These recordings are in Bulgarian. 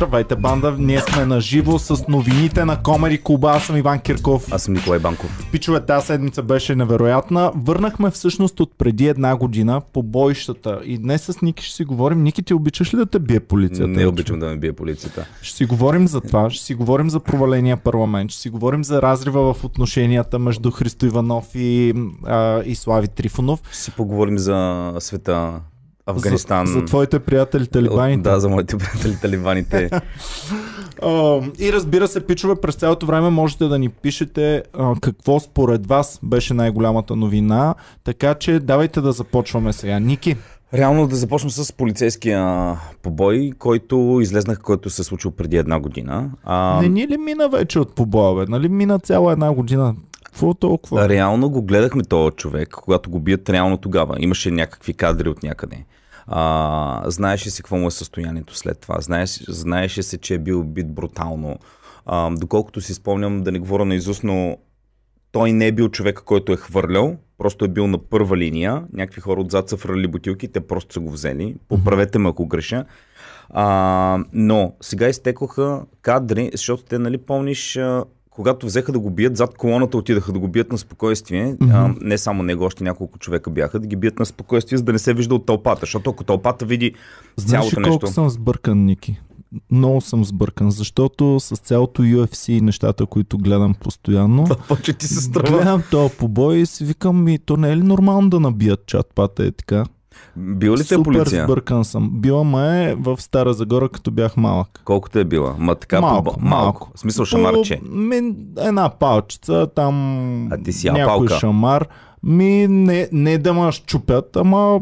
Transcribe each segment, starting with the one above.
Здравейте, банда! Ние сме на живо с новините на Комери Клуба. Аз съм Иван Кирков. Аз съм Николай Банков. Пичове, тази седмица беше невероятна. Върнахме всъщност от преди една година по бойщата. И днес с Ники ще си говорим. Ники, ти обичаш ли да те бие полицията? Не обичам да ме бие полицията. Ще си говорим за това, ще си говорим за проваления парламент, ще си говорим за разрива в отношенията между Христо Иванов и, а, и Слави Трифонов. Ще си поговорим за света Афганистан. За, за твоите приятели талибаните. Да, за моите приятели талибаните. И разбира се, пичове, през цялото време можете да ни пишете какво според вас беше най-голямата новина. Така че давайте да започваме сега. Ники. Реално да започнем с полицейския побой, който излезнах, който се е случил преди една година. А... Не ни ли мина вече от побоя, бе? Нали мина цяла една година? Какво толкова? Реално го гледахме този човек, когато го бият реално тогава. Имаше някакви кадри от някъде. А, знаеше се какво му е състоянието след това. Знаеше, знаеше се, че е бил бит брутално. А, доколкото си спомням, да не говоря на изустно, той не е бил човека, който е хвърлял, просто е бил на първа линия. Някакви хора отзад са фрали бутилки, те просто са го взели. Поправете ме, ако греша. А, но сега изтекоха кадри, защото те, нали, помниш, когато взеха да го бият, зад колоната отидаха да го бият на спокойствие. Mm-hmm. А, не само него, още няколко човека бяха, да ги бият на спокойствие, за да не се вижда от тълпата. Защото ако тълпата види Знаеш цялото колко нещо... съм сбъркан, Ники? Много съм сбъркан, защото с цялото UFC и нещата, които гледам постоянно, ти се струва. гледам този побой и си викам, ми, то не е ли нормално да набият чатпата е така? Бил ли те Супер полиция? сбъркан съм. Била ме в Стара Загора, като бях малък. Колко те е била? Ма така Малко, по... малко. В смисъл шамарче. По, ми, една палчица, там А ти си някой апалка. шамар. Ми не, не да ме щупят, ама...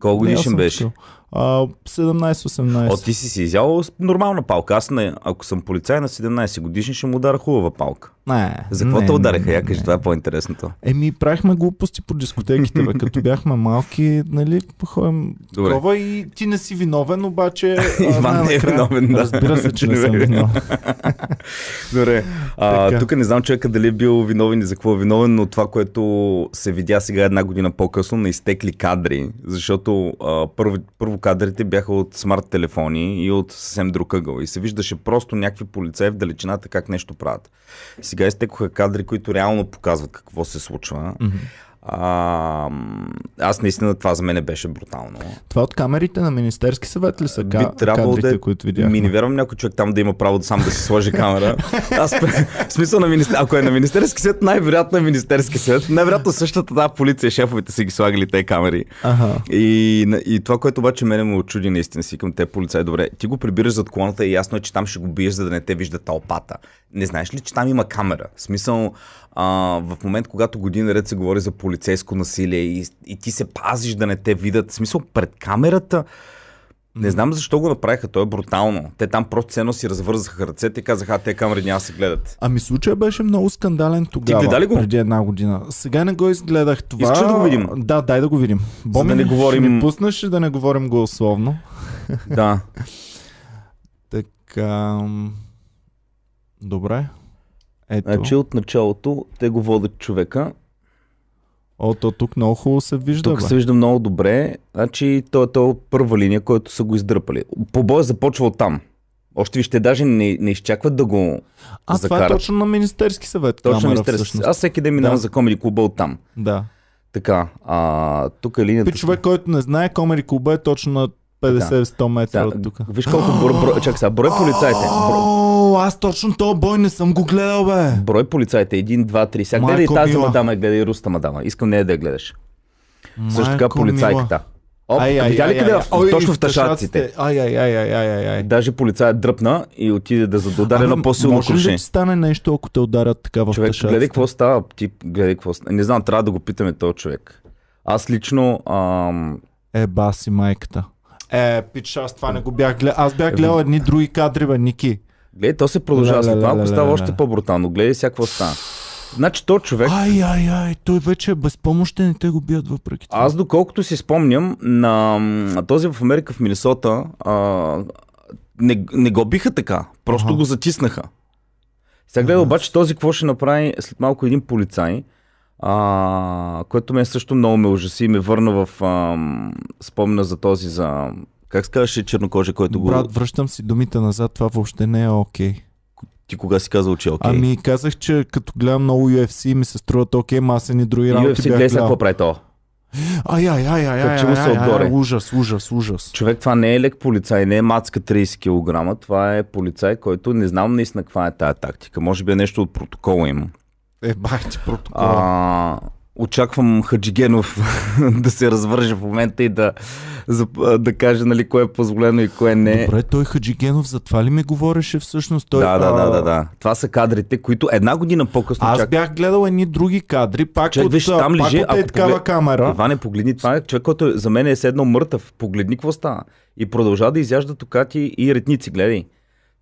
Колко годишен беше? такъв. А, 17-18. О, ти си си изял нормална палка. Аз, не, ако съм полицай на 17 годишни, ще му удара хубава палка. Не, За какво те не, Я кажи, това е по-интересното. Еми, правихме глупости по дискотеките, бе. Като бяхме малки, нали, ходим Добре. такова и ти не си виновен, обаче... Иван не е виновен, да. Разбира се, че не съм виновен. Добре. А, тук не знам човека дали е бил виновен и за какво е виновен, но това, което се видя сега една година по-късно, на изтекли кадри, защото а, първо, първо кадрите бяха от смарт телефони и от съвсем друг ъгъл. И се виждаше просто някакви полицаи в далечината как нещо правят. Сега изтекоха кадри, които реално показват какво се случва. А, аз наистина това за мен беше брутално. Това от камерите на Министерски съвет ли са Би ка- трябвало кадрите, да е... които видяхме? Ми не вярвам някой човек там да има право да сам да си сложи камера. Аз в смисъл на министер... Ако е на Министерски съвет, най-вероятно е Министерски съвет. Най-вероятно същата тази полиция, шефовете са ги слагали те камери. Ага. И, и това, което обаче мене му очуди наистина, си към те полицаи, добре, ти го прибираш зад колоната и ясно е, че там ще го биеш, за да не те вижда тълпата. Не знаеш ли, че там има камера? В смисъл, а, в момент, когато година ред се говори за полицейско насилие и, и ти се пазиш да не те видят, в смисъл, пред камерата, не знам защо го направиха, то е брутално. Те там просто ценно си развързаха ръцете и казаха, а те камери няма се гледат. Ами случая беше много скандален тогава. гледа ли го? Преди една година. Сега не го изгледах това. Искаш да го видим? Да, дай да го видим. Боми, да не говорим- ми пуснеш и да не говорим голословно. Да. Така... Добре. Ето. Значи от началото те го водят човека. О, то тук много хубаво се вижда, Тук бе. се вижда много добре. Значи той е то първа линия, който са го издърпали. Побоя започва от там. Още вижте, даже не, не изчакват да го А, това е закарат. точно на Министерски съвет. Точно камера, Министерски. всъщност. Аз всеки ден минавам Да. за комеди клуба от там. Да. Така, а, тук е линията. Пи човек, който не знае, Комери Клуба е точно на 50-100 метра Сега, от тук. Виж колко брой, брой, чакай сега, брой полицайите. Брой, О, аз точно този бой не съм го гледал, бе. брой полицайите. Един, два, три. Сега гледай Майко тази мила. мадама, гледай руста мадама. Искам нея да я гледаш. Също така Майко полицайката. Оп, Ай, ай, видя ли къде? ай, е? ай. Точно в тъшаците. Ай, ай, ай, ай, ай, ай. Даже полицаят дръпна и отиде да Абе, едно по-силно може ли да крушение. стане нещо, ако те ударят така в Човек, тъшаците? гледай какво става, ти гледай какво става. Не знам, трябва да го питаме този човек. Аз лично, ам, Е, баси майката. Е, пич, аз това не го бях гледал. Аз бях гледал едни други кадри, бе, Ники. Гледай, то се продължава. След Ле, ле, малко става още по-брутално. Гледай сега какво става. Значи, то човек, Ай, ай, ай, той вече е безпомощен и те го бият въпреки това. аз доколкото си спомням, на, на този в Америка, в Миннесота, а, не, не го биха така. Просто Аха. го затиснаха. Сега гледа обаче този какво ще направи след малко един полицай, а, което ме също много ме ужаси и ме върна в ам, спомена за този за Как се казваше чернокожи, който го... Брат, връщам си думите назад, това въобще не е окей. Ти кога си казал, че е окей? Ами казах, че като гледам много UFC ми се струват окей, масени други работи UFC, бях гледал. какво прави то. Ай, ай, ай, ай, ай, ай, ай, ай, ужас, ужас, ужас. Човек, това не е лек полицай, не е мацка 30 кг. Това е полицай, който не знам наистина каква е тая тактика. Може би е нещо от протокола им. Е, бах ти протокола. А, очаквам Хаджигенов да се развърже в момента и да, за, да каже нали, кое е позволено и кое не. Добре, той Хаджигенов за това ли ми говореше всъщност? Той, да, да, да, да, да. Това са кадрите, които една година по-късно Аз чак... бях гледал едни други кадри, пак Човек, от, виж, там пак лежи, от е такава поглед- камера. Иване, погледни, това е човек, който е- за мен е седнал мъртъв. Погледни какво става. И продължава да изяжда токати и ретници, гледай.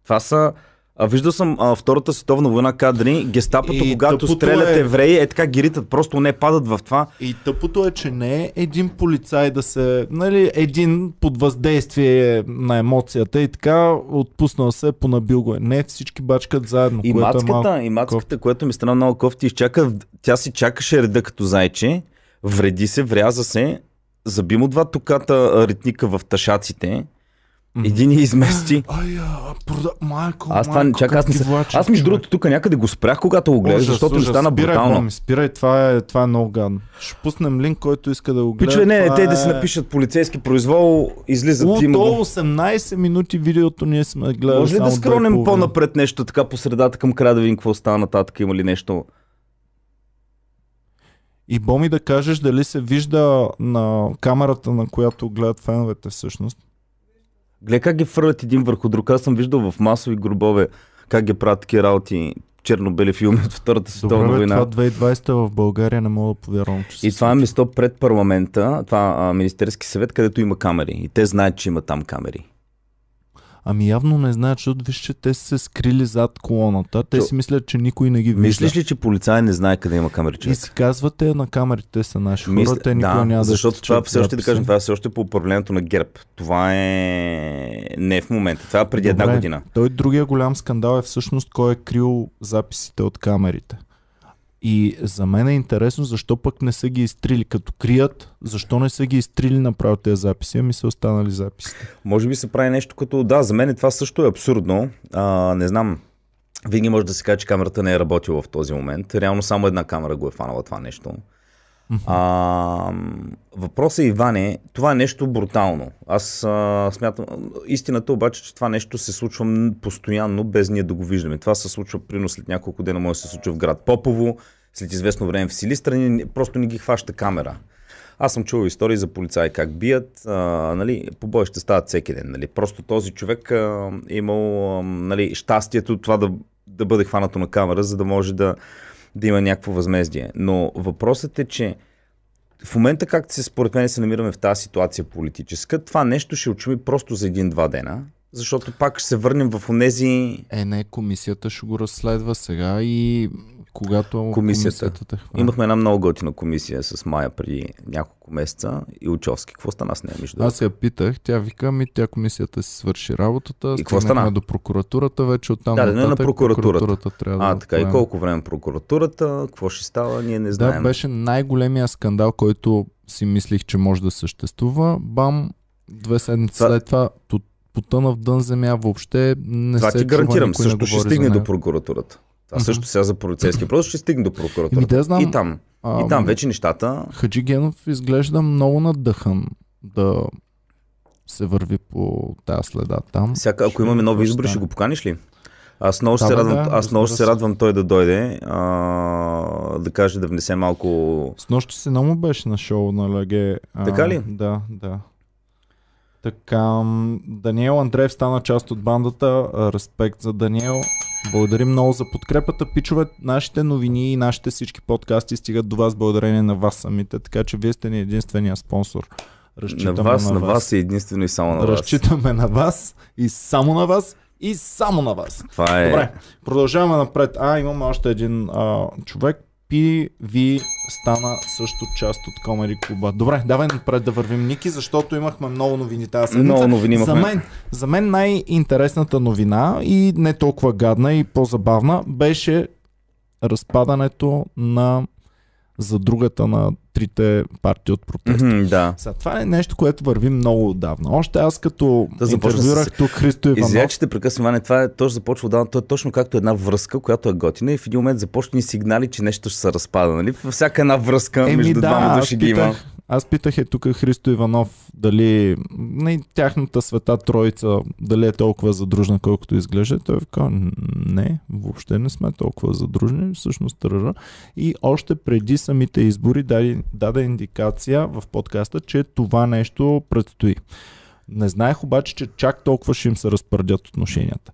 Това са... А, виждал съм а, Втората световна война кадри, гестапото, И когато стрелят е- евреи, е така ги ритат, просто не падат в това. И тъпото е, че не е един полицай да се, нали, един под въздействие на емоцията и така отпуснал се, понабил го е. Не, всички бачкат заедно, И което мацката, е малко... и мацката, което ми стана много кофти, изчака, тя си чакаше реда като зайче, вреди се, вряза се, заби му два токата ритника в ташаците. Един я измести. Ай, а, прода... майко, Аз това, майко, чакай, аз, не аз между другото тук някъде го спрях, когато го гледах, Ужас, защото ужас. стана спирай, брутално. Боми, спирай, това е, това е много гадно. Ще пуснем линк, който иска да го гледа. Пичове, не, не, те да е... си напишат полицейски произвол, излизат О, го. 18 минути видеото ние сме гледали Може ли да скронем по-напред нещо така по средата към края да видим какво става нататък, има ли нещо? И Боми да кажеш дали се вижда на камерата, на която гледат феновете всъщност. Гледай как ги фърлят един върху друг. Аз съм виждал в масови гробове как ги правят такива работи, черно-бели филми от Втората световна Добре, война. това 2020 в България не мога да повярвам, че И това е место пред парламента, това а, Министерски съвет, където има камери. И те знаят, че има там камери. Ами явно не знаят, защото виж, че те са се скрили зад колоната. Те Чо- си мислят, че никой не ги вижда. Мислиш ли, че полицай не знае къде има камери? И си казвате на камерите те са наши хора, Мисля- те никога да, няма да защото това все още да кажем, това е все още по управлението на ГЕРБ. Това е не е в момента. Това е преди една Добре, година. Той другия голям скандал е всъщност кой е крил записите от камерите. И за мен е интересно защо пък не са ги изтрили. Като крият, защо не са ги изтрили направо тези записи, ами са останали записи. Може би се прави нещо като... Да, за мен това също е абсурдно. А, не знам. Винаги може да се каже, че камерата не е работила в този момент. Реално само една камера го е фанала това нещо. А, въпросът е, Иване, това е нещо брутално. Аз а, смятам, истината обаче, че това нещо се случва постоянно, без ние да го виждаме. Това се случва прино след няколко дена, може да се случва в град Попово, след известно време в Силистра, просто не ги хваща камера. Аз съм чувал истории за полицаи как бият, а, нали, побоища стават всеки ден. Нали. Просто този човек а, имал а, нали, щастието това да, да бъде хванато на камера, за да може да, да има някакво възмездие. Но въпросът е, че в момента, както се според мен се намираме в тази ситуация политическа, това нещо ще очуми просто за един-два дена, защото пак ще се върнем в онези... Е, не, комисията ще го разследва сега и когато Комисията. те хване. Имахме една много готина комисия с Майя преди няколко месеца и Учовски. Какво стана с нея, между Аз я питах, тя вика ми, тя комисията си свърши работата, И какво стана? до прокуратурата, вече оттам Да, да, не на нататък прокуратурата. трябва А, да така и колко време прокуратурата, какво ще става, ние не Да, знаем. беше най-големия скандал, който си мислих, че може да съществува. Бам, две седмици Това- след това потъна в дън земя, въобще не Това се ти гарантирам, също ще стигне до прокуратурата. Мгм. също сега за полицейски просто ще стигне до Еми, прокуратурата. да знам. И там. А, И там вече нещата. Хаджи Генов изглежда много надъхан да се върви по тази следа там. Всяка, ако имаме нови избори, ще го поканиш ли? Аз много ще Да, се радвам, да, аз много ще се. радвам той да дойде, а, да каже да внесе малко... С нощи си много беше на шоу на Леге. А, Така ли? Да, да. Така, Даниел Андреев стана част от бандата. Респект за Даниел. Благодарим много за подкрепата. Пичове, нашите новини и нашите всички подкасти стигат до вас благодарение на вас самите, така че вие сте ни единствения спонсор. На Разчитаме вас, на на вас е единствено и само на вас. Разчитаме на вас и само на вас и само на вас. Това е... Добре, продължаваме напред. А, имаме още един а, човек. PV стана също част от Комери клуба. Добре, давай напред да вървим, Ники, защото имахме много новини тази седмица. Много новини За имахме. мен, за мен най-интересната новина и не толкова гадна и по-забавна беше разпадането на за другата на трите партии от протеста. Мгм, да. Сега, това е нещо, което върви много отдавна. Още аз като Да интервюрах с- тук Христо Иванов. Извинявай, че те прекъсвам, Ване, това е точно започва да, то е точно както една връзка, която е готина и в един момент започни сигнали, че нещо ще се разпада. Нали? Във всяка една връзка Еми между да, двама души ги има. Аз питах е тук Христо Иванов дали не, тяхната света троица дали е толкова задружна, колкото изглежда. Той каза, не, въобще не сме толкова задружни, всъщност тържа. И още преди самите избори даде, даде индикация в подкаста, че това нещо предстои. Не знаех обаче, че чак толкова ще им се разпърдят отношенията.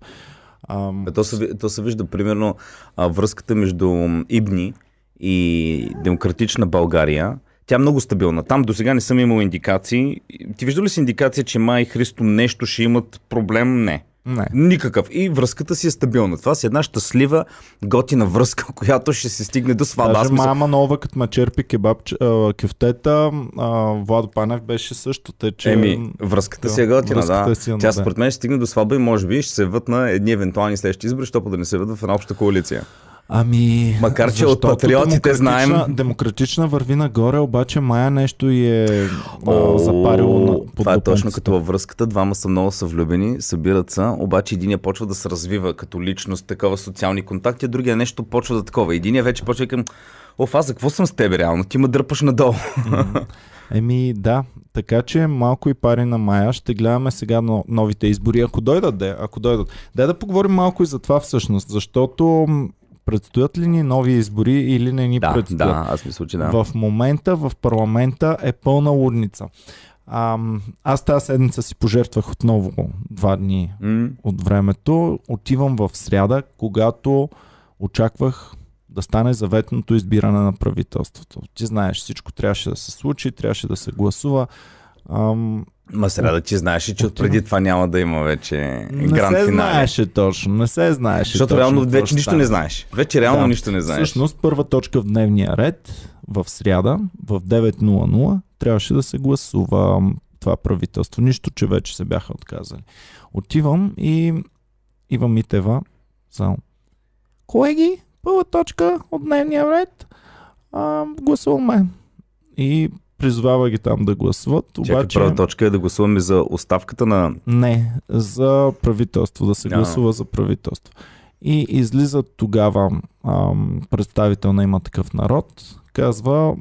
Ам, Е, То се, то се вижда примерно а, връзката между Ибни и Демократична България. Тя е много стабилна. Там до сега не съм имал индикации. Ти вижда ли си индикация, че Май Христо нещо ще имат проблем? Не. не. Никакъв. И връзката си е стабилна. Това си една щастлива, готина връзка, която ще се стигне до сватба. Аз Даже мисля- мама нова, като ма черпи кебаб, а, кюфтета, а, Владо Панев беше също, те, че... Еми, връзката си е готина, връзката да. е силна, Тя да. според мен ще стигне до сватба и може би ще се вът на едни евентуални следващи избори, защото да не се вът в една обща коалиция. Ами... Макар, че от патриотите знаем- Демократична върви нагоре, обаче Мая нещо и е а, запарило на, под Това е точно като във връзката. Двама са много съвлюбени, събират се, обаче единия почва да се развива като личност, такова социални контакти, а другия нещо почва да такова. Единия вече почва към Оф, аз за какво съм с тебе реално? Ти ме дърпаш надолу. Еми да, така че малко и пари на Мая. Ще гледаме сега но, новите избори, ако дойдат, де, ако дойдат. Дай да поговорим малко и за това всъщност, защото предстоят ли ни нови избори или не ни да, предстоят? да, аз мисля, че да. В момента в парламента е пълна лудница. Аз тази седмица си пожертвах отново два дни М, от времето. Отивам в сряда, когато очаквах да стане заветното избиране на правителството. Ти знаеш, всичко трябваше да се случи, трябваше да се гласува. Ам, Ма сега да ти знаеш, че от преди това няма да има вече не гранд се финале. знаеше точно, не се знаеше Защото точно реално вече нищо не знаеш. Вече реално Да. нищо не знаеш. Всъщност, първа точка в дневния ред в сряда в 9.00 трябваше да се гласува това правителство. Нищо, че вече се бяха отказали. Отивам и Ива Митева само. Колеги, първа точка от дневния ред а, гласуваме. И призвава ги там да гласуват. Чакай, Обаче... първа точка е да гласуваме за оставката на... Не, за правителство, да се А. гласува за правителство. И излиза тогава ам, представител на има такъв народ, казва,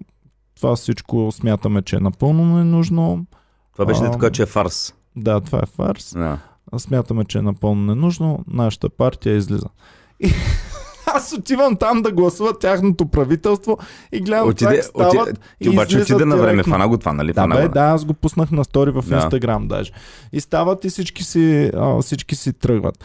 това всичко смятаме, че е напълно ненужно. Това беше не така, че е фарс. Да, това е фарс. А Смятаме, че е напълно ненужно. Нашата партия излиза. И аз отивам там да гласува тяхното правителство и гледам Отиде, как стават отиде, и ти обаче отиде на време. Фана го това, нали? Да, бе, да, аз го пуснах на стори в Да. Инстаграм даже. И стават и всички си, а, всички си тръгват.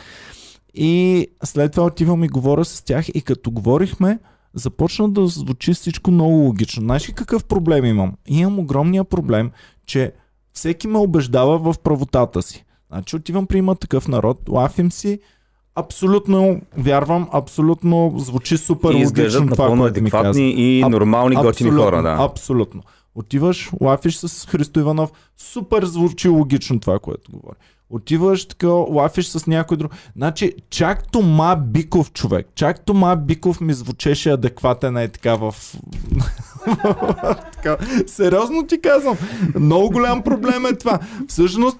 И след това отивам и говоря с тях и като говорихме, започна да звучи всичко много логично. Знаеш ли какъв проблем имам? Имам огромния проблем, че всеки ме убеждава в правотата си. Значи отивам при има такъв народ, лафим си, абсолютно вярвам, абсолютно звучи супер И логично това, напълно което ми адекватни и нормални, готини хора, да. Абсолютно. Отиваш, лафиш с Христо Иванов, супер звучи логично това, което говори. Отиваш така, лафиш с някой друг. Значи, чак Тома Биков човек, чак Тома Биков ми звучеше адекватен е така в... така. Сериозно ти казвам. Много голям проблем е това. Всъщност,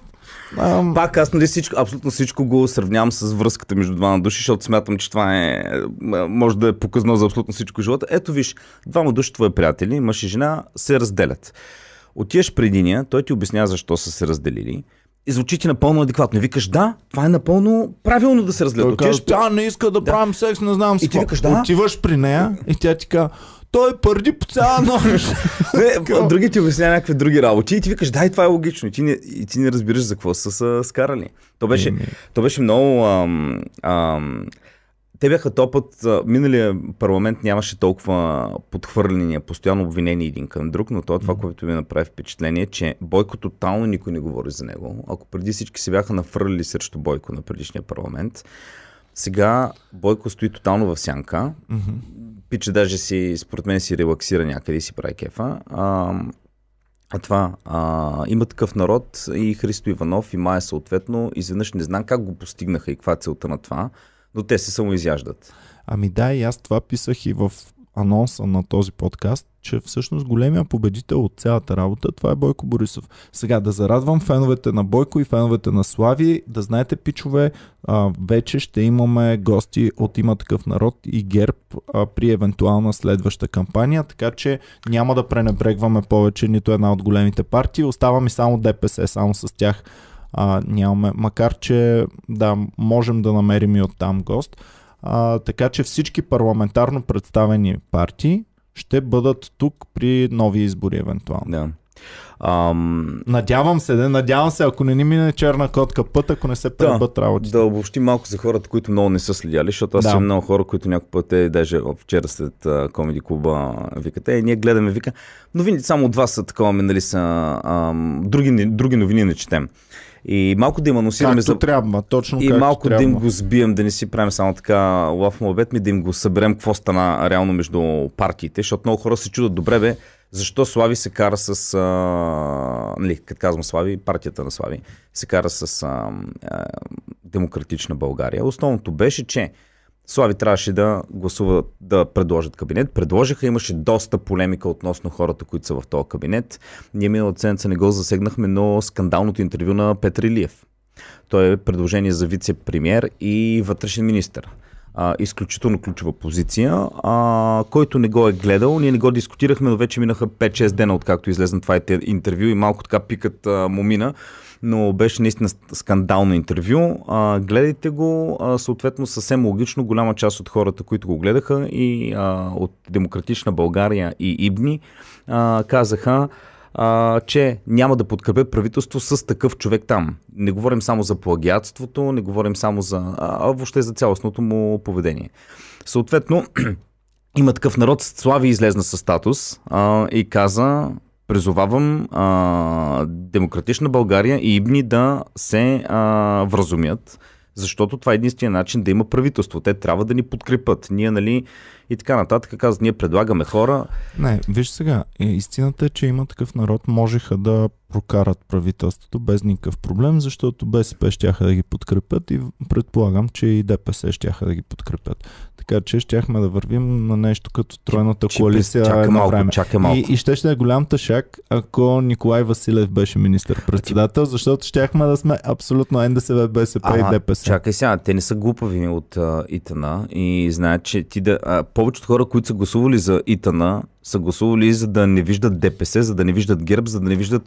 ам, Пак аз нали всичко, абсолютно всичко го сравнявам с връзката между двама души, защото смятам, че това е, м, може да е показано за абсолютно всичко в живота. Ето виж, двама души твои приятели, мъж и жена, се разделят. Отиваш при единия, той ти обяснява защо са се разделили. И звучи ти напълно адекватно. И викаш, да, това е напълно правилно да се разделят. той казва, тя не иска да, правим секс, не знам си И ти викаш, да. Отиваш при нея и тя ти казва, той пърди по цяла нощ. Не, други ти обяснява някакви други работи и ти викаш, да, и това е логично. И ти не, и ти не разбираш за какво са се скарали. То беше, то беше много... Ам, ам, те бяха топът, миналия парламент нямаше толкова подхвърляния, постоянно обвинени един към друг, но то е това, което ми направи впечатление, че Бойко тотално никой не говори за него. Ако преди всички се бяха нафърляли срещу Бойко на предишния парламент, сега Бойко стои тотално в сянка. Мгм. Пича даже си, според мен си релаксира някъде и си прави кефа. А, а това, а, има такъв народ и Христо Иванов и Майя съответно, изведнъж не знам как го постигнаха и каква е целта на това, но те се самоизяждат. Ами да, и аз това писах и в анонса на този подкаст, че всъщност големия победител от цялата работа, това е Бойко Борисов. Сега да зарадвам феновете на Бойко и феновете на Слави, да знаете, пичове, а, вече ще имаме гости от има такъв народ и ГЕРБ а, при евентуална следваща кампания, така че няма да пренебрегваме повече нито една от големите партии. Остава ми само ДПС, само с тях а, нямаме. Макар, че да, можем да намерим и оттам гост. А, така че всички парламентарно представени партии ще бъдат тук при нови избори, евентуално. Да. Ам... Надявам се, да, надявам се, ако не ни мине черна котка път, ако не се пребът да, работите. Да обобщи малко за хората, които много не са следяли, защото аз да. съм много хора, които някой път е, даже вчера след комеди клуба викате, е, ние гледаме, вика, новините само от вас са такова, нали са, ам, други, други новини не четем. И малко да им анонсираме за... трябва, точно И малко трябва. да им го сбием, да не си правим само така лав мобет ми, да им го съберем какво стана реално между партиите, защото много хора се чудат, добре бе, защо Слави се кара с... А, нали, като казвам Слави, партията на Слави се кара с а, а, Демократична България. Основното беше, че Слави трябваше да гласуват, да предложат кабинет. Предложиха, имаше доста полемика относно хората, които са в този кабинет. Ние миналата седмица не го засегнахме, но скандалното интервю на Петър Илиев. Той е предложение за вице-премьер и вътрешен министр. А, изключително ключова позиция. А, който не го е гледал, ние не го дискутирахме, но вече минаха 5-6 дена, откакто излезна това интервю и малко така пикът а, му мина но беше наистина скандално интервю. А, гледайте го, а, съответно съвсем логично голяма част от хората, които го гледаха и а, от Демократична България и Ибни а, казаха, а, че няма да подкрепят правителство с такъв човек там. Не говорим само за плагиатството, не говорим само за, а, въобще за цялостното му поведение. Съответно, има такъв народ, Слави излезна със статус а, и каза, призовавам а, Демократична България и Ибни да се а, вразумят, защото това е единствения начин да има правителство. Те трябва да ни подкрепят. Ние, нали, и така нататък. Казват, ние предлагаме хора. Не, виж сега, е, истината е, че има такъв народ, можеха да прокарат правителството без никакъв проблем, защото БСП щяха да ги подкрепят и предполагам, че и ДПС щяха да ги подкрепят. Така че щяхме да вървим на нещо като тройната че, коалиция чака едно малко, време. Чака малко. И, и ще ще е голям тъшак, ако Николай Василев беше министър-председател, защото щяхме да сме абсолютно НДСВ, БСП а, и ДПС. Чакай сега, те не са глупави от uh, Итана и знаят, че ти да... Uh, повечето хора, които са гласували за Итана, са гласували за да не виждат ДПС, за да не виждат ГЕРБ, за да не виждат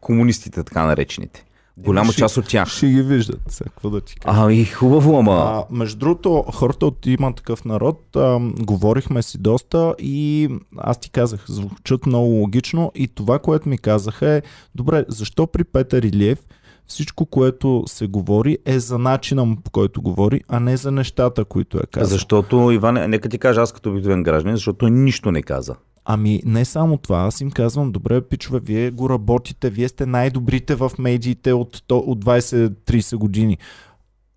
комунистите, така наречените. Голяма ще, част от тях. Ще ги виждат, какво да ти кажа. А, и хубаво, ама. А, между другото, хората от има такъв народ, а, говорихме си доста и аз ти казах, звучат много логично и това, което ми казаха е, добре, защо при Петър Илиев всичко, което се говори е за начина по който говори, а не за нещата, които е казал. Защото, Иван, нека ти кажа аз като обикновен гражданин, защото нищо не каза. Ами не само това, аз им казвам, добре, пичове, вие го работите, вие сте най-добрите в медиите от, от 20-30 години.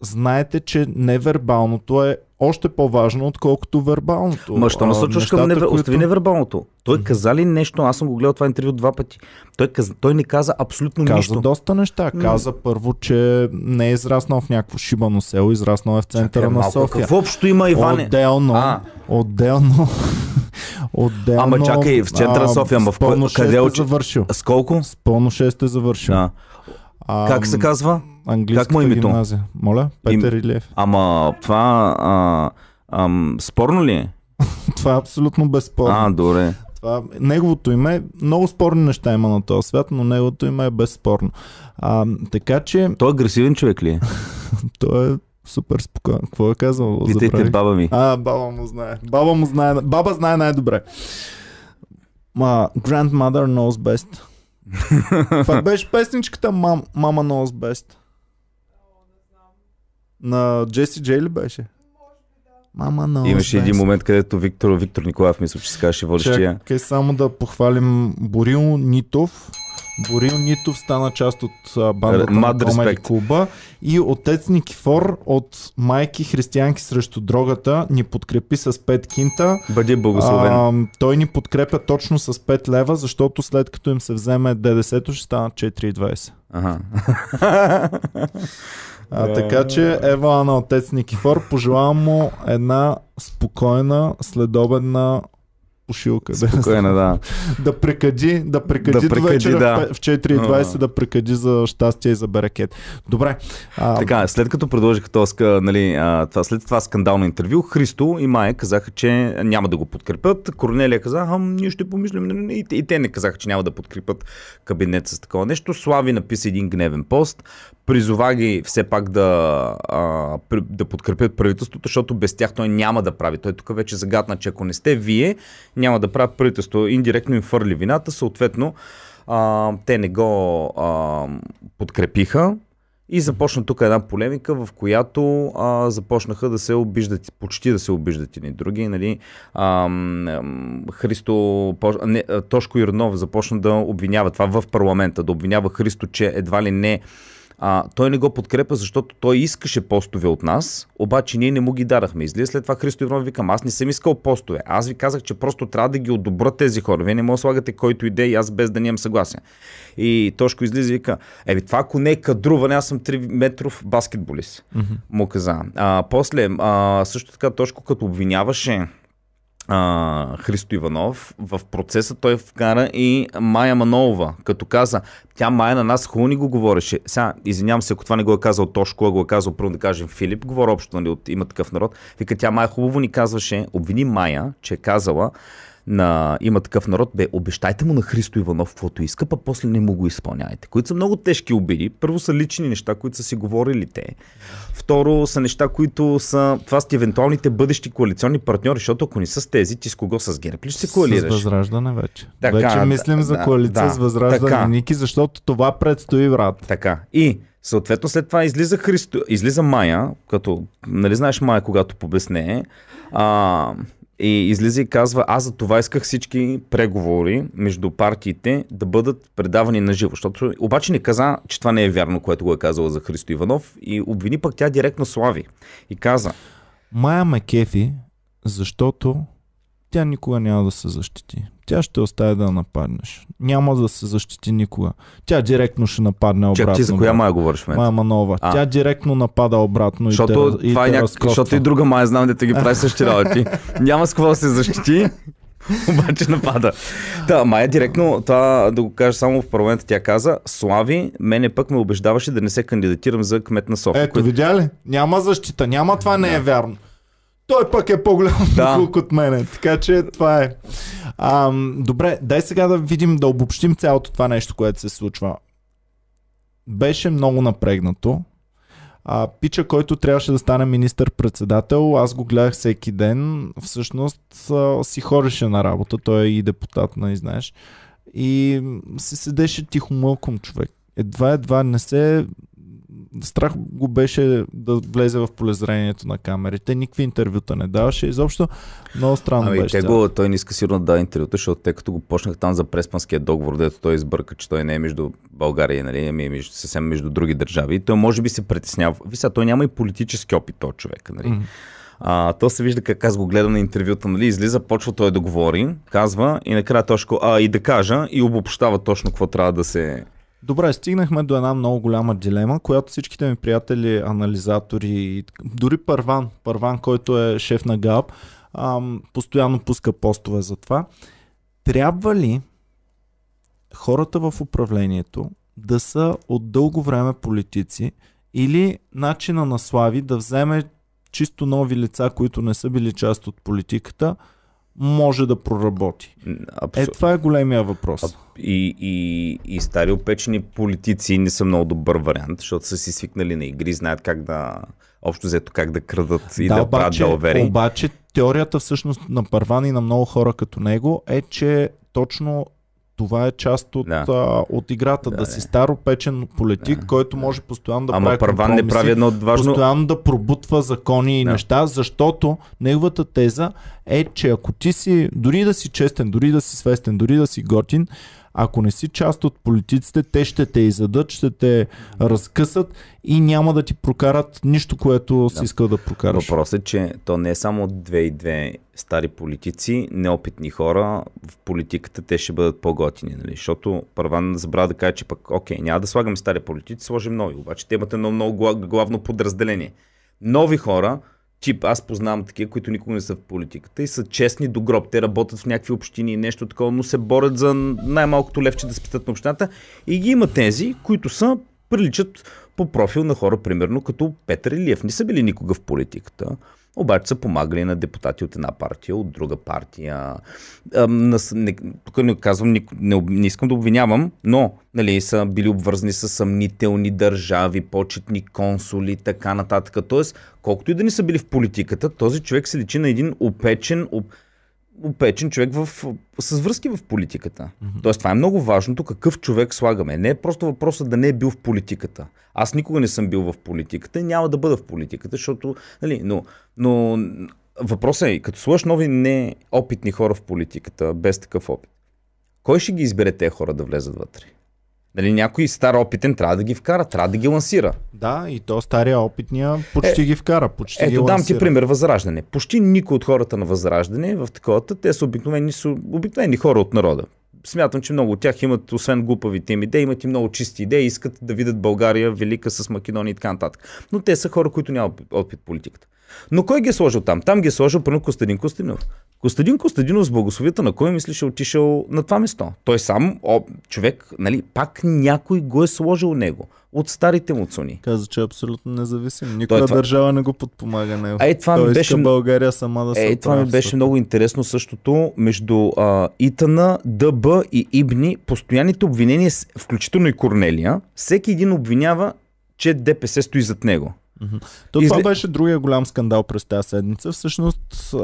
Знаете, че невербалното е още по-важно, отколкото вербалното. Ма що насочваш към невер... които... Остави невербалното. Той каза ли нещо? Аз съм го гледал това интервю два пъти. Той, каз... Той не каза абсолютно каза нищо. Каза доста неща. Каза първо, че не е израснал в някакво шибано село, израснал е в центъра Чакай, на малко, София. Какво общо има Иване? Отделно, а. отделно, отделно. Ама чакай, в центъра София, ама в къде е завършил? С колко? С пълно 6 е завършил. Да. А, как се казва? Английската как му е името? гимназия. Моля? Петър Им... Илиев. Ама това а, а, спорно ли е? това е абсолютно безспорно. А, добре. Това, неговото име, много спорни неща има на този свят, но неговото име е безспорно. А, така че... Той е агресивен човек ли е? Той е супер спокоен. Какво е казал? Питайте баба ми. А, баба му знае. Баба му знае. Баба знае най-добре. Ма, grandmother knows best. Това беше песничката Мам, Мама knows best. На Джеси Джей ли беше? Мама knows Имаше един момент, където Виктор, Виктор Николаев, мисля, че се казваше водещия. Чакай само да похвалим Борил Нитов, Борил Нитов стана част от бандата Mad на Комеди клуба и отец Никифор от майки християнки срещу дрогата ни подкрепи с 5 кинта. Бъди благословен. А, той ни подкрепя точно с 5 лева, защото след като им се вземе ДДС-то ще станат 4,20. Ага. А, така че Ева на отец Никифор, пожелавам му една спокойна следобедна пошилка. Спокойно, да. да прекади, да прекади Да прекади, да. в 4.20 да прекади за щастие и за берекет. Добре. А, Така, след като предложиха този, ска- нали, а, това, след това скандално интервю, Христо и Майя казаха, че няма да го подкрепят. Корнелия каза, а, ние ще помислим. нали, И, те- и те не казаха, че няма да подкрепят кабинет с такова нещо. Слави написа един гневен пост. Призова ги все пак да, а, да подкрепят правителството, защото без тях той няма да прави. Той тук вече загадна, че ако не сте вие, няма да прави правителство. Индиректно им фърли вината, съответно а, те не го а, подкрепиха. И започна тук една полемика, в която а, започнаха да се обиждат, почти да се обиждат и други. Нали? А, м, Христо, не, а, Тошко Ирнов започна да обвинява това в парламента, да обвинява Христо, че едва ли не а, той не го подкрепа, защото той искаше постове от нас, обаче ние не му ги дадахме. Излиза след това Христо Иванов викам, аз не съм искал постове. Аз ви казах, че просто трябва да ги одобрят тези хора. Вие не може да слагате който иде и аз без да нямам съгласен. И Тошко излиза и вика, еби това ако не е кадруване, аз съм 3 метров баскетболист. Mm-hmm. Му каза. А, после, а, също така Тошко като обвиняваше а, Христо Иванов. В процеса той вкара и Майя Манолова, като каза, тя Майя на нас хубаво го говореше. Сега, извинявам се, ако това не го е казал Тошко, а го е казал, първо да кажем Филип, говоря общо нали, от има такъв народ. Вика, тя Майя хубаво ни казваше, обвини Майя, че е казала, на има такъв народ, бе, обещайте му на Христо Иванов каквото иска, па после не му го изпълняйте. Които са много тежки обиди. Първо са лични неща, които са си говорили те. Второ са неща, които са, това са евентуалните бъдещи коалиционни партньори, защото ако не са с тези, ти с кого с ГЕРБ ли ще се С коалираш? Възраждане вече. Така, вече да, мислим за да, коалиция да, с Възраждане, така. Ники, защото това предстои, брат. Така. И съответно след това излиза Христо, излиза Майя, като, нали знаеш Майя, когато побесне, а, и излиза и казва, аз за това исках всички преговори между партиите да бъдат предавани на живо. Защото обаче не каза, че това не е вярно, което го е казала за Христо Иванов и обвини пък тя директно Слави. И каза, Майя ме кефи, защото тя никога няма да се защити. Тя ще остави да нападнеш. Няма да се защити никога. Тя директно ще нападне обратно. чак ти за коя. Майя говориш в момента? Майя Манова. А. Тя директно напада обратно Защото, и те, и това е те няк... защото и друга Майя знам, да ги прави същи работи. Няма с какво да се защити, обаче напада. Да, Майя директно, това да го кажа само в парламента, тя каза, Слави, мене пък ме убеждаваше да не се кандидатирам за кмет на София. Ето, видя ли? Няма защита. Няма това не е вярно. Той пък е по-голям Да. от мене. Така че това е. Ам, добре, дай сега да видим, да обобщим цялото това нещо, което се случва. Беше много напрегнато. А, пича, който трябваше да стане министър-председател, аз го гледах всеки ден. Всъщност а, си хореше на работа. Той е и депутат, не знаеш. И се седеше тихо мълком човек. Едва, едва не се страх го беше да влезе в полезрението на камерите. Никакви интервюта не даваше. Изобщо много странно Ами, беше. те го, той не иска сигурно да даде интервюта, защото те като го почнах там за Преспанския договор, дето той избърка, че той не е между България, нали, ами е между, съвсем между други държави. Той може би се притеснява. Вися, той няма и политически опит, този човек. Нали. М. А, то се вижда как аз го гледам на интервюта, нали, излиза, почва той да говори, казва и накрая точно, а и да кажа и обобщава точно какво трябва да се... Добре, стигнахме до една много голяма дилема, която всичките ми приятели, анализатори, дори Първан, Първан, който е шеф на ГАП, постоянно пуска постове за това. Трябва ли хората в управлението да са от дълго време политици или начина на Слави да вземе чисто нови лица, които не са били част от политиката, може да проработи? Е, Абсолютно. това е големия въпрос. И, и, и стари опечени политици не са много добър вариант, защото са си свикнали на игри, знаят как да, общо взето как да крадат и да, правят далавери. обаче теорията всъщност на Първан и на много хора като него е, че точно това е част от, Да. а, от играта. Да, Да, си старопечен политик, Да, който може постоянно да Ама прави Първан не прави едно важно... постоянно да пробутва закони и Да. неща, защото неговата теза е, че ако ти си, дори да си честен, дори да си свестен, дори да си готин, ако не си част от политиците, те ще те изядат, ще те разкъсат и няма да ти прокарат нищо, което си искал да прокараш. Въпросът е, че то не е само две и две стари политици, неопитни хора в политиката, те ще бъдат по-готини, нали? Защото Първан забравя да каже, че пък, окей, няма да слагаме стари политици, сложим нови. Обаче те имат едно много гла- главно подразделение. Нови хора тип, аз познавам такива, които никога не са в политиката и са честни до гроб. Те работят в някакви общини и нещо такова, но се борят за най-малкото левче да спитат на общината. И ги има тези, които са, приличат по профил на хора, примерно като Петър Илиев. Не са били никога в политиката обаче са помагали на депутати от една партия, от друга партия. тук не казвам, не, не, искам да обвинявам, но нали, са били обвързани с съмнителни държави, почетни консули, така нататък. Тоест, колкото и да не са били в политиката, този човек се личи на един опечен, опечен човек в, с връзки в политиката. Mm-hmm. Тоест, това е много важното, какъв човек слагаме. Не е просто въпросът да не е бил в политиката. Аз никога не съм бил в политиката и няма да бъда в политиката, защото, нали, но, но въпросът е, като сложиш нови неопитни хора в политиката, без такъв опит, кой ще ги избере тези хора да влезат вътре? Нали, някой стар опитен трябва да ги вкара, трябва да ги лансира. Да, и то стария опитния почти е, ги вкара, почти ето, ги дам ти пример, Възраждане. Почти никой от хората на Възраждане в таковата, те са обикновени, са обикновени хора от народа. Смятам, че много от тях имат, освен глупавите им идеи, имат и много чисти идеи, искат да видят България велика с Македония и така нататък. Но те са хора, които нямат опит в политиката. Но кой ги е сложил там? Там ги е сложил първо Костадин Костадинов. Костадин Костадинов с благословията на кой мислиш е отишъл на това место? Той сам, о, човек, нали, пак някой го е сложил него от старите му цуни. Каза, че е абсолютно независим. Никоя това... държава не го подпомага него. Е, това Той ми беше... България сама да се Е, това ми беше много интересно същото между а, Итана, ДБ и Ибни. Постоянните обвинения, включително и Корнелия, всеки един обвинява, че ДПС стои зад него. То Изле... това беше другия голям скандал през тази седмица. Всъщност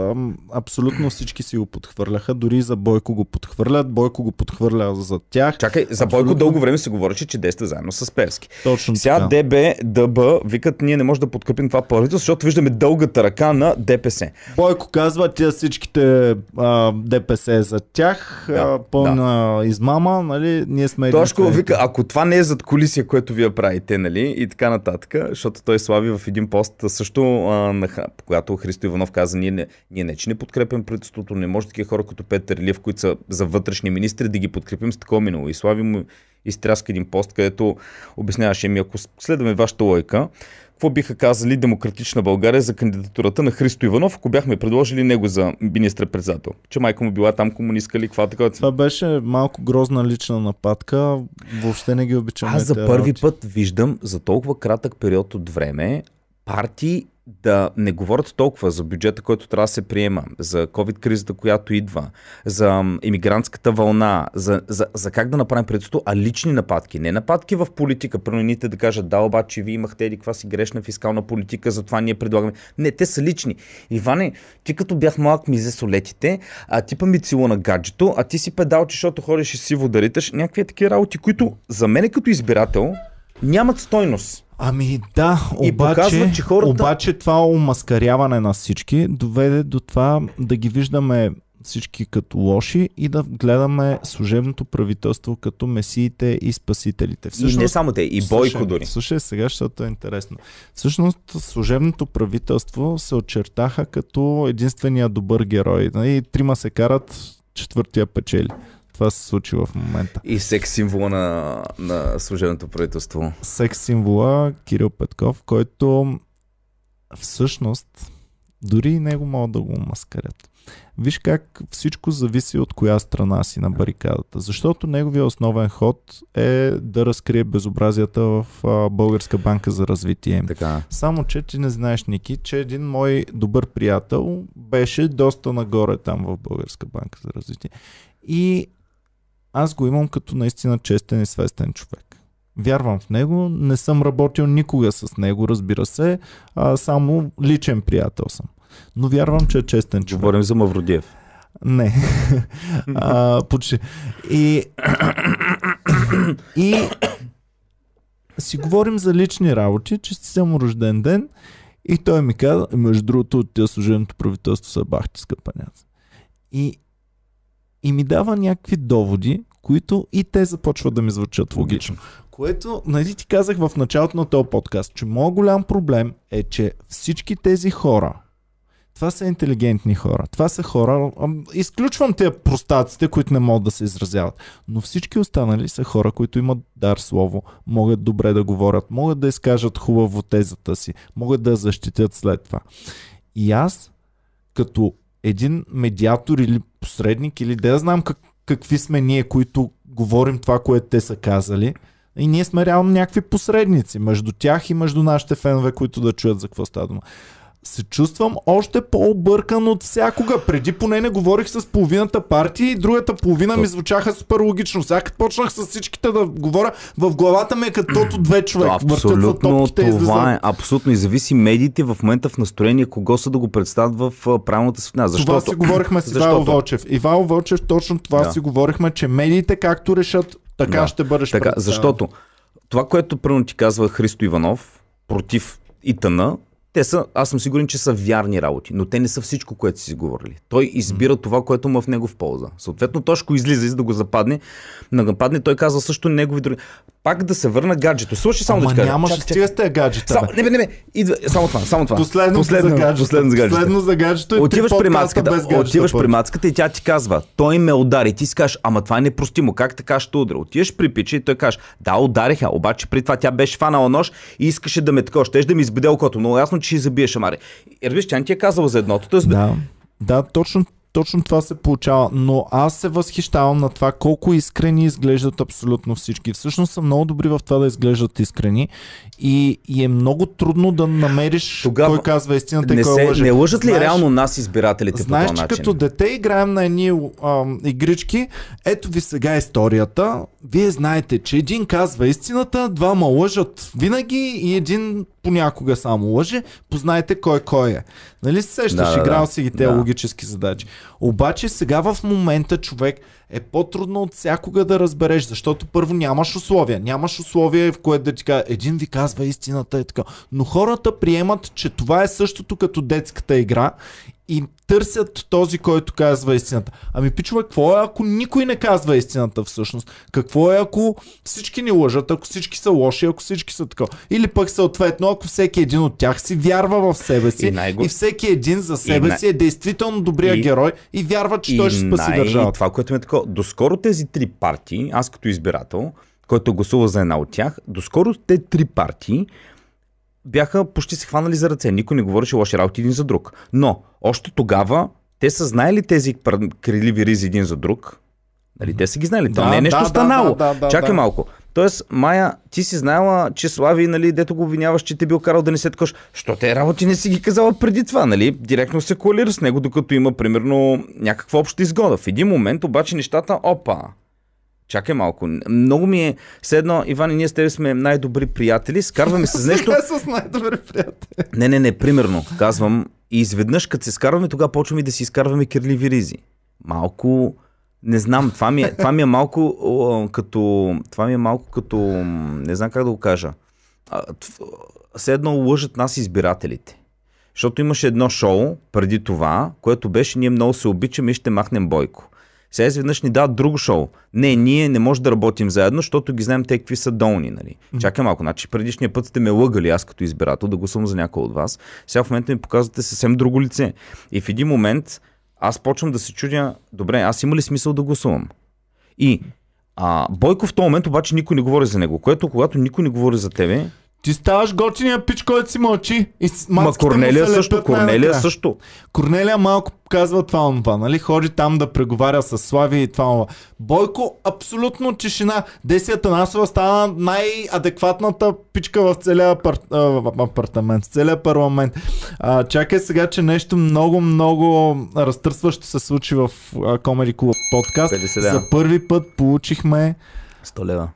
абсолютно всички си го подхвърляха. Дори за Бойко го подхвърлят. Бойко го подхвърля за тях. Чакай, за абсолютно... Бойко дълго време се говореше, че действа заедно с Перски. Точно Сега така. ДБ, ДБ викат, ние не можем да подкрепим това правителство, защото виждаме дългата ръка на ДПС. Бойко казва, тя всичките а, ДПС за тях, да, а, пълна да. измама, нали? Ние сме Тошко вика, ако това не е зад колисия, което вие правите, нали? И така нататък, защото той слави в един пост също, а, на, когато Христо Иванов каза, ние не, ние не че не подкрепям правителството, не може такива хора като Петър Лев, които са за вътрешни министри, да ги подкрепим с такова минало. И Слави му изтряска един пост, където обясняваше ми, ако следваме вашата лойка, какво биха казали Демократична България за кандидатурата на Христо Иванов, ако бяхме предложили него за министър-председател? Че майка му била там комунистка ли, каква така? Това беше малко грозна лична нападка. Въобще не ги обичам. Аз за първи работи. път виждам за толкова кратък период от време партии да не говорят толкова за бюджета, който трябва да се приема, за COVID-кризата, която идва, за иммигрантската вълна, за, за, за как да направим правителство, а лични нападки. Не нападки в политика. Промените да кажат, да, обаче вие имахте еди каква си грешна фискална политика, затова ние предлагаме. Не, те са лични. Иване, ти като бях малък ми взе солетите, а ти па ми цило на гаджето, а ти си педалче, защото ходиш и си водариташ. Някакви такива работи, които за мен като избирател нямат стойност. Ами да, и обаче, показва, че хората... обаче това омаскаряване на всички доведе до това да ги виждаме всички като лоши и да гледаме служебното правителство като месиите и спасителите. Всъщност, и не само те, и Бойко дори. Слушай сега, защото е интересно. Всъщност служебното правителство се очертаха като единствения добър герой. И трима се карат, четвъртия печели. Това се случи в момента. И секс символа на, на служебното правителство. Секс символа Кирил Петков, който всъщност дори и него могат да го маскарят. Виж как всичко зависи от коя страна си на барикадата. Защото неговия основен ход е да разкрие безобразията в Българска банка за развитие. Така. Само, че ти не знаеш, Ники, че един мой добър приятел беше доста нагоре там в Българска банка за развитие. И аз го имам като наистина честен и свестен човек. Вярвам в него, не съм работил никога с него, разбира се, а само личен приятел съм. Но вярвам, че е честен човек. Говорим за Мавродиев. Не. а, почти. И, и си говорим за лични работи, че си съм рожден ден и той ми каза, между другото, от тия служеното правителство са бахти скъпаняци. И и ми дава някакви доводи, които и те започват да ми звучат логично. Което, нали ти казах в началото на този подкаст, че моят голям проблем е, че всички тези хора, това са интелигентни хора. Това са хора. Изключвам тези простаците, които не могат да се изразяват. Но всички останали са хора, които имат дар слово, могат добре да говорят, могат да изкажат хубаво тезата си, могат да защитят след това. И аз, като един медиатор или посредник, или да знам как, какви сме ние, които говорим това, което те са казали, и ние сме реално някакви посредници между тях и между нашите фенове, които да чуят за какво става дума се чувствам още по-объркан от всякога. Преди поне не говорих с половината партия и другата половина ми звучаха супер логично. Сега като почнах с всичките да говоря, в главата ми е като две човек. Абсолютно това е. Абсолютно. И зависи медиите в момента в настроение кого са да го представят в правилната светлина. Защото... Това си говорихме с Ивайло Вълчев. Ивайло Вълчев точно това да. си говорихме, че медиите както решат, така да. ще бъдеш така, Защото това, което първо ти казва Христо Иванов против Итана, те са, аз съм сигурен, че са вярни работи, но те не са всичко, което си говорили. Той избира това, което му е в него в полза. Съответно, Тошко излиза, за да го западне. На нападне, той казва също негови други. Пак да се върна гаджето. Слушай само Ама да ти кажа. Нямаше стига с тези гаджета. Само, не, не, не, идва, само това, само това. Последно, последно за гаджето. Последно за гаджето. Последно за гаджето отиваш при мацката, без гаджета, отиваш при мацката и тя ти казва, той ме удари. Ти си кажеш, ама това е непростимо. Как така ще удра? Отиваш при пича и той каже, да, удариха, обаче при това тя беше фанала нож и искаше да ме такова. Щеш да ми избеде окото. Много ясно, че ще забие шамари. Ервиш, тя не ти е казала за едното. Тоест... Да, да, точно точно това се получава. Но аз се възхищавам на това колко искрени изглеждат абсолютно всички. Всъщност са много добри в това да изглеждат искрени и, и е много трудно да намериш Тогава, кой казва истината и кой лъже. Не лъжат ли знаеш, реално нас избирателите знаеш, по този начин? като дете играем на едни ам, игрички, ето ви сега историята, вие знаете, че един казва истината, двама лъжат винаги и един понякога само лъже, познайте кой кой е. Нали се сещаш, да, играл да, си ги тези да. логически задачи. Обаче сега в момента човек е по-трудно от всякога да разбереш, защото първо нямаш условия. Нямаш условия, в което да ти кажа, един ви казва истината и така. Но хората приемат, че това е същото като детската игра и търсят този, който казва истината. Ами пичува, какво е ако никой не казва истината всъщност? Какво е ако всички ни лъжат, ако всички са лоши, ако всички са така? Или пък съответно, ако всеки един от тях си вярва в себе си и, най- и всеки един за себе и си е действително добрия и... герой и вярва, че и той ще спаси най- държавата. Това, което ме е такова, доскоро тези три партии, аз като избирател, който гласува за една от тях, доскоро те три партии бяха почти се хванали за ръце. Никой не говореше лоши работи един за друг. Но още тогава те са знаели тези криливи ризи един за друг. Нали, те са ги знали. Да, не е нещо да, станало. Да, да, да, Чакай да. малко. Тоест, Майя, ти си знаела, че Слави, нали, дето го обвиняваш, че те бил карал да не се такош. Що те работи не си ги казала преди това, нали? Директно се коалира с него, докато има, примерно, някаква обща изгода. В един момент обаче нещата, опа, Чакай малко. Много ми е. Седно, Иван и ние с теб сме най-добри приятели. Скарваме се с нещо. с най-добри приятели. Не, не, не. Примерно, казвам. И изведнъж, като се скарваме, тогава почваме да си изкарваме кирливи ризи. Малко. Не знам, това ми е, това ми е малко о, като. Това ми е малко като. Не знам как да го кажа. Седно лъжат нас избирателите. Защото имаше едно шоу преди това, което беше ние много се обичаме и ще махнем Бойко. Сега изведнъж ни дават друго шоу. Не, ние не можем да работим заедно, защото ги знаем те какви са долни. Нали? Mm-hmm. Чакай малко, значи предишния път сте ме лъгали аз като избирател да гласувам за някой от вас. Сега в момента ми показвате съвсем друго лице. И в един момент аз почвам да се чудя, добре, аз има ли смисъл да гласувам? И а, Бойко в този момент обаче никой не говори за него, което когато никой не говори за тебе, ти ставаш готиния пич, който си мълчи. И Ма Корнелия също, Корнелия също. Корнелия малко казва това онова, нали? Ходи там да преговаря с Слави и това онова. Бойко, абсолютно тишина. Деси Танасова стана най-адекватната пичка в целия апар... апартамент, в целия парламент. А, чакай сега, че нещо много, много разтърсващо се случи в Comedy Club подкаст. 50, да. За първи път получихме 100 лева.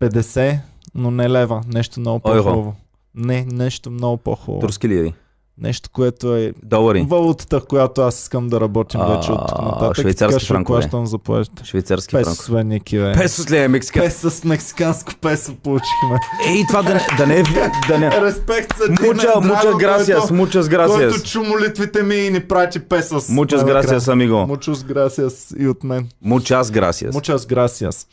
50 но не лева. Нещо много по-хубаво. Не, нещо много по-хубаво. Турски лири. Нещо, което е Долари. валутата, която аз искам да работим а, вече от тук нататък. Швейцарски франкове. Плащам заплаща. Швейцарски песо франкове. Ники, бе. Песо ли е мексика? Песо с мексиканско песо получихме. Ей, това да, да не е... Да не... Респект за Муча, муча грасиас, муча грасиас. Който чу молитвите ми и ни прати песо. Муча грасиас, амиго. Муча грасиас и от мен. Муча грасиас. Муча грасиас.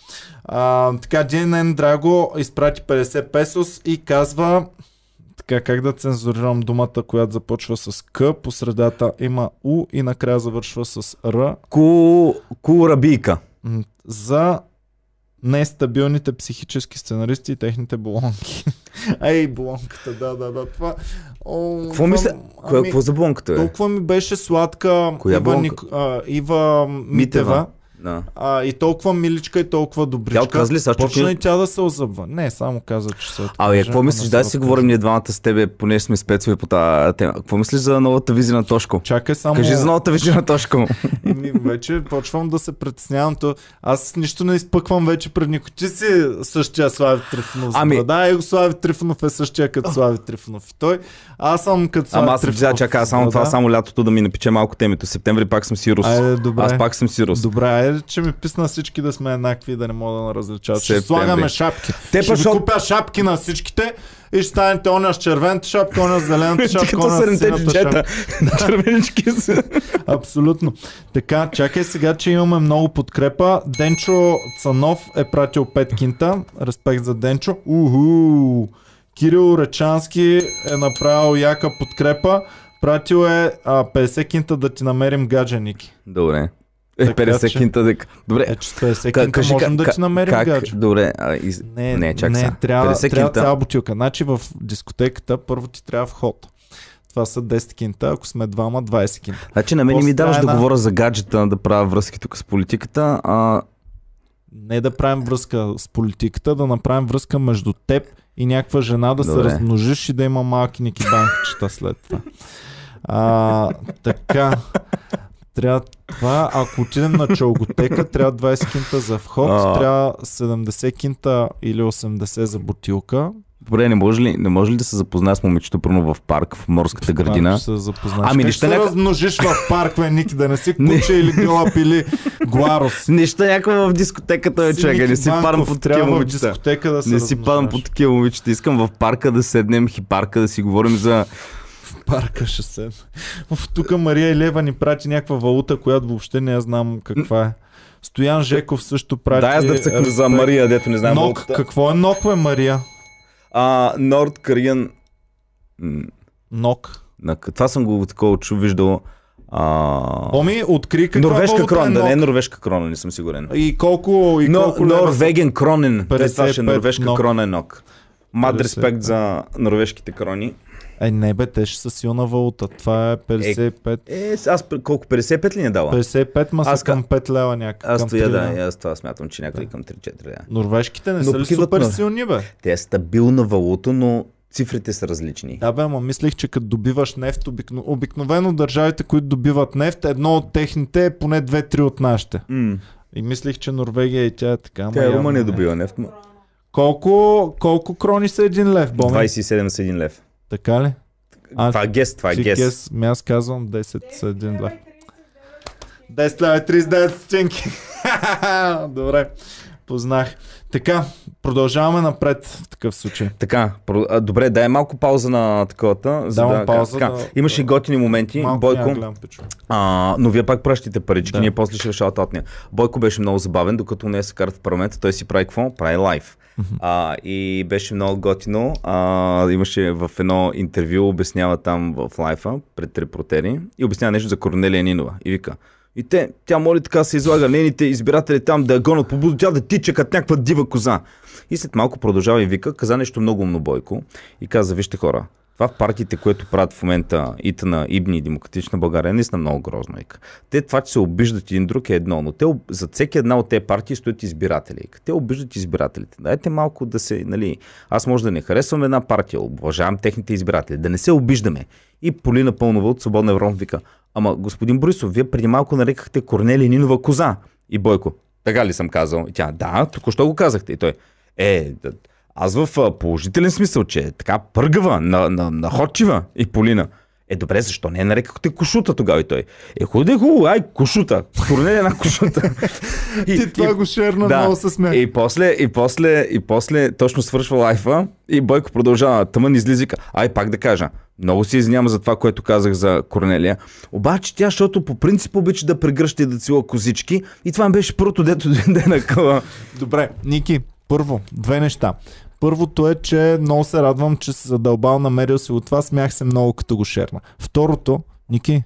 така, Джейнен Драго изпрати 50 песос и казва така, как да цензурирам думата, която започва с К, по средата има У и накрая завършва с Р. Ку... Курабийка. За нестабилните психически сценаристи и техните болонки. Ей, болонката, да, да, да. Това. О, Какво това- мисля? Ами, какво за блонката е? Толкова ми беше сладка Коя Ива? Ник, а, Ива Митева. Митева. Да. А, и толкова миличка и толкова добричка. Тя отказа ли? Сега Почна чуя- и тя да се озъбва. Не, само каза, че се Абе, откаже, какво мислиш? се си говорим ние двамата с тебе, понеже сме спецове по тази тема. Какво мислиш за новата визия на Тошко? Чакай само. Кажи за новата визия на Тошко. Еми, вече почвам да се притеснявам. То... Аз нищо не изпъквам вече пред никой. Ти си същия Слави Трифонов. Ами-. Да, и Слави Трифонов е същия като Слави Трифонов. И той, аз съм като Слави Ама аз Трифонов. чакай, само това, само лятото да ми напиче малко темето. Септември пак съм си рус. Аз пак съм си рус. Добре, айде, че ми писна всички да сме еднакви и да не мога да ме различават. Ще Септември. слагаме шапки. Те ще ви шо- купя шапки на всичките и ще станете оня с червената шапка, оня с зелената шапка, Като оня с джета шапка. на червенички са. Абсолютно. Така, чакай сега, че имаме много подкрепа. Денчо Цанов е пратил 5 кинта. Респект за Денчо. Уху! Кирил Речански е направил яка подкрепа. Пратил е а, 50 кинта да ти намерим гадженики. Добре. Е, Така 50 че- кинта дека. Добре. Е, че с 50 Ка- кинта можем да ти намерим как? гадже. Добре. А, из... Не, Не, чак не сега. трябва, 50 трябва кинта. цяла бутилка. Значи в дискотеката първо ти трябва вход. Това са 10 кинта, ако сме двама 20 кинта. Значи на мен После ми даваш да една- говоря за гаджета, да правя връзки тук с политиката. А, Не да правим връзка с политиката, да направим връзка между теб и някаква жена да Добре. се размножиш и да има малки ники банкчета след това. А, така. Трябва това, ако отидем на чалготека, трябва 20 кинта за вход, А. трябва 70 кинта или 80 за бутилка. добре, не може ли, не може ли да се запозная с момичето пръвно в парк, в морската градина? Ще се запознаеш. Ами се няка- размножиш в парк, бе, Ники, да не си куче или гълъб или гларос. Нищо някакво в дискотеката, бе, Си човека. Не си падам по такива момичета. дискотека да се Не си падам по такива момичета. Искам в парка да седнем, хипарка, да си говорим за... парка ще се. Тук Мария Илева ни прати някаква валута, която въобще не я знам каква е. Стоян Жеков също прати. Дай аз да цъкна за. Мария, дето не знам. Нок, какво е нок, бе, Мария? А, Норд Кориан... М, Нок. Това съм го такова чу, виждал. А... Оми, откри каква Норвежка е да нок. не е норвежка крона, не съм сигурен. И колко, и Но, колко? Норвеген кронен. Това ще 55 е норвежка нок. крона е нок. Мад 55. респект за норвежките крони. Е, не бе, те ще са силна валута. Това е 55. Е, аз пр- колко? 55 ли не дава? 55, ма Аз са към 5 лева някак. Аз стоя, 3 да, аз това смятам, че някъде към 3-4 лева. Норвежките не Но са ли супер силни, бе? Те е стабилна валута, но цифрите са различни. Да, бе, ама мислех, че като добиваш нефт, обикно... обикновено държавите, които добиват нефт, едно от техните е поне 2-3 от нашите. М. И мислех, че Норвегия и тя е така. Тя е Румъния не. добива нефт. Колко, колко крони са един лев, Боми? 27 с 1 лев. Така ли? А, това е гес, това е Ти гес. гес, ми аз казвам 10 с един лев. 10 лева и 39 стотинки. Добре, познах. Така, продължаваме напред в такъв случай. Така, про- добре, дай малко пауза на таковата. за Давам да, пауза Така, да- имаше да- готини моменти. Малко Бойко, гледам. А, но вие пак пращате парички, Да. ние после ще решавате от нея. Бойко беше много забавен, докато не се карат в парламента, той си прави какво? Прави лайв. А, и беше много готино. А, имаше в едно интервю, обяснява там в лайфа пред репортери и обяснява нещо за Корнелия Нинова. И вика, и те, тя моли така се излага нейните избиратели там да я гонят по будо, тя да тича като някаква дива коза. И след малко продължава и вика, каза нещо много умно Бойко и каза, вижте хора, това в партиите, което правят в момента ИТНА, ИБНИ и Демократична България, е наистина много грозно. Вика. Те това, че се обиждат един друг е едно, но те за всеки една от тези партии стоят избиратели. Вика. Те обиждат избирателите. Дайте малко да се, нали, аз може да не харесвам една партия, уважавам техните избиратели, да не се обиждаме. И Полина Пълнова от Свободна Европа вика, ама господин Борисов, вие преди малко нарекахте Корнелия Нинова коза. И Бойко, така ли съм казал? И тя, да, току-що го казахте. И той, е, аз в положителен смисъл, че е така пъргава, на, на, находчива. И Полина, е добре, защо не я нарекахте кошута тогава? И той, е хубаво, да е хубаво, ай, кошута. Корнелия една кошута. и, Ти това го шерна, много се смях. и после, и после, и после точно свършва лайфа и Бойко продължава. Тъмън излиза и ка- Ай, пак да кажа. Много се извинявам за това, което казах за Корнелия. Обаче тя, защото по принцип обича да прегръща и да целува козички. И това беше първото, дето дойде на къла. Добре, Ники, първо, две неща. Първото е, че много се радвам, че се задълбал, намерил си от това, смях се много като го шерна. Второто, Ники,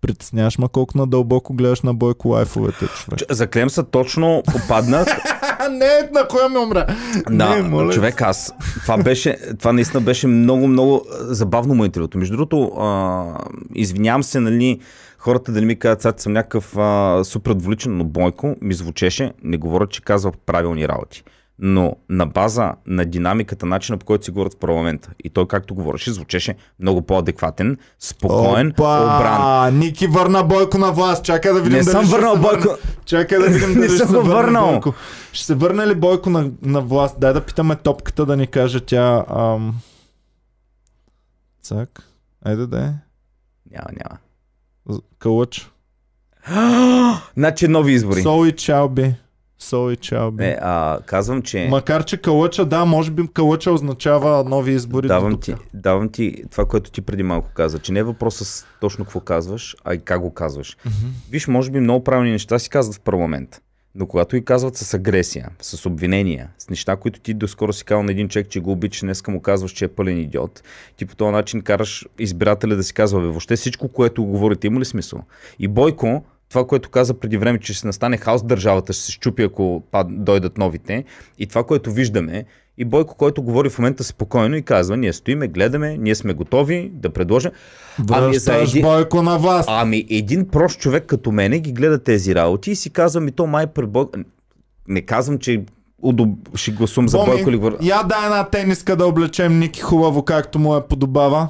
притесняваш, ма колко надълбоко гледаш на Бойко лайфовете, човек. За Клем са точно попаднах. не, на коя ми умра? Да, не, моля. човек, аз. Това беше, това наистина беше много, много забавно му интервюто. Между другото, а, извинявам се, нали, хората да не ми кажат, сега съм някакъв а, супер отвличен, но Бойко ми звучеше, не говоря, че казва правилни работи. Но на база на динамиката, начина по който си говорят в парламента и той както говореше, звучеше много по-адекватен, спокоен, обран. Ники върна Бойко на власт. Чакай да видим Не дали съм ще върнал върне. Бойко. Чакай да видим Не дали ще съм върнал. Бойко. Ще се върне ли Бойко на, на власт? Дай да питаме топката да ни каже тя... Ам... Цак. Айде да е. Няма, няма. Кълъч. Значи нови избори. Сол и чалби. Сол и чалби. Не, а, казвам, че... Макар, че кълъча, да, може би кълъча означава нови избори. Давам ти, давам ти това, което ти преди малко каза, че не е въпросът с точно какво казваш, а и как го казваш. Виж, може би много правилни неща си казват в парламент. Но когато ги казват с агресия, с обвинения, с неща, които ти доскоро си казал на един човек, че го обичаш, днеска му казваш, че е пълен идиот, ти по този начин караш избирателя да си казва, бе, въобще всичко, което говорите, има ли смисъл? И Бойко, това, което каза преди време, че ще настане хаос държавата, ще се щупи, ако пад, дойдат новите. И това, което виждаме, и Бойко, който говори в момента спокойно и казва, ние стоиме, гледаме, ние сме готови да предложим. Ами за един, Бойко на власт. Ами един прост човек като мене ги гледа тези работи и си казва ми то май пред Бойко... Не казвам, че удоб... ще гласувам за Бойко или я дай една тениска да облечем Ники хубаво, както му е подобава.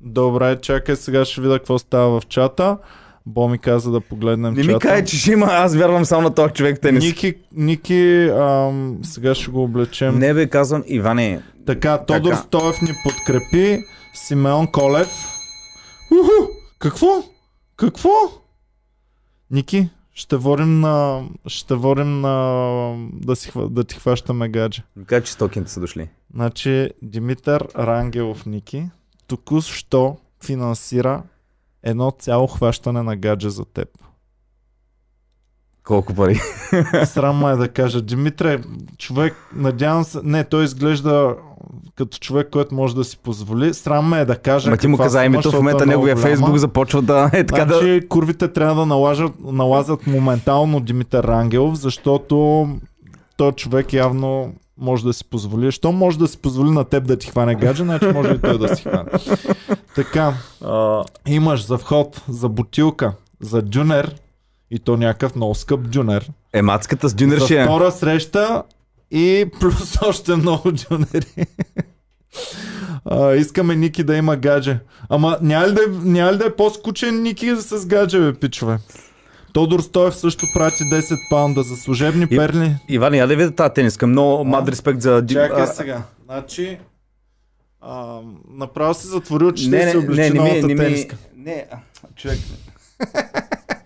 Добре, чакай, сега ще видя какво става в чата. Бо ми каза да погледнем Не чата. ми кай, че ще има, аз вярвам само на този човек тенис. Ники, Ники ам, сега ще го облечем. Не бе, казвам, Иване, Така, Тодор Така. Стоев ни подкрепи. Симеон Колев. Уху! Какво? Какво? Ники, ще ворим на... Ще ворим на... Да, си, да ти хващаме гадже. кажа, че стокините са дошли. Значи Димитър Рангелов Ники току-що финансира едно цяло хващане на гадже за теб. Колко пари? Срам ме е да кажа. Димитре, човек, надявам се... Не, той изглежда като човек, който може да си позволи. Срам ме е да кажа. Ма ти му каза името, в защото момента е неговия голяма. фейсбук започва да е така да... значи, курвите трябва да налажат, налазят моментално Димитър Рангелов, защото той човек явно може да си позволи. Що може да си позволи на теб да ти хване гадже, значи може и той да си хване. Така, имаш за вход, за бутилка, за джунер, и то някакъв много скъп джунер. Е, мацката с За дюнершия. втора среща и плюс още много джунери. А, искаме Ники да има гадже. Ама няма ли да, е- няма ли да е по-скучен Ники с гадже, бе, пичове? Тодор Стоев също прати 10 паунда за служебни И- перли. Иван, я да видя тази тениска. Много мад респект за... Чакай сега. Значи, а, направо си затвори очите Не, и не, си не, облечи не, ми, новата не, тениска. не, а, човек.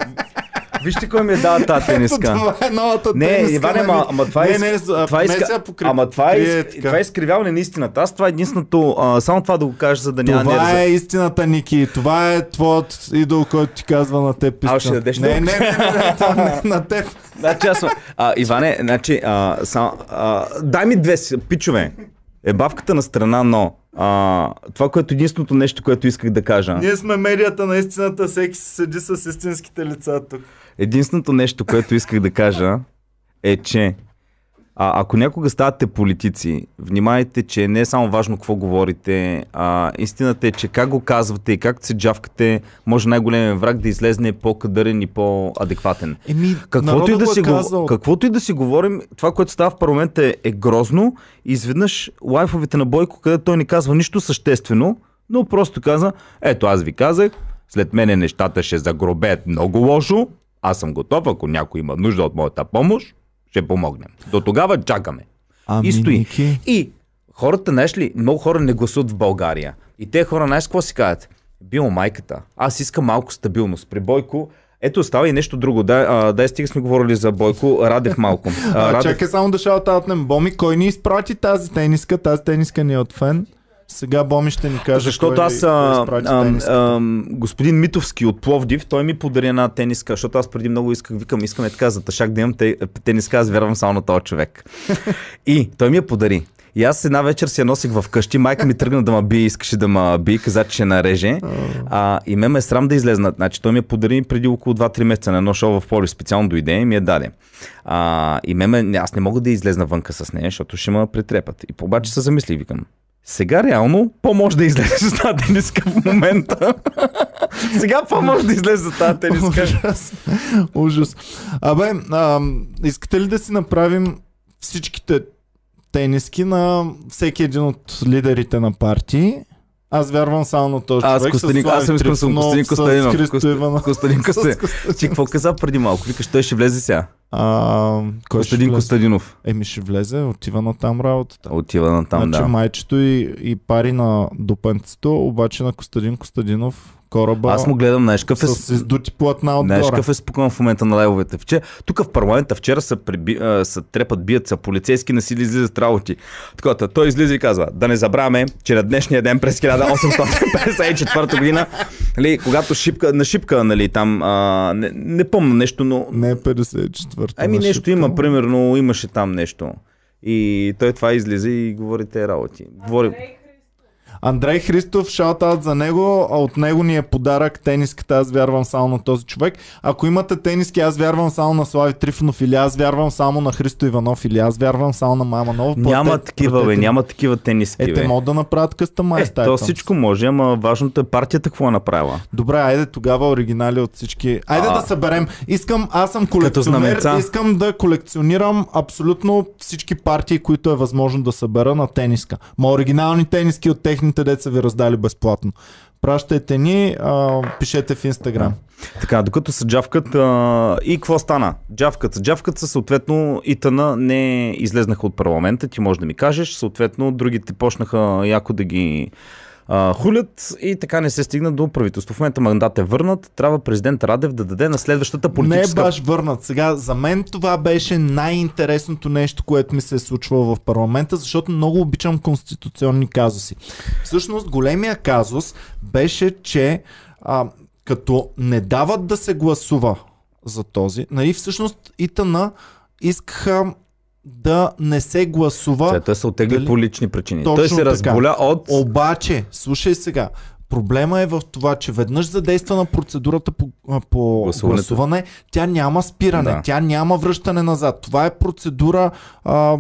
Вижте кой ми е дал тази тениска. Това е новата Не, тениска. Иване, на ама, ама това е... не, не, това е покри... Ама това е, това е изкривяване на истината. Аз това е единственото... А, само това да го кажа, за да няма Това нервоза. е истината, Ники. Това е твоят идол, който ти казва на теб А, истина. ще дадеш не, не, не, не, не, това не, на теб. Значи аз. А, Иване, значи... А, сам, а, дай ми две пичове. Е бавката на страна, но... А, това, което единственото нещо, което исках да кажа. Ние сме медията на истината, всеки си седи с истинските лица тук. Единственото нещо, което исках да кажа е, че а, ако някога ставате политици, внимайте, че не е само важно какво говорите, а истината е, че как го казвате и как се джавкате, може най-големият враг да излезне по-кадърен и по-адекватен. Еми, Каквото и, да си е го, казал. каквото и да си говорим, това, което става в парламента е, е грозно. Изведнъж лайфовете на Бойко, където той не казва нищо съществено, но просто каза, ето аз ви казах, след мене нещата ще загробеят много лошо, аз съм готов, ако някой има нужда от моята помощ, ще помогнем. До тогава чакаме. Ами, и стои. Ники, И хората, знаеш ли, много хора не гласуват в България. И те хора, знаеш какво си казват? Бил майката. Аз искам малко стабилност. При Бойко, ето става и нещо друго. Дай, а, дай стига сме говорили за Бойко. Радев малко. А, Радев, чакай само да шаутаутнем. Боми, кой ни изпрати тази тениска? Тази тениска ни е от фен. Сега Боми ще ни каже защото кой, аз, кой а, а, господин Митовски от Пловдив, той ми подари една тениска, защото аз преди много исках, викам, искаме така за тъшак да имам те, тениска, аз вярвам само на този човек. И той ми я подари. И аз една вечер си я носих в къщи, майка ми тръгна да ма бие, искаше да ма бие, каза, че ще нареже. А, и ме ме е срам да излезна. Значи той ми я подари преди около 2-3 месеца на едно шоу в Поле, специално дойде и ми я даде. А, и ме, ме, аз не мога да излезна вънка с нея, защото ще ме претрепат. И обаче се замислих, викам, сега реално по-може да излезе с тази тениска в момента. Сега по-може да излезе с тази тениска. Ужас. Ужас. Абе, а, искате ли да си направим всичките тениски на всеки един от лидерите на партии? Аз вярвам само на този Аз човек. Слави аз съм искам съм. Костадин С Костадинов. Костадин. Ти какво каза преди малко? Викаш, той ще влезе сега. А, кой ще Костадин влезе? Костадинов. Еми ще влезе, отива на там работата. Отива на там, значи да. майчето и, и пари на допенцето, обаче на Костадин Костадинов кораба Аз му гледам, знаеш какъв е, с издути платна знаеш отгоре. какъв е спокоен в момента на лайвовете. Вчера, тук в парламента вчера са, преби, а, са трепат, бият са, полицейски насили излизат работи. Такова, той излиза и казва, да не забравяме, че на днешния ден през 1854 година, нали, когато шипка, на шипка, нали, там, а, не, не помня нещо, но Не е 54-та. Ами нещо шипка. има, примерно имаше там нещо. И той това излиза и говори те работи. Говори... Андрей Христов, шаутаут за него, а от него ни е подарък тениската, аз вярвам само на този човек. Ако имате тениски, аз вярвам само на Слави Трифонов или аз вярвам само на Христо Иванов или аз вярвам само на Мама Нов. Няма платете, такива, бе, няма такива тениски, Е, те могат да направят къстомайз Е, то всичко може, ама важното е партията какво е направила. Добре, айде тогава оригинали от всички. Айде А. да съберем. Искам, аз съм колекционер, искам да колекционирам абсолютно всички партии, които е възможно да събера на тениска. Ма оригинални тениски от техните деца ви раздали безплатно. Пращайте ни, а, пишете в Инстаграм. Така, докато се джавкат а, и какво стана? Джавкат се, джавкат се, съответно ИТН не излезнаха от парламента, ти можеш да ми кажеш, съответно другите почнаха яко да ги а, хулят и така не се стигна до правителство. В момента мандат е върнат, трябва президент Радев да даде на следващата Не е политическа... баш върнат. Сега, за мен това беше най-интересното нещо, което ми се е случвало в парламента, защото много обичам конституционни казуси. Всъщност, големия казус беше, че а, като не дават да се гласува за този, нали, всъщност ИТН искаха да не се гласува. Че Той се оттегли Дали? по лични причини. Точно Той се така. разболя от... Обаче, слушай сега, проблема е в това, че веднъж задействана процедурата по, по гласуване, тя няма спиране, Да. тя няма връщане назад. Това е процедура а,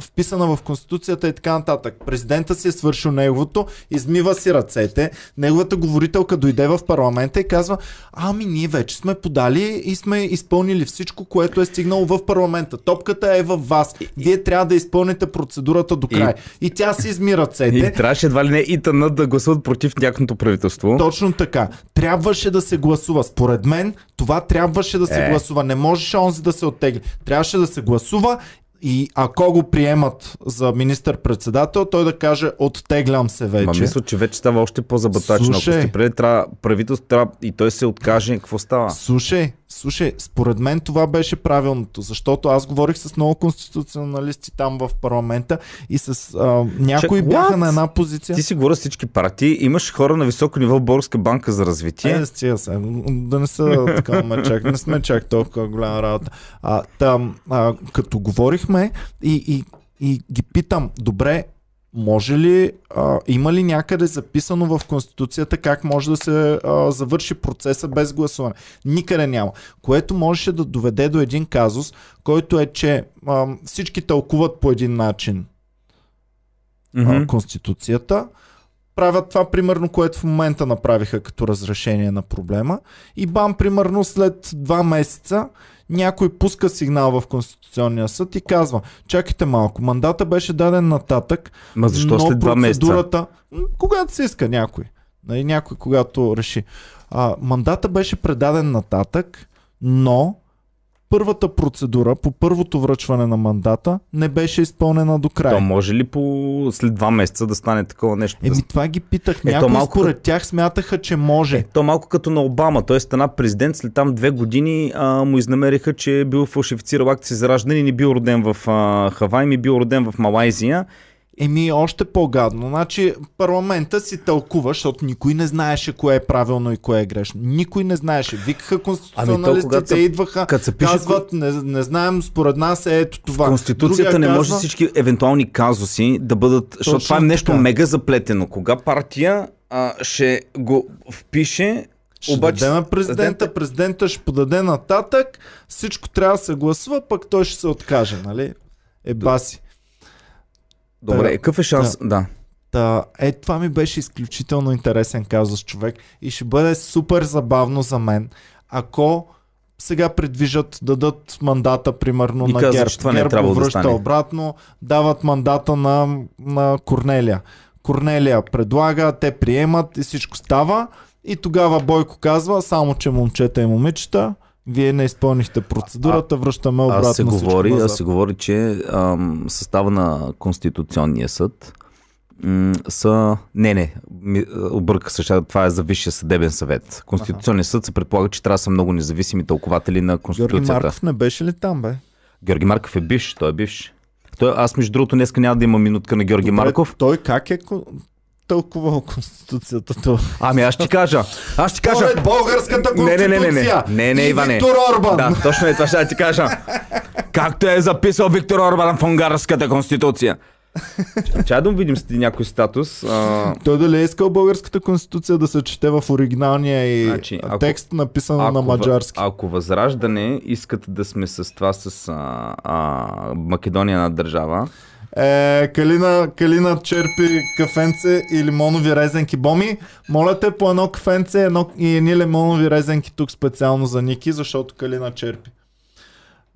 вписана в Конституцията и така нататък. Президента си е свършил неговото, измива си ръцете, неговата говорителка дойде в парламента и казва, ами ние вече сме подали и сме изпълнили всичко, което е стигнало в парламента. Топката е във вас. Вие трябва да изпълните процедурата до И- край. И, тя си изми ръцете. И трябваше едва ли не ИТН да гласуват против тяхното правителство. Точно така. Трябваше да се гласува. Според мен това трябваше да се Е. гласува. Не можеше онзи да се оттегли. Трябваше да се гласува и ако го приемат за министър-председател, той да каже оттеглям се вече. Ма мисля, че вече става още по-забатачно. Ако Слушай. сте преди, трябва правителство трябва и той се откаже, какво става? Слушай, слушай, според мен това беше правилното, защото аз говорих с много конституционалисти там в парламента и с а, някои Чак, бяха what? на една позиция. Ти си говоря с всички партии, имаш хора на високо ниво в Българска банка за развитие. Е, стига се. Да не са така, ме чак, не сме чак толкова голяма работа. А, там, а, като говорихме и, и, и ги питам, добре, може ли, а, има ли някъде записано в Конституцията как може да се а, завърши процеса без гласуване? Никъде няма. Което можеше да доведе до един казус, който е, че а, всички тълкуват по един начин Мгм. а, Конституцията. Правят това, примерно, което в момента направиха като разрешение на проблема. И бам, примерно, след два месеца някой пуска сигнал в Конституционния съд и казва, чакайте малко, мандата беше даден нататък, Ма защо но след два месеца? процедурата, м, когато се иска някой, нали, някой когато реши. А, мандата беше предаден нататък, но първата процедура по първото връчване на мандата не беше изпълнена до края. То може ли по след два месеца да стане такова нещо? Еми това ги питах. Ето, Някои малко според тях смятаха, че може. Е, то малко като на Обама, т.е. една президент след там две години а, му изнамериха, че е бил фалшифицирал акти за раждане и не бил роден в а, Хавай, ми бил роден в Малайзия Еми, още по-гадно. Значи, парламента си тълкува, защото никой не знаеше кое е правилно и кое е грешно. Никой не знаеше. Викаха конституционалистите, когато се- идваха, се пише- казват, не, не знаем, според нас е ето това. Конституцията Другия не може казва, всички евентуални казуси да бъдат. Защото Точно това е нещо така. мега заплетено. Кога партия а, ще го впише, Ще обаче. даде на президента, президента ще подаде нататък, всичко трябва да се гласува, пък той ще се откаже, нали? Е баси. Добре, Да. какъв е шанс? Да. Та, е, това ми беше изключително интересен казус човек и ще бъде супер забавно за мен, ако сега предвижат, дадат мандата, примерно, И на казват, ГЕРБ. това не е ГЕРБ да връща стане. обратно, дават мандата на, на Корнелия. Корнелия предлага, те приемат и всичко става. И тогава Бойко казва, само че момчета и момичета, вие не изпълнихте процедурата, връщаме обратно Аз се говори, аз се говори, че ам, състава на Конституционния съд м, са... Не, не, обърка се, това е за Висшия съдебен съвет. Конституционният съд се предполага, че трябва да са много независими тълкователи на Георги Конституцията. Марков не беше ли там, бе? Георги Марков е бивш, той е бивш. Той, аз между другото днеска няма да има минутка на Георги Добре, Марков. Той как е тълкувал Конституцията? То? Ами аз ти кажа. Аз ти кажа. Според българската Не, не, конституция. не, не, не. Не, не, и Иване. Виктор Орбан. Да, точно е това ще ти кажа. Както е записал Виктор Орбан в унгарската конституция. Чай да видим с някой статус. А, Той дали е искал българската конституция да се чете в оригиналния и Значи, ако- текст написан на ако, маджарски. ако Възраждане искат да сме с това с а, а, Македония на държава, Е, Калина, Калина черпи кафенце и лимонови резенки. Боми, моля те по едно кафенце едно, и едни лимонови резенки тук специално за Ники, защото Калина черпи.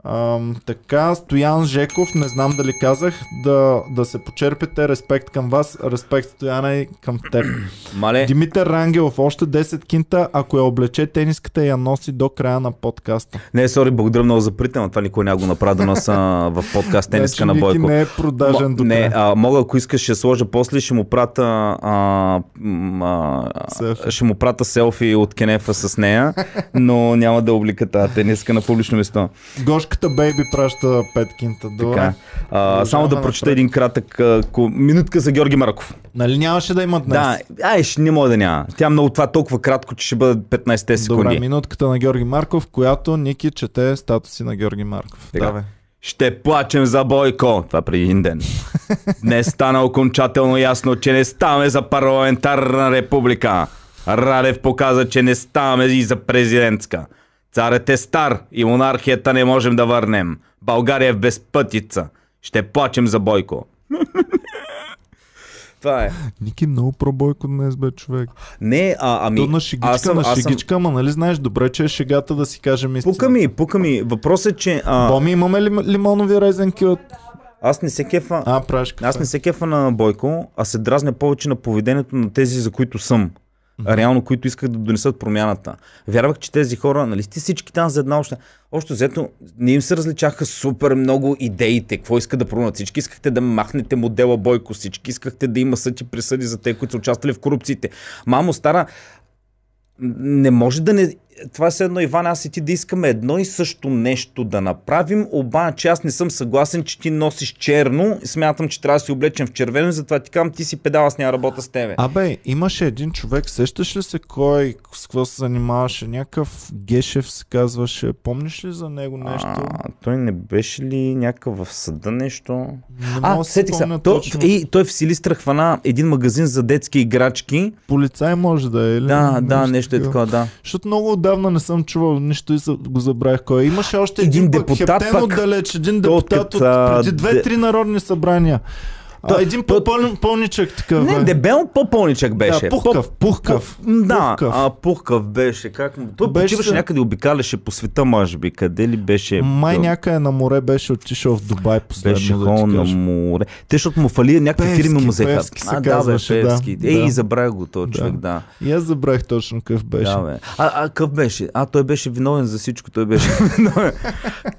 Ам, така, Стоян Жеков, не знам дали казах, да, да се почерпите. Респект към вас, респект Стояна и към теб. мале, Димитър Рангелов, още 10 кинта, ако я облече тениската я носи до края на подкаста. не, сори, благодаря много за притема, но това никой няма го направи да носа в подкаст тениска на Значи, Ники Бойко. не е продажен до не, а, мога, ако искаш, ще сложа после, ще му прата, а, а, Селфи. ще му прата селфи от кенефа с нея, но няма да облика тази тениска на публично место. Гошката Бейби праща 5 кинта. Добре. Така. А, Продължаваме само да прочета един кратък а, ко- минутка за Георги Марков. Нали нямаше да има днес? Да, ай, ще не може да няма. Тя много това е толкова кратко, че ще бъде 15 секунди. Добре, минутката на Георги Марков, която Ники чете статуси на Георги Марков. Така. Давай. Ще плачем за Бойко. Това преди един ден. Днес стана окончателно ясно, че не ставаме за парламентарна република. Радев показа, че не ставаме и за президентска. Царят е стар и монархията не можем да върнем. България е в безпътица. Ще плачем за Бойко. Това е. Ники много пробойко днес бе човек. Не, а, ами... То на шегичка, аз съм- на съм- шегичка, ама нали знаеш добре, че е шегата да си кажем истина. Пука ми, пука ми. Въпросът е, че а, Боми, имаме ли лимонови резенки от... аз не се кефа. А, правиш кафе. Аз не се кефа на Бойко, а се дразня повече на поведението на тези, за които съм. Реално, които исках да донесат промяната. Вярвах, че тези хора, нали сте всички там за една още. Още взето, не им се различаха супер много идеите. Какво искат да променят? Всички искахте да махнете модела Бойко, всички искахте да има съд и присъди за те, които са участвали в корупциите. Мамо, стара, не може да не... Това е едно, Иван, аз и ти да искаме едно и също нещо да направим, обаче аз не съм съгласен, че ти носиш черно и смятам, че трябва да си облечен в червено затова ти казвам, ти си педал, аз няма работа с тебе. Абе, имаше един човек, сещаш ли се кой, с какво се занимаваше? Някакъв Гешев се казваше. Помниш ли за него нещо? А, той не беше ли някакъв в съда нещо? Не А, сетих се. То, и, той в Силистра хвана един магазин за детски играчки. Полицай може да е, или? Да, да, нещо е такова, да. Защото много отдавна не съм чувал нищо и го забравих кой. е. Имаше още един, Един пък депутат пък. отдалеч, един депутат от а, преди две-три народни събрания. А, Той- един той- по-пълн, пълничък такъв. Не, бе. дебел по-пълничък беше. Да, пухкав, пухкав. Да, Пухкав. а пухкав беше. Как... му- Той Беше почиваше някъде, обикаляше по света, може би. Къде ли беше? Май някъде на море беше отишъл в Дубай последно. Беше да ходил на море. Те, защото му фали някакви Певски, фирми му взеха. Певски се а, да, казваше, бе, да, Певски. да. Ей, забравя го този Да. човек, да. И аз забравих точно какъв беше. Да, бе. А, а какъв беше? А, той беше виновен за всичко. Той беше виновен.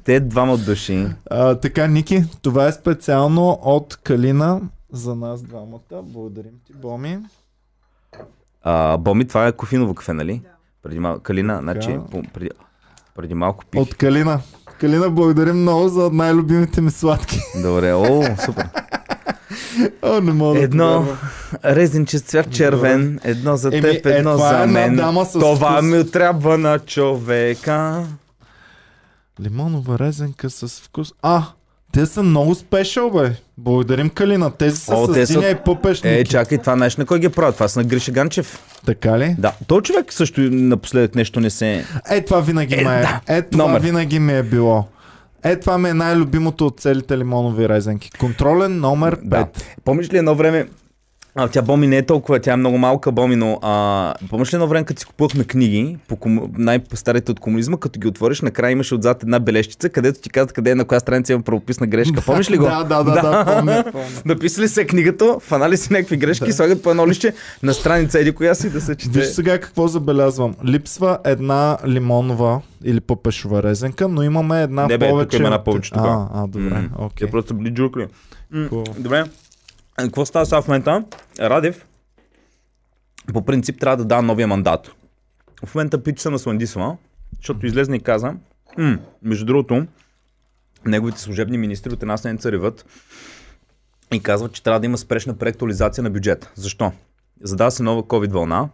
Те двама души. А, така, Ники, това е специално от Калина за нас двамата. Благодарим ти, Боми. А, Боми, това е кофиново кафе, нали? Преди малко. Калина, значи, по- преди, преди малко пих. От Калина. Калина, благодарим много за най-любимите ми сладки. Добре, о, супер. О, не мога да Едно повярвам. резенче цвят червен, едно за Еми, теб, е, едно е за една мен. дама с Това вкус. ми трябва на човека. Лимонова резенка с вкус. А, те са много спешъл, бе. Благодарим Калина. Тези са О, с те са- и пъпешники. Е, чакай, това знаеш на кой ги прави? Това са на Гриша Ганчев. Така ли? Да, той човек също напоследък нещо не се... Е, това винаги Е, ме е. да. Е, това Номер. винаги ми е било. Е, това ми е най-любимото от целите лимонови резенки. Контролен номер 5. Да. Помниш ли едно време, а, тя Боми не е толкова, тя е много малка Боми, но а, помниш ли едно време, като си купувахме книги, по кому... най-старите от комунизма, като ги отвориш, накрая имаше отзад една бележчица, където ти казват къде е на коя страница има правописна грешка. Помниш ли го? Да, да, да, да, помня, помня. Написали се книгата, фанали си някакви грешки, да. слагат по едно лище на страница еди коя си да се чете. Виж сега какво забелязвам. Липсва една лимонова или пъпешова резенка, но имаме една Не, бе, тук повече. има една повече тук. А, а, добре, окей. Те просто били джукли. М, Хубаво. Добре. Какво става сега в момента? Радев по принцип трябва да дава новия мандат. В момента пич се насландисва, защото излезна и каза, между другото, неговите служебни министри от една седмица реват и казват, че трябва да има спешна преактуализация на бюджета. Защо? Задава се нова COVID вълна,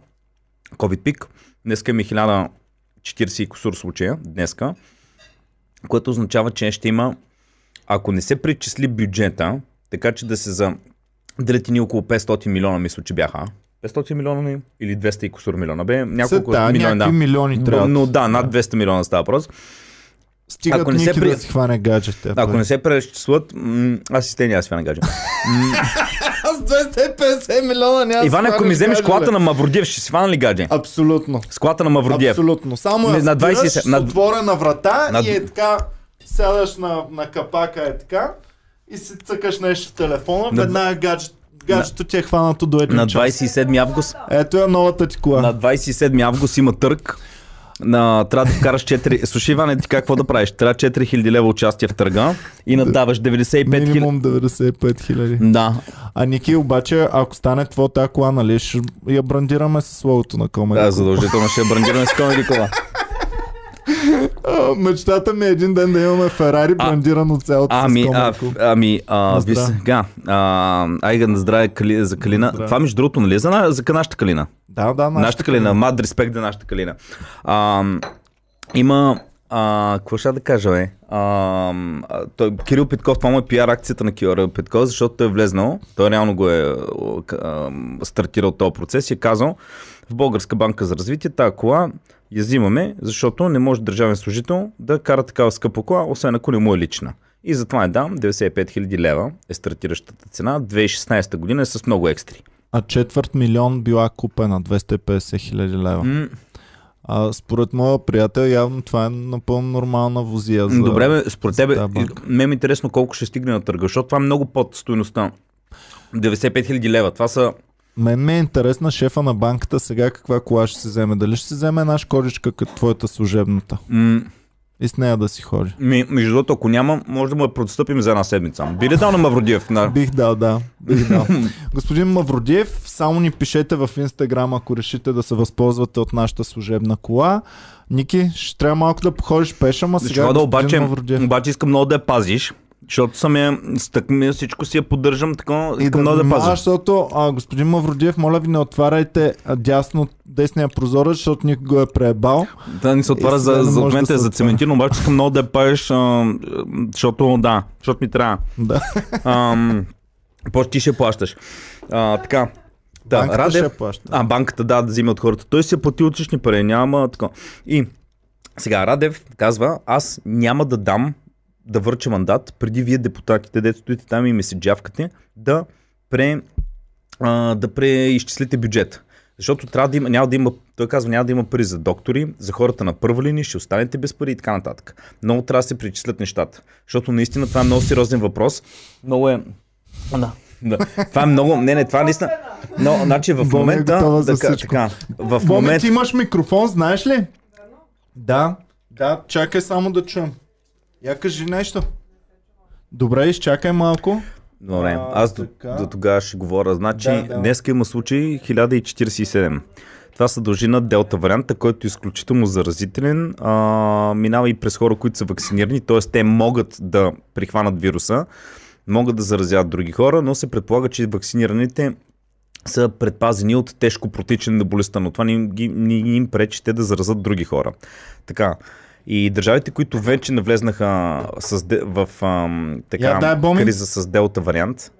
COVID пик. Днеска има 1040 и кусур случая, днеска, което означава, че ще има ако не се причисли бюджета, така че да се за делят ни около 500 милиона, мисля, че бяха. 500 милиона ли? или 200 и кусур милиона. Бе, няколко да, милиона, да. милиони трябва. Но да, над 200 милиона става въпрос. Стигат ако не се при- да си хване гаджета. Ако не се преизчислят, м- аз и те няма да свяна гадже. Аз 250 милиона няма Иван, ако ми вземеш колата на Мавродиев, ще си свана ли гадже? Абсолютно. С колата на Мавродиев. Абсолютно. Само Не, я на спираш 20 с на- отворена врата на- и е така, сядаш на, на капака е така и си цъкаш нещо в телефона, На- веднага гадже, гаджето ти е хванато до един На час. 27 август Ето е новата ти кола. На 27 август има търг. На, трябва да вкараш 4... Слушай, Иване, ти какво да правиш? Трябва 4000 лева участие в търга и надаваш 95 000. Минимум 95 хиляди. Да. А Ники, обаче, ако стане твоя тази кола, нали, ще я брандираме с логото на Комеди. Да, задължително ще я брандираме с комеди кола. А, Мечтата ми е един ден да имаме Ферари брандирано цялото Ами, с а, ами, а, ви здраве. сега, а, айга на здраве кали, за Калина. здраве. Това между другото, нали е за, на- за нашата Калина? Да, да, Нашата Калина, мад респект за нашата Калина. А, има, а, какво ще да кажа, бе? А, той, Кирил Петков, това му е пиар акцията на Кирил Петков, защото той е влезнал, той реално го е а, стартирал този процес и е казал в Българска банка за развитие тази кола я взимаме, защото не може държавен служител да кара такава скъпа кола, освен ако не му е лична. И затова е дам 95 000 лева е стартиращата цена. 2016 година е с много екстри. А четвърт милион била купена, 250 хиляди лева. М, А според моя приятел, явно това е напълно нормална возия. За... Добре, бе, според тебе, ме е интересно колко ще стигне на търга, защото това е много под стоеността. 95 000 лева. Това са... Мен ми е интересна шефа на банката сега каква кола ще се вземе. Дали ще се вземе една шкодичка като твоята служебната М- и с нея да си ходи. ми, между другото, ако няма, може да му я протстъпим за една седмица. Би ли дал на Мавродиев? На... Бих дал, да. Бих дал. Господин Мавродиев, само ни пишете в Инстаграм, ако решите да се възползвате от нашата служебна кола. Ники, ще трябва малко да походиш пеша, ма сега да обаче, Мавродиев. обаче искам много да я пазиш, защото съм я, стъкми, всичко си я поддържам, така И да много да пазя. защото а, господин Мавродиев, моля ви не отваряйте а, дясно десния прозорец, защото никой го е преебал. Да ни се отваря за, не за момента да е се за отваря. цементирано, обаче искам много да я пазиш, а, защото да, защото ми трябва. Да. После ти ще плащаш. А, така. Да, Банката Радев, ще плаща. А, банката да, да взима от хората. Той си е платил от лични пари, няма така. И сега Радев казва, аз няма да дам да върча мандат преди вие депутатите, дето стоите там и ми се джавкате, да, пре, а, да преизчислите бюджет. Защото трябва да има, няма да има, той казва, няма да има пари за доктори, за хората на първа линия, ще останете без пари и така нататък. Много трябва да се причислят нещата. Защото наистина това е много сериозен въпрос. Много е... Да. Да. Това е много. Не, не, това наистина. Но, значи в е момента. за така, така, в момента. ти имаш микрофон, знаеш ли? Да. Да, чакай само да чуем. Я кажи нещо. Добре, изчакай малко. Добре, А, аз до, така. до тогава ще говоря. Значи, Да, да. днес има случай 1047. Това се дължи на делта варианта, който е изключително заразителен. А, минава и през хора, които са вакцинирани, т.е. те могат да прихванат вируса. могат да заразят други хора, но се предполага, че вакцинираните са предпазени от тежко протичане на болестта, но това не, ги, не им пречи те да заразат други хора. Така. И държавите, които вече навлезнаха с, в ам, така, Боми. криза с делта вариант.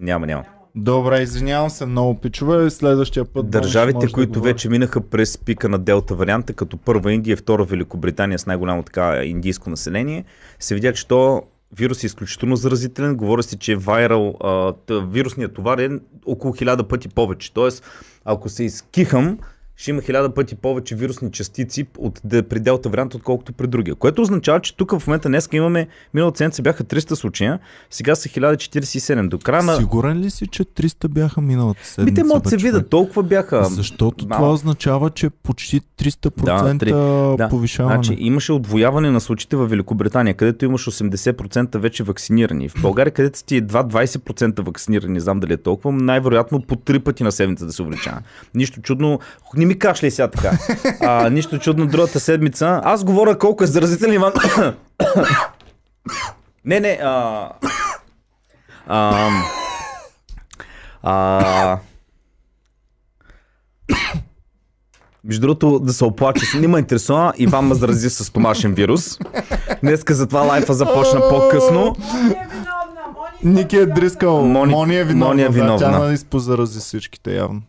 Няма, няма. Добре, извинявам се много, пичове. Следващия път. Държавите, да които говориш. вече минаха през пика на делта варианта, като първа Индия, втора Великобритания с най-голямо така индийско население, се видя, че то вирус е изключително заразителен. Говори се, че вайрал, а, т- вирусният товар е около хиляда пъти повече. Тоест, ако се изкихам, ще има хиляда пъти повече вирусни частици от при делта вариант, отколкото при другия. Което означава, че тук в момента днес имаме, миналата седмица бяха 300 случая, сега са 1047. До края на... Сигурен ли си, че 300 бяха миналата седмица? Би те могат да се видят, толкова бяха. Защото малко. това означава, че почти 300% три- да. повишаване. Значи имаше отвояване на случаите в Великобритания, където имаш 80% вече вакцинирани. В България, където сте едва 20% вакцинирани, не знам дали е толкова, най-вероятно по три пъти на седмица да се увеличава. Нищо чудно. Не ми кашляй сега така. А, нищо чудно другата седмица. Аз говоря колко е заразителен Иван. не, не. А... А... А... Между другото, да се оплача, не ме интересува, Иван ме зарази с стомашен вирус. Днеска затова лайфа започна по-късно. Е Ники е дрискал. Мони- Мони, е виновна. Мони е да, виновна. Тя нали изпозарази всичките явно.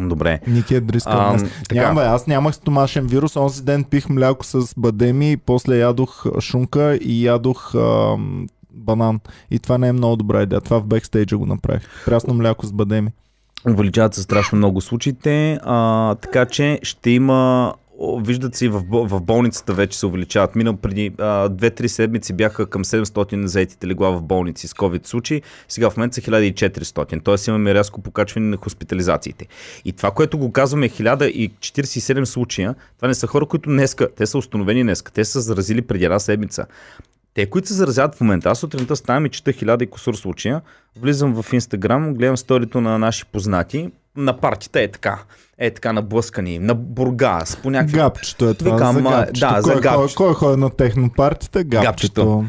Добре. Ники е дрискал Ам, днес. така. Няма, аз нямах стомашен вирус. Онзи ден пих мляко с бадеми после ядох а, шунка и ядох ам, банан. И това не е много добра идея. Това в бекстейджа го направих. Прясно мляко с бадеми. Увеличават се страшно много случаите, а, така че ще има Виждат се и в, в болницата вече се увеличават. Минал преди а, 2-3 седмици бяха към 700 заетите легла в болници с COVID случаи. Сега в момента са 1400. Тоест имаме рязко покачване на хоспитализациите. И това, което го казваме 1047 случая, това не са хора, които днеска, те са установени днеска, те са заразили преди една седмица. Те, които се заразяват в момента, аз сутринта ставам и чета хиляда и косур случая, влизам в Инстаграм, гледам сторито на наши познати, на партията е така, е така наблъскани, на Бургас, по някакви... Гапчето е това. Викам, за гапчето. да, кой, за Кой, гапчето. кой ходи на технопартията? Гапчето. Гапчето.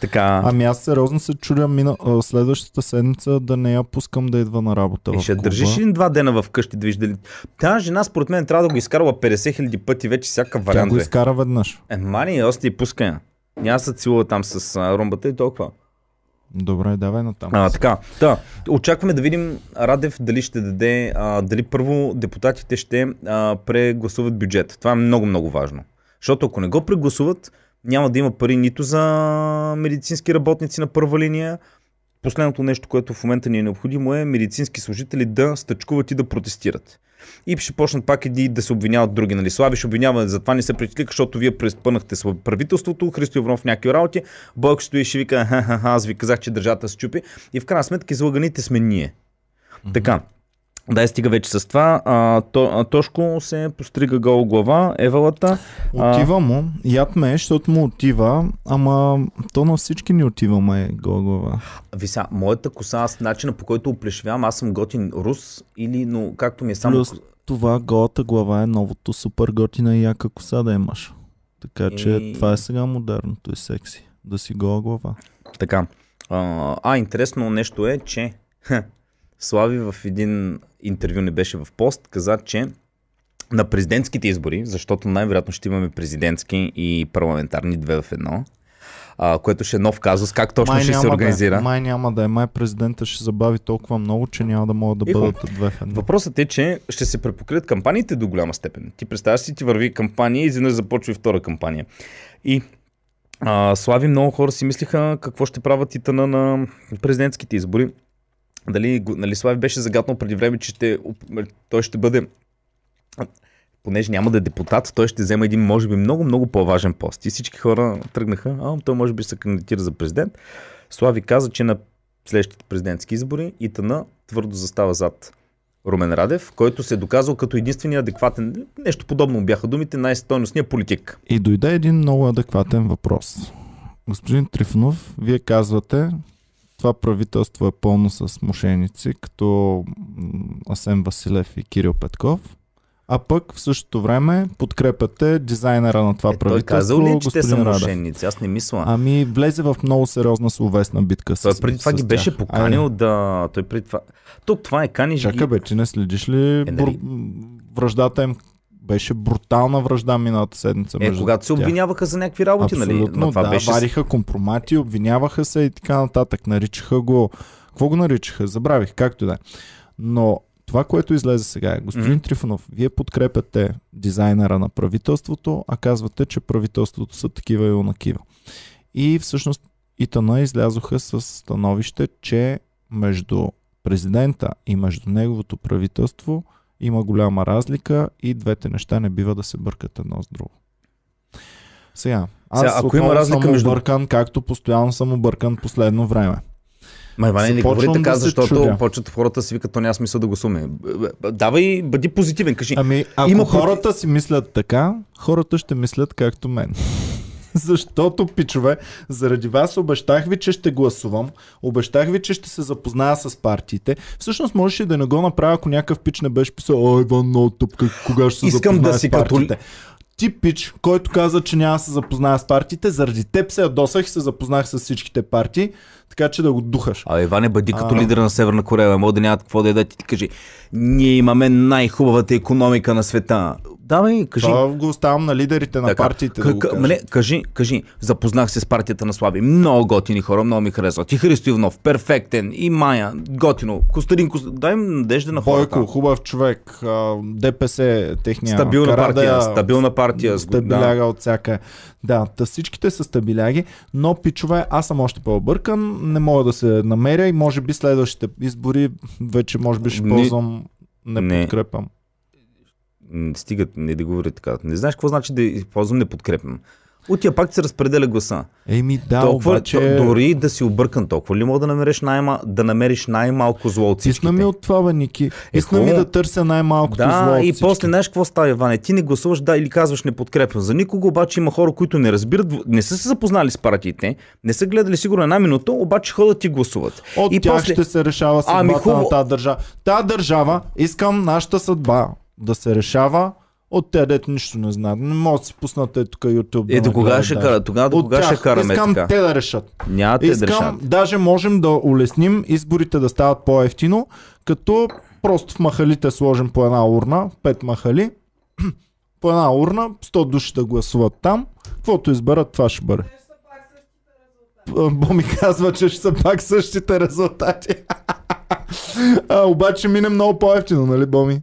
Така, Ами аз сериозно се чудя мина, следващата седмица да не я пускам да идва на работа и ще клуба. държиш ли два дена в къщи да вижда. Тя жена според мен трябва да го изкарва 50 хиляди пъти вече всяка Тя го изкара веднъж. Е, мани, още и пускай. я. Няма се целува там с а, румбата и толкова. Добре, давай натам. А, така, да. Очакваме да видим Радев дали ще даде, а, дали първо депутатите ще а, прегласуват бюджет. Това е много, много важно. Защото ако не го прегласуват, няма да има пари нито за медицински работници на първа линия. Последното нещо, което в момента ни е необходимо е медицински служители да стъчкуват и да протестират. И ще почнат пак и да се обвиняват други. Нали? Слаби ще обвинява, затова не се притиклика, защото вие преспънахте с правителството, Христо Иванов някакви работи, Бойко стои и ще вика, ха-ха-ха, аз ви казах, че държата се чупи. И в крайна сметка излаганите сме ние. Така. Да, стига вече с това. А, то, а, Тошко се пострига гол глава, евалата. Отива му, яд ме, е, защото му отива, ама то на всички ни отива ме гол глава. Вися, моята коса, аз начина по който оплешивявам, аз съм готин рус или, но както ми е само... Плюс това голата глава е новото супер готина и яка коса да имаш. Така че И- това е сега модерното и секси. Да си гола глава. Така. А, а, интересно нещо е, че Слави в един интервю не беше в пост, каза, че на президентските избори, защото най-вероятно ще имаме президентски и парламентарни две в едно, а, което ще е нов казус, как точно ще се организира. Да, е. май няма да е. Май президента ще забави толкова много, че няма да могат да Ихо. бъдат две в едно. Въпросът е, че ще се препокрият кампаниите до голяма степен. Ти представяш си, ти върви кампания и изведнъж започва и втора кампания. И а, Слави много хора си мислиха какво ще правят и тъна на президентските избори. Дали, нали, Слави беше загатнал преди време, че ще, той ще бъде понеже няма да е депутат, той ще взема един, може би, много, много по-важен пост. И всички хора тръгнаха, а, той може би се кандидатира за президент. Слави каза, че на следващите президентски избори Итана твърдо застава зад Румен Радев, който се е доказал като единствения адекватен, нещо подобно бяха думите, най-стойностния политик. И дойде един много адекватен въпрос. Господин Трифонов, вие казвате, това правителство е пълно с мошеници, като Асен Василев и Кирил Петков. а пък в същото време подкрепяте дизайнера на това Е, той правителство, казал ли, че те са мошенници? Аз не мисля. Ами влезе в много сериозна словесна битка с той преди това ги тях. беше поканил Айде, да... Той преди това... То, това е каниш Чакай ги... бе, ти не следиш ли Е, нали? връждата им? Беше брутална връжда миналата седмица. Е, когато се обвиняваха за някакви работи, нали? Абсолютно, Но това да, беше... вариха компромати, обвиняваха се и така нататък. Наричаха го... Какво го наричаха? Забравих, както да е. Но това, което излезе сега е, господин Мгм. Трифонов, вие подкрепяте дизайнера на правителството, а казвате, че правителството са такива и онакива. И всъщност Итана излязоха с становище, че между президента и между неговото правителство има голяма разлика и двете неща не бива да се бъркат едно с друго. Сега, аз Сега, ако има разлика съм между- объркан, както постоянно съм объркан последно време. Ма, Иване, не говори така, да защото почват хората си викат, то няма смисъл да. Б- б- Давай, бъди позитивен, кажи. Ами, ако Има хората си мислят така, хората ще мислят както мен. Защото, пичове, заради вас обещах ви, че ще гласувам, обещах ви, че ще се запозная с партиите. Всъщност можеше да не го направя, ако някакъв пич не беше писал, о, Иван, много тъп, как, кога ще се Искам да с си като- партиите. Ти пич, който каза, че няма да се запозная с партиите, заради теб се ядосах и се запознах с всичките партии, така че да го духаш. А Иване, бъди като А. лидер на Северна Корея, мога да нямат какво да ядат и ти кажи, ние имаме най-хубавата економика на света. Давай, кажи. Това го оставам на лидерите на Така, партиите к- да го не, кажи, кажи, запознах се с партията на Слави. Много готини хора, много ми харесват. И Христо Иванов, перфектен, и Майя, готино. Костадин, Кост... дай им надежда на хората. Бойко, хубав човек, ДПС, техния Стабилна Карадая, партия, стабилна партия. Стабиляга Да. от всяка. Да, та всичките са стабиляги, но пичове, аз съм още по-объркан, не мога да се намеря и може би следващите избори вече може би ще ползвам не, не. подкрепям. М, Стига, не да говори така. Не знаеш какво значи да използвам не подкрепям. От тия пак се разпределя гласа. Еми да, толкова, обаче... то, дори да си объркан толкова ли мога да намериш, най- да намериш най-малко зло от всичките? Тисна ми от това, бе, Ники. Тисна ми хубаво. да търся най-малкото зло Да, от и после знаеш какво става, Иване? Ти не гласуваш да или казваш не подкрепям. За никого обаче има хора, които не разбират, не са се запознали с партиите, не са гледали сигурно една минута, обаче ходят и гласуват. От и тях после... ще се решава съдбата Ами, на хубаво. тази държава. Тази държава, искам нашата съдба да се решава от те, дето нищо не знаят. Не могат да си пуснат е тук YouTube. Е, да до кога ще кара? Тогава до кога ще караме искам така? те да решат. Няма те да Искам, решат. даже можем да улесним изборите да стават по-ефтино, като просто в махалите сложим по една урна, пет махали, по една урна, 100 души да гласуват там, каквото изберат, това ще бъде. Боми казва, че ще са пак същите резултати. а, обаче мине много по-ефтино, нали, Боми?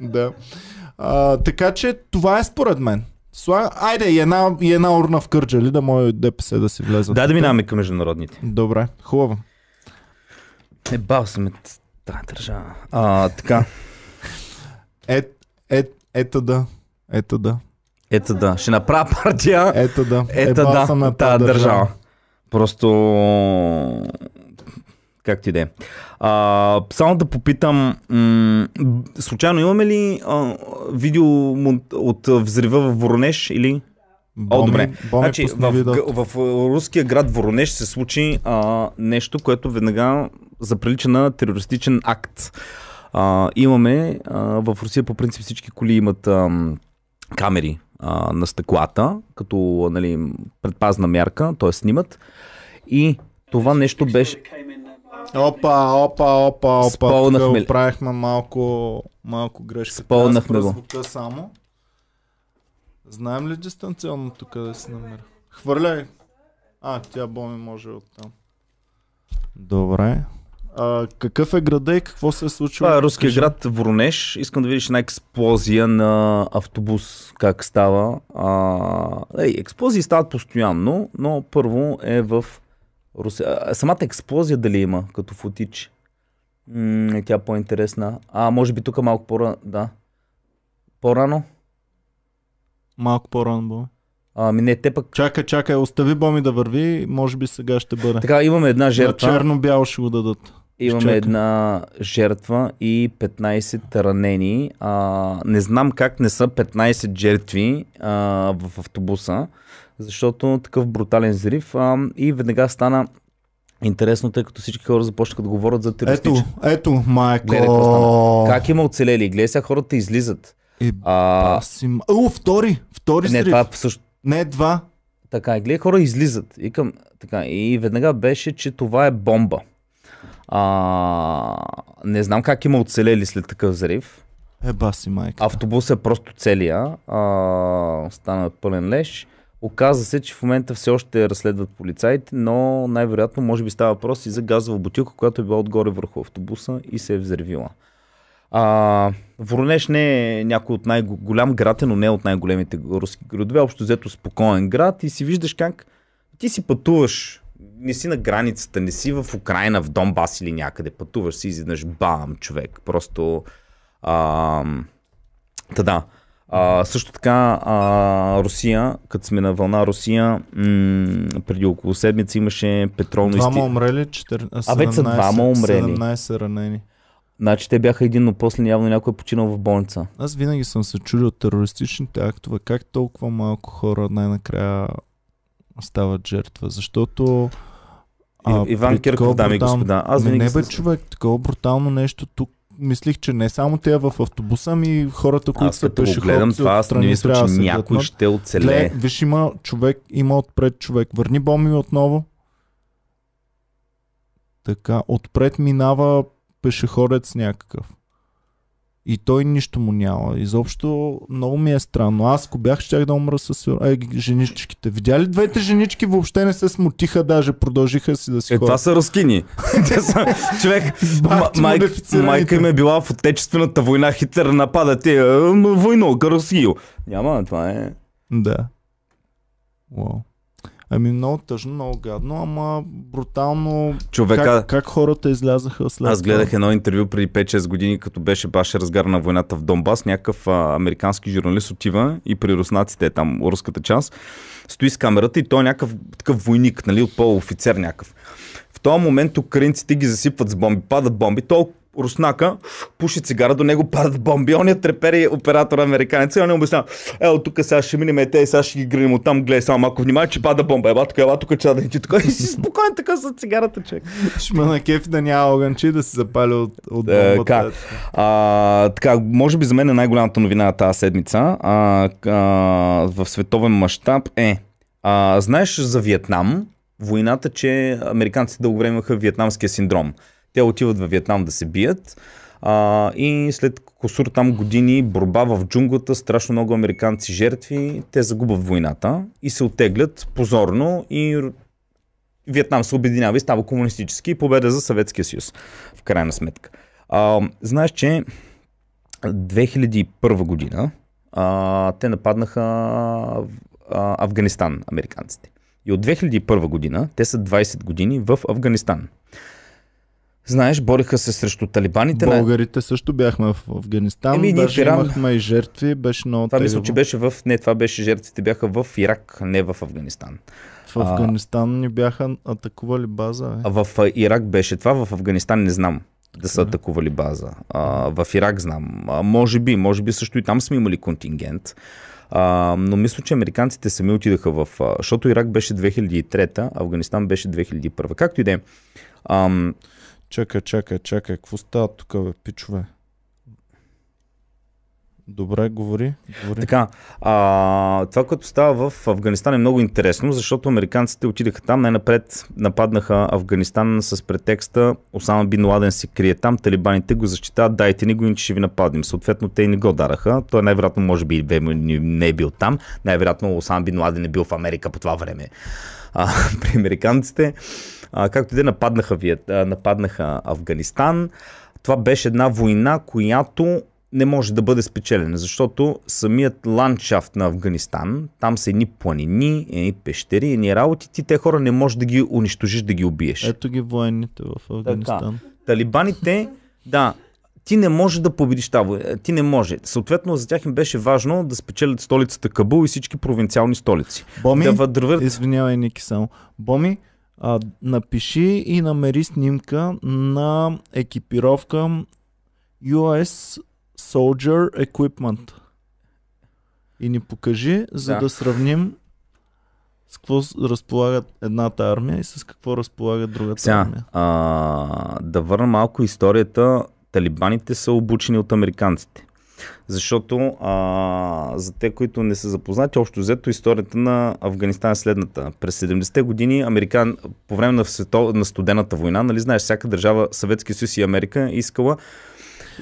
Да. А, така че това е според мен. Сла... Айде, и една, и една урна в Кърджали да може ДПС да си влезат. Дай да минаваме към международните. Добре, хубаво. Е, бал съм от тази държава. А, така. Е, е, ето да. Ето да. Ето да. Ще направя партия. Ето да. Ето да, съм на тази тази държава. Просто... Как ти де? А, само да попитам, м- случайно имаме ли а, видео от а, взрива в Воронеж или? О, добре. Боми Значи, в, в, а, руския град Воронеж се случи а, нещо, което веднага заприлича на терористичен акт. А, имаме, а, в Русия по принцип всички коли имат ам, камери а, на стъклата, като нали, предпазна мярка, т.е. снимат. И това нещо беше... Опа, опа, опа, опа. Спълнахме? Тук правихме малко, малко грешка. Спълнахме го. само. Знаем ли дистанционно тук да се намеря? Хвърляй. А, тя Боми може оттам. Добре. А, какъв е града и какво се е случило? Това е руския Кажи. град Воронеж. Искам да видиш една експлозия на автобус. Как става. А, ей, експлозии стават постоянно, но първо е в Русия. Самата експлозия дали има, като футич? М, тя е по-интересна. А, може би тук малко по-рано. Да. По-рано? Малко по-рано, Боми. Ами не, те пък... Чакай, чакай, остави Боми да върви, може би сега ще бъде. Така, имаме една На жертва. черно-бяло ще го дадат. Имаме Изчакай. една жертва и 15 ранени. А, не знам как не са 15 жертви а, в автобуса, защото такъв брутален взрив. А, и веднага стана интересно, тъй като всички хора започнаха да говорят за Ето, терористичен. ето, майко. Гледай. Как има оцелели? Гледай сега хората излизат. Е, А, Баси, м- О, втори! Втори не, срив. това също Не, два. така. И гледай, хора излизат. И, към, така, и веднага беше, че това е бомба. А, не знам как има оцелели след такъв взрив. Е, баси майка. Автобусът е просто целия. А, стана пълен леш. Оказа се, че в момента все още разследват полицаите, но най-вероятно може би става въпрос и за газова бутилка, която е била отгоре върху автобуса и се е взривила. А, Воронеж не е някой от най-голям град, е, но не е от най-големите руски градове. Общо взето спокоен град и си виждаш как ти си пътуваш, не си на границата, не си в Украина, в Донбас или някъде. Пътуваш си изведнъж бам, човек. Просто а, Та да. А, също така, а, Русия, като сме на вълна Русия, м- преди около седмица имаше петролно Двама изти... умрели, 4... А, вече са двама умрели. 17 ранени. Значи те бяха един, но после явно някой е починал в болница. Аз винаги съм се чудил от терористичните актове, как толкова малко хора най-накрая стават жертва, защото... И- Иван Кирков, дами и господа, аз винаги не бе, съм- човек, такова брутално нещо тук. Мислих, че не само те в автобуса, ми хората, които са го гледам пешеходци това, аз не мисля, че да някой ще оцелее. Гледай, виж, има човек, има отпред човек. Върни боми отново. Така, отпред минава пешеходец някакъв. И той нищо му няма. Изобщо много ми е странно. Аз ако бях, щях да умра с Ай, женичките. Видя ли двете женички въобще не се смутиха, даже продължиха си да си Е, това ходят. са рускини. Те са, човек, ма- ти майка, модифицираните. майка им е била в отечествената война, Хитлер напада те, «А, м, войно, Русия. Няма, това е... Да. Уау. Ами много тъжно, много гадно, ама брутално Човека, как, как хората излязаха след Аз гледах едно интервю преди 5-6 години, като беше баш разгар на войната в Донбас. Някакъв а, американски журналист отива и при руснаците, е там руската част, стои с камерата и той е някакъв такъв войник, нали, от по-офицер някакъв. В този момент украинците ги засипват с бомби, падат бомби. Той руснака пуши цигара, до него падат бомби. Он я трепери оператора американец и он не обяснява. Ето тук сега ще минем, е, те сега ще ги грилим от там, гледай само малко внимай, че пада бомба. Ела тук, ела тук, че да ти тук. И си спокоен така с цигарата, човек. Ще на кеф да няма огънче да се запали от, от Е, бомбата. как? А, така, може би за мен е най-голямата новина на тази седмица а, а, в световен мащаб е. А, знаеш за Виетнам, войната, че американците дълго време имаха виетнамския синдром. Те отиват в Виетнам да се бият а, и след косур там години борба в джунглата, страшно много американци жертви, те загубват войната и се оттеглят позорно и Виетнам се обединява и става комунистически и победа за Съветския съюз, в крайна сметка. А, знаеш, че 2001 година а, те нападнаха а, Афганистан, американците. И от 2001 година, те са 20 години в Афганистан. Знаеш, бориха се срещу талибаните. Българите също бяхме в Афганистан. Еми, ние даже Иран- имахме и жертви. Беше много Това мисля, че беше в... Не, това беше жертвите бяха в Ирак, не в Афганистан. В Афганистан ни бяха атакували база. Е. А в а, Ирак беше това, в Афганистан не знам да са атакували база. А, в Ирак знам. А, може би, може би също и там сме имали контингент. А, но мисля, че американците сами отидаха в... А, защото Ирак беше 2003, Афганистан беше 2001. Както и да е. Чакай, чакай, чакай. Какво става тук, бе, пичове? Добре, говори. говори. Така, а, това, което става в Афганистан е много интересно, защото американците отидаха там, най-напред нападнаха Афганистан с претекста Осама Бин Ладен се крие там, талибаните го защитават, дайте ни го, иначе ще ви нападнем. Съответно, те и не го дараха. Той най-вероятно може би не е бил там. Най-вероятно Осама Бин Ладен е бил в Америка по това време. А, при американците, а, както и да е, нападнаха, Виет, а, нападнаха Афганистан. Това беше една война, която не може да бъде спечелена, защото самият ландшафт на Афганистан, там са едни планини, едни пещери, едни работи, ти те хора не можеш да ги унищожиш, да ги убиеш. Ето ги военните в Афганистан. Талибаните, да, ти не може да победиш война. Ти не може. Съответно, за тях им беше важно да спечелят столицата Кабул и всички провинциални столици. Боми, Да въдвърт... извинявай, Ники, само. Боми, а, напиши и намери снимка на екипировка US Soldier Equipment. И ни покажи, за Да. да, сравним с какво разполагат едната армия и с какво разполага другата Сега, армия. а, да върна малко историята. Талибаните са обучени от американците. Защото а, за те, които не са запознати, общо взето историята на Афганистан е следната. През 70-те години Американ, по време на, свето, на студената война, нали знаеш, всяка държава, Съветски съюз и Америка искала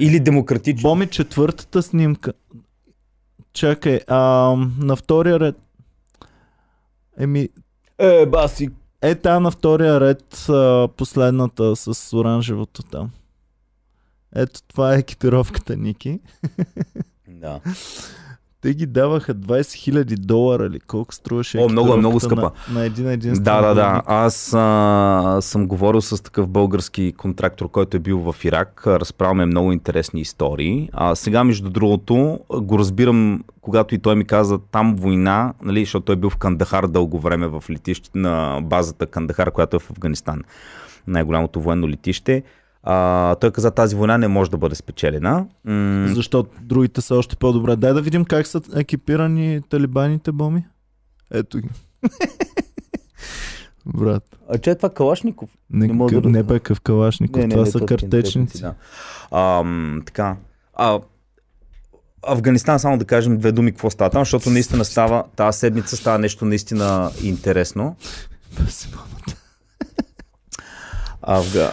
или демократично. Боми четвъртата снимка. Чакай, а, на втория ред. Еми, Е, баси. е та на втория ред, а, последната с оранжевото там. Ето това е екипировката, Ники. Да. Те ги даваха 20 000 долара или колко струваше О, много е, много скъпа. На, на един единствен Да, да, да. Аз а, съм говорил с такъв български контрактор, който е бил в Ирак. А, Разправил ме много интересни истории. А сега, между другото, го разбирам, когато и той ми каза там война, нали, защото той е бил в Кандахар дълго време в летище на базата Кандахар, която е в Афганистан. Най-голямото военно летище. А, той каза, тази война не може да бъде спечелена. М- Защото другите са още по-добре. Дай да видим как са екипирани талибаните, Боми. Ето ги. Брат. а че е това Калашников? Не, Не мога къ... да не бе къв калашников, това са точно, картечници. Да. Ам, така. А, Афганистан, само да кажем две думи какво става там, защото наистина става, тази седмица става нещо наистина интересно. Афга...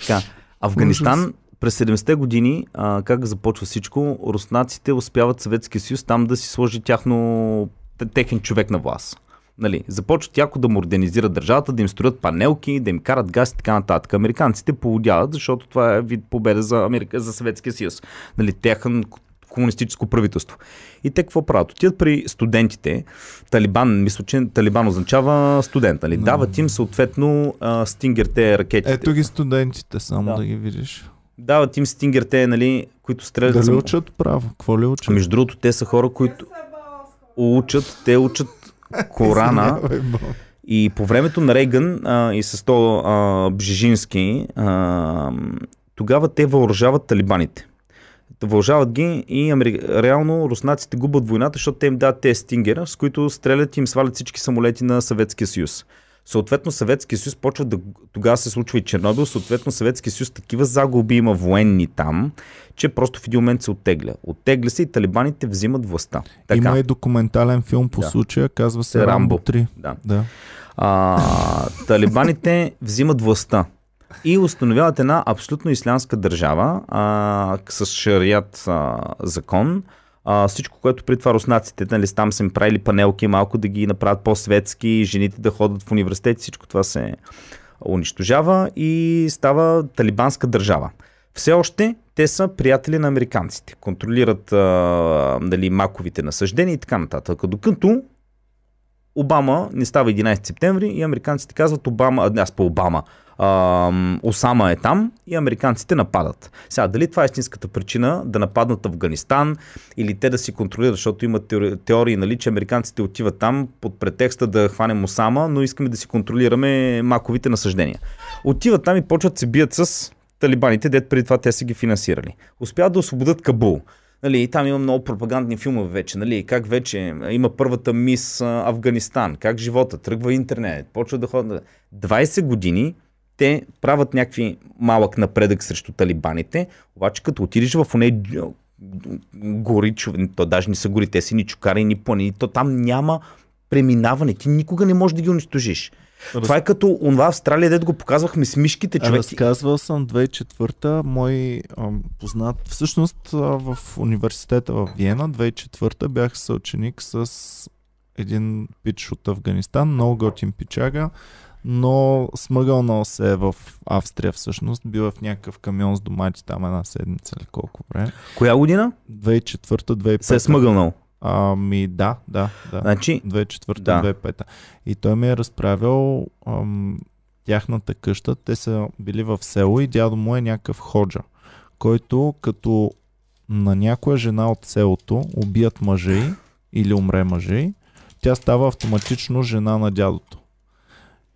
така, Афганистан през 70-те години, а, как започва всичко, руснаците успяват Съветския съюз там да си сложи тяхно, техен човек на власт. Нали, започват яко да модернизират държавата, да им строят панелки, да им карат газ и така нататък. Американците полудяват, защото това е вид победа за, Америка, за Съветския съюз. Нали, тяхен комунистическо правителство. И те какво правят? Отиват при студентите. Талибан, мисля, че Талибан означава студент. Нали? Дават им съответно а, стингерте ракетите. Ето ги студентите, само Да. да, ги видиш. Дават им стингерте, нали, които стрелят. Дали за- учат право? Какво ли учат? Между другото, те са хора, които учат, те учат Корана. И по времето на Рейган а, и с то а, Бжежински, а, тогава те въоръжават талибаните. Въоръжават ги и Амери... реално руснаците губят войната, защото те им дават тези стингера, с които стрелят и им свалят всички самолети на Съветския съюз. Съответно Съветския съюз почва да... Тогава се случва и Чернобил, съответно Съветския съюз такива загуби има военни там, че просто в един момент се оттегля. Оттегля се и талибаните взимат властта. Така, Има и документален филм по Да. случая, казва се Рамбо. Рамбо 3. да. Да. а, талибаните взимат властта и установяват една абсолютно ислямска държава а, с шарият а, закон. А, всичко, което при това руснаците, нали, там са им правили панелки малко да ги направят по-светски, жените да ходят в университет, всичко това се унищожава и става талибанска държава. Все още те са приятели на американците. Контролират а, нали, маковите насъждения и така нататък. Докато Обама не става 11 септември и американците казват Обама, аз по Обама, Осама е там и американците нападат. Сега, дали това е истинската причина да нападнат Афганистан или те да си контролират, защото има теори- теории, нали, че американците отиват там под претекста да хванем Осама, но искаме да си контролираме маковите насъждения. Отиват там и почват се бият с талибаните, дет преди това те са ги финансирали. Успяват да освободят Кабул. Нали, там има много пропагандни филмове вече, нали, как вече има първата мис Афганистан, как живота, тръгва интернет, почва да ходят. 20 години те правят някакви малък напредък срещу талибаните, обаче като отидеш в оне гори, то даже не са гори, те си ни чукари, ни планини, то там няма преминаване, ти никога не можеш да ги унищожиш. Това е като онова Австралия, дето го показвахме с мишките, човек. Разказвал съм 2004-та, мой ам, познат, всъщност а, в университета в Виена, 2004-та бях съученик с един пич от Афганистан, много готин пичага, но смъгълнал се е в Австрия всъщност, бил в някакъв камион с домати там една седмица или колко време. Коя година? 2004-та, 2005-та. Се е смъгълнал. Ами да, да, да. Значи, 2004 Да. 2005 И той ми е разправил ам, тяхната къща. Те са били в село и дядо му е някакъв ходжа, който като на някоя жена от селото убият мъжа й или умре мъжа й, тя става автоматично жена на дядото.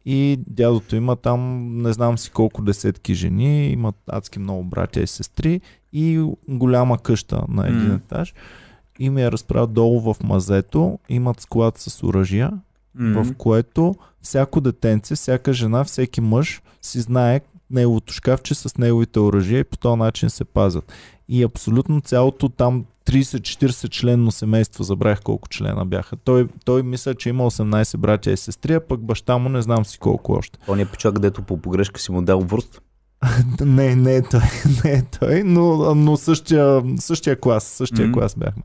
И дядото има там не знам си колко десетки жени, имат адски много братя и сестри и голяма къща на един М. етаж. И ми е разправил долу в мазето, имат склад с оръжия, м, в което всяко детенце, всяка жена, всеки мъж си знае неговото шкафче с неговите оръжия и по този начин се пазят. И абсолютно цялото там 30-40 членно семейство, забравих колко члена бяха. Той, той мисля, че има 18 братя и сестри, а пък баща му не знам си колко още. Он е печак, където по погрешка си му дал върст. не, не е той, не е той, но, но същия, същия клас, същия Мгм. клас бяхме.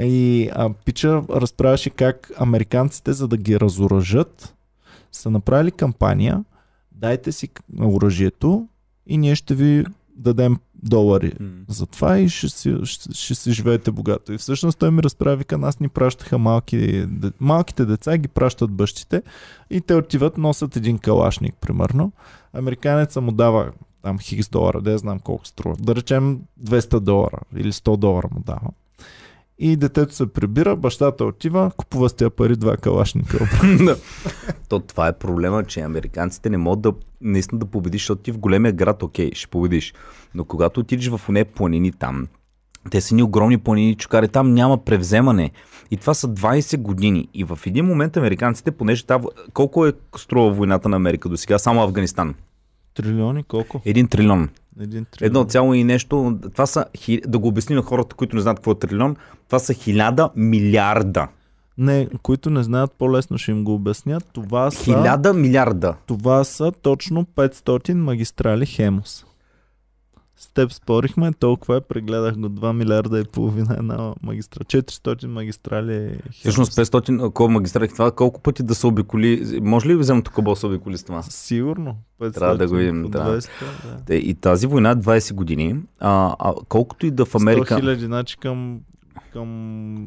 И а, Пича разправяше как американците, за да ги разоръжат, са направили кампания, дайте си оръжието и ние ще ви дадем долари за това и ще си, ще, ще си живеете богато. И всъщност той ми разправи, вика, нас ни пращаха малки, малките деца, ги пращат бащите и те отиват, носят един калашник, примерно. Американеца му дава там хикс долара, да я знам колко струва. Да речем 200 долара или 100 долара му дава. И детето се прибира, бащата отива, купува с тия пари два калашника. Да. То това е проблема, че американците не могат да наистина да победиш, защото ти в големия град, окей, ще победиш. Но когато отидеш в оне планини там, те са ни огромни планини чукари, там няма превземане. И това са 20 години. И в един момент американците, понеже там, колко е струва войната на Америка до сега, само Афганистан? Трилиони колко? Един трилион. Един трилион. Едно цяло и нещо. Това са, да го обясни на хората, които не знаят какво е трилион, това са хиляда милиарда. Не, които не знаят, по-лесно ще им го обяснят. Това са, Хиляда милиарда. това са точно 500 магистрали Хемос. С теб спорихме, толкова е, прегледах го 2 милиарда и половина една магистрала. 400 магистрали Хемос. Всъщност 500 колко магистрали, това колко пъти да се обиколи, може ли да взема тук да се обиколи с това? Сигурно. 500 Трябва да го видим, да. 200, да. И тази война е 20 години, а, а колкото и да в Америка... 100 хиляди, значи към, към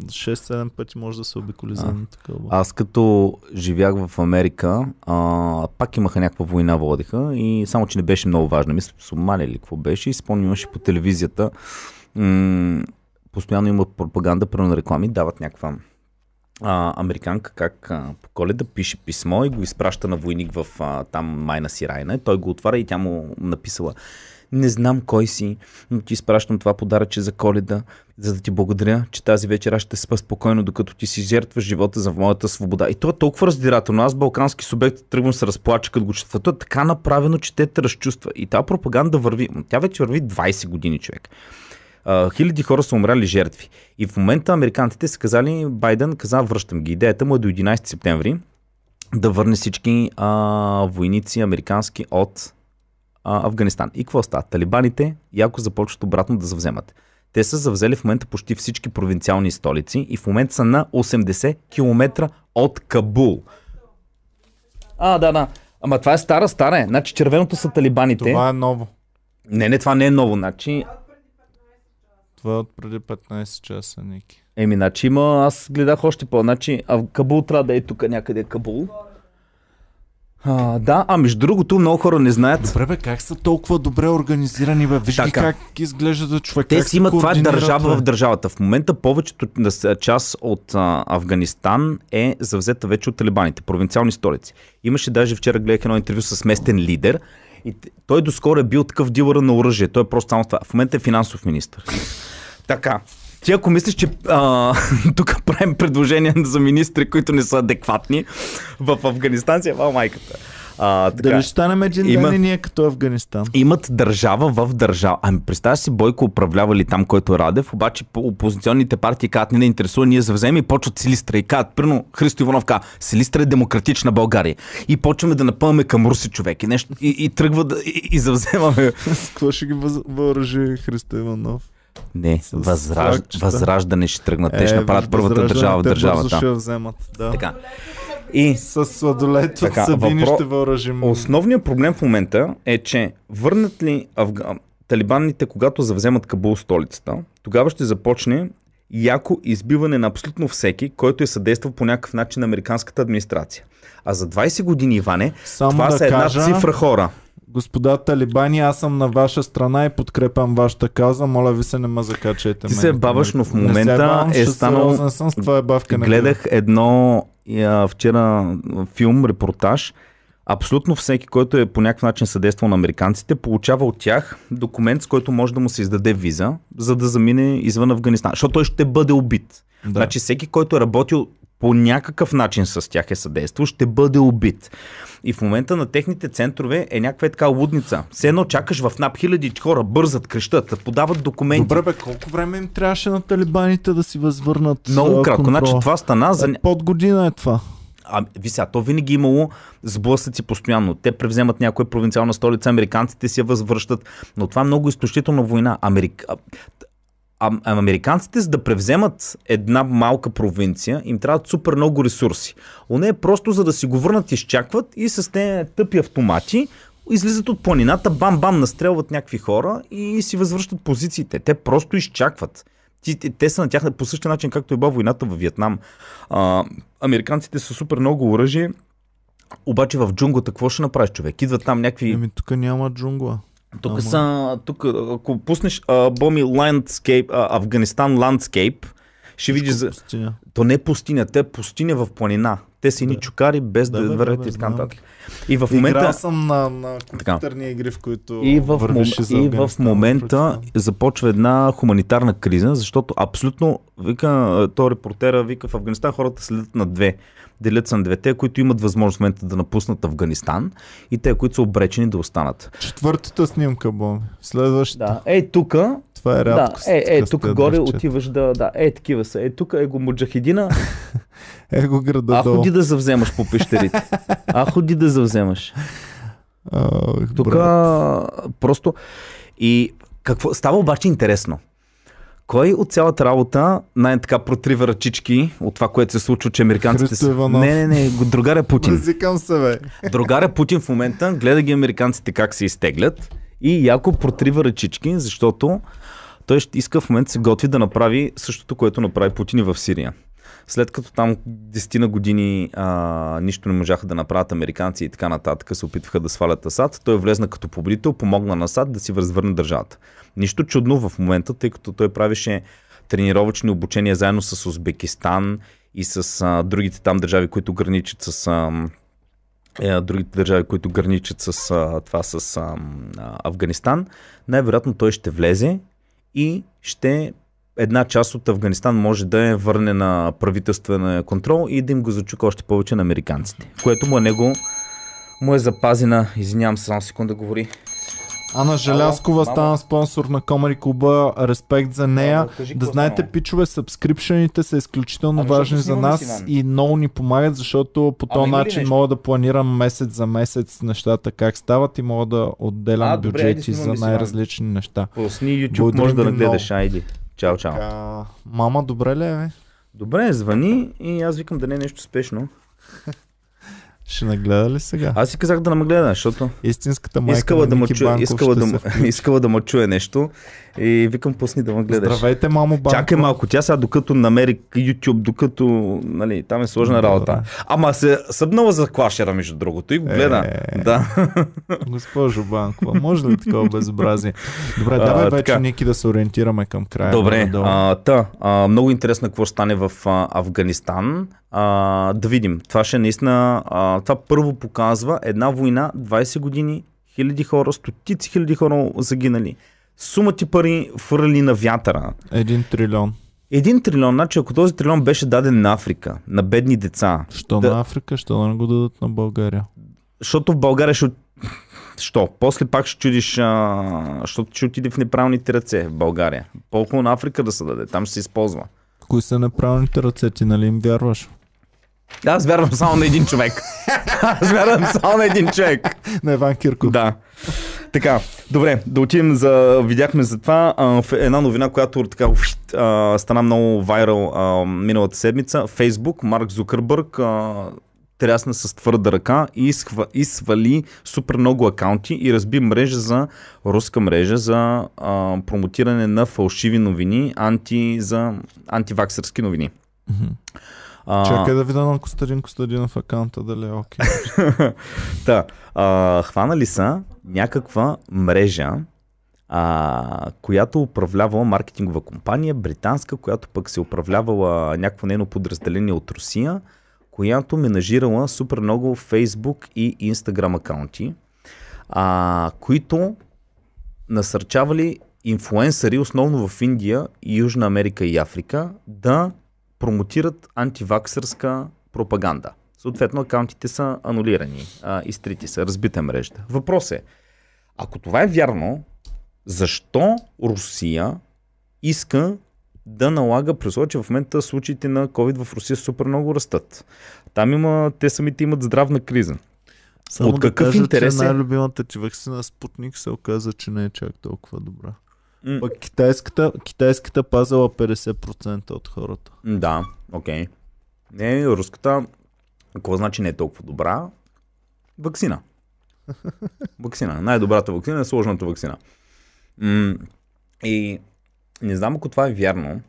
6-7 пъти може да се обиколи за такова. Аз като живях в Америка, а, пак имаха някаква война водиха и само, че не беше много важна. Мисля, Сомалия или какво беше и спомням, имаше по телевизията м- постоянно има пропаганда, на реклами, дават някаква а, американка как а, по коледа пише писмо и го изпраща на войник в а, там майна си Райна. Той го отваря и тя му написала не знам кой си, но ти изпращам това подаръче за коледа, за да ти благодаря, че тази вечер аз ще спа спокойно, докато ти си жертваш живота за моята свобода. И то е толкова раздирателно. Аз, балкански субект, тръгвам се разплача, като го чета. То е така направено, че те те разчувства. И тази пропаганда върви. Тя вече върви 20 години, човек. Хиляди хора са умряли жертви. И в момента американците са казали, Байден каза, връщам ги. Идеята му е до 11 септември да върне всички а, войници американски от а, Афганистан. И какво става? Талибаните яко започват обратно да завземат. Те са завзели в момента почти всички провинциални столици и в момента са на 80 км от Кабул. А, да, да. Ама това е стара, стара е. Значи червеното са талибаните. Това е ново. Не, не, това не е ново. Значи, Това е от преди 15 часа, Ники. еми, значи има, аз гледах още по. Значи, а Кабул трябва да е тук някъде Кабул. А, да, а между другото, много хора не знаят. Добре бе, как са толкова добре организирани бе? Виж Така. как изглежда човек. Те си имат това е държава в държавата. В момента повечето част от а, Афганистан е завзета вече от талибаните, провинциални столици. Имаше даже вчера гледах едно интервю с местен лидер и той доскоро е бил такъв дилър на оръжие. Той е просто само това. В момента е финансов министр. така. Ти ако мислиш, че а, тук правим предложения за министри, които не са адекватни, в Афганистан си е вал майката. А, така. Дали ще станем един Има- ден и ние като Афганистан? Имат държава в държава. Ами представя си Бойко управлява ли там, който е Радев, обаче по опозиционните партии казват не, не интересува, ние завземем и почват Силистра и казват, примерно Христо Иванов казва, Силистра е демократична България. И почваме да напъваме към руси човек и, нещо, и, и тръгва да и, и завземаме. Какво ще ги въоръжи Христо Иванов? Не, С възраж... флагчета. възраждане ще тръгнат. Те ще Е, направят първата държава в държавата. ще я вземат, да. Така. И С сладолет от Така, Сабини въпро- ще въоръжим. Основният проблем в момента е, че върнат ли Афга... талибаните, когато завземат Кабул столицата, тогава ще започне яко избиване на абсолютно всеки, който е съдействал по някакъв начин на американската администрация. А за 20 години, Иване, Само това да са една кажа, цифра хора. Господа талибани, аз съм на ваша страна и подкрепям вашата каза. Моля ви се, не ме закачайте. Ти се баваш, но в момента бавам, е ще станал- сериозен съм с това е бавка на Гледах едно а, вчера филм, репортаж. Абсолютно всеки, който е по някакъв начин съдействал на американците, получава от тях документ, с който може да му се издаде виза, за да замине извън Афганистан. Защото той ще бъде убит. Да. Значи всеки, който е работил по някакъв начин с тях е съдействал, ще бъде убит. И в момента на техните центрове е някаква е така лудница. Все едно чакаш в НАП хиляди хора, бързат, крещат, подават документи. Добре, бе, колко време им трябваше на талибаните да си възвърнат Много кратко. контрола? Значи това стана за... Под година е това. А, ви сега, то винаги е имало сблъсъци постоянно. Те превземат някоя провинциална столица, американците си я възвръщат, но това е много изключителна война. Америк... А, американците, за да превземат една малка провинция, им трябват супер много ресурси. Оне е просто за да си го върнат, изчакват и с тези тъпи автомати излизат от планината, бам-бам, настрелват някакви хора и си възвръщат позициите. Те просто изчакват. Те, те са на тях по същия начин, както е била войната във Виетнам. А, американците са супер много оръжие, обаче в джунглата какво ще направиш човек? Идват там някакви... Еми, тук няма джунгла. Тук ама- са... Тук, ако пуснеш а, Боми Landscape, а, Афганистан Landscape, ще видиш... За... Пустиня. То не е пустиня, те е пустиня в планина. Те са едни Да. чукари без да, Да, вървят и така нататък. И в момента... Играл съм на, на компютърни игри, в които И в, мом... за и в момента започва една хуманитарна криза, защото абсолютно, вика, то репортера, вика, в Афганистан хората следят на две. Делят се на две. Те, които имат възможност в момента да напуснат Афганистан и те, които са обречени да останат. Четвъртата снимка, Боми. Следващата. Да, е, тук, Това е да, рядко. е, е, тук горе отиваш да, да, е, такива са. Е, тук е го муджахидина, Е го града а ходи да завземаш по пещерите. А ходи да завземаш. Тук просто. И какво става обаче интересно? Кой от цялата работа най-така протрива ръчички от това, което се случва, че американците са... Не, не, не, другаря Путин. Разикам се, бе. Другаря Путин в момента гледа ги американците как се изтеглят и яко протрива ръчички, защото той ще иска в момента се готви да направи същото, което направи Путин и в Сирия. След като там 10 на години а, нищо не можаха да направят американци и така нататък, се опитваха да свалят Асад, той влезна като победител, помогна на Асад да си възвърне държавата. Нищо чудно в момента, тъй като той правеше тренировъчни обучения заедно с Узбекистан и с а, другите там държави, които граничат с а, е, другите държави, които граничат с а, това с а, Афганистан, най-вероятно той ще влезе и ще една част от Афганистан може да я върне на правителствен контрол и да им го зачука още повече на американците. Което му е него му е запазена, извинявам се, само секунда говори. Ана Желязкова Ало, стана спонсор на Комари Клуба. Респект за нея. Мамо, кажи да знаете, стана? пичове, сабскрипшените са изключително Ами, защото важни за нас си, и много ни помагат, защото по Ама този ли начин мога да планирам месец за месец нещата как стават и мога да отделям А, добре, бюджети за си, Иван. най-различни неща. Пусни YouTube, Благодарим може да нагледаш, айди. Чао, чао. Така, мама, добре ли е? Добре, звъни и аз викам да не е нещо спешно. Ще нагледа ли сега? Аз си казах да не ме гледа, защото Истинската майка искала на да, ме Ники Банков искала, да, се искала да ме чуе нещо и викам пусни да ме гледаш. Здравейте, мамо Банкова. Чакай малко, тя сега докато намери YouTube, докато, нали, там е сложна Добре. работа. Ама се събнала за клашера, между другото, и го гледа. Е. Да. Госпожо Банкова, може ли такова безобразие? Добре, А, давай вече, така. Ники, да се ориентираме към края. Добре, а, та, а, много интересно какво ще стане в а, Афганистан. А, да видим. Това ще наистина, а, това първо показва една война, 20 години, хиляди хора, стотици хиляди хора загинали. Сума ти пари фърли на вятъра. Един трилион. Един трилион, значи ако този трилион беше даден на Африка, на бедни деца, Що Да. на Африка, що да не го дадат на България? защото в България ще... Що? После пак ще чудиш, а... защото ще отиде в неправилните ръце в България. По-хубаво на Африка да се даде, там ще се използва. Кои са неправилните ръце, ти нали им вярваш? Аз вярвам само на един човек. Аз вярвам само на един човек. На Иван Кирков. Да. Така, добре, да отидем за... Видяхме за това а, една новина, която така а, стана много вайрал а, миналата седмица. Фейсбук, Марк Зукърбърг трясна с твърда ръка и, изхва, и свали супер много акаунти и разби мрежа за руска мрежа за а, промотиране на фалшиви новини, анти, за антиваксърски новини. Мгм. А, Чакай да видя на Костадин Костадинов акаунта дали е окей. Та, а, хванали са някаква мрежа, а, която управлявала маркетингова компания, британска, която пък се управлявала някакво нейно подразделение от Русия, която менажирала супер много Facebook и Instagram акаунти, а, които насърчавали инфуенсъри, основно в Индия, Южна Америка и Африка, да промотират антиваксърска пропаганда. Съответно, акаунтите са анулирани, а, изтрити са, разбита мрежата. Въпрос е, ако това е вярно, защо Русия иска да налага, при условие, че в момента случаите на COVID в Русия супер много растат. Там има, те самите имат здравна криза. Само От да какъв кажа, интерес че най-любимата ти вакцина Спутник се оказа, че не е чак толкова добра. М, Пък китайската, китайската пазала 50% от хората. Да, окей. Не, руската, какво значи не е толкова добра? Ваксина. Ваксина. Най-добрата ваксина е сложната ваксина. М- и не знам ако това е вярно.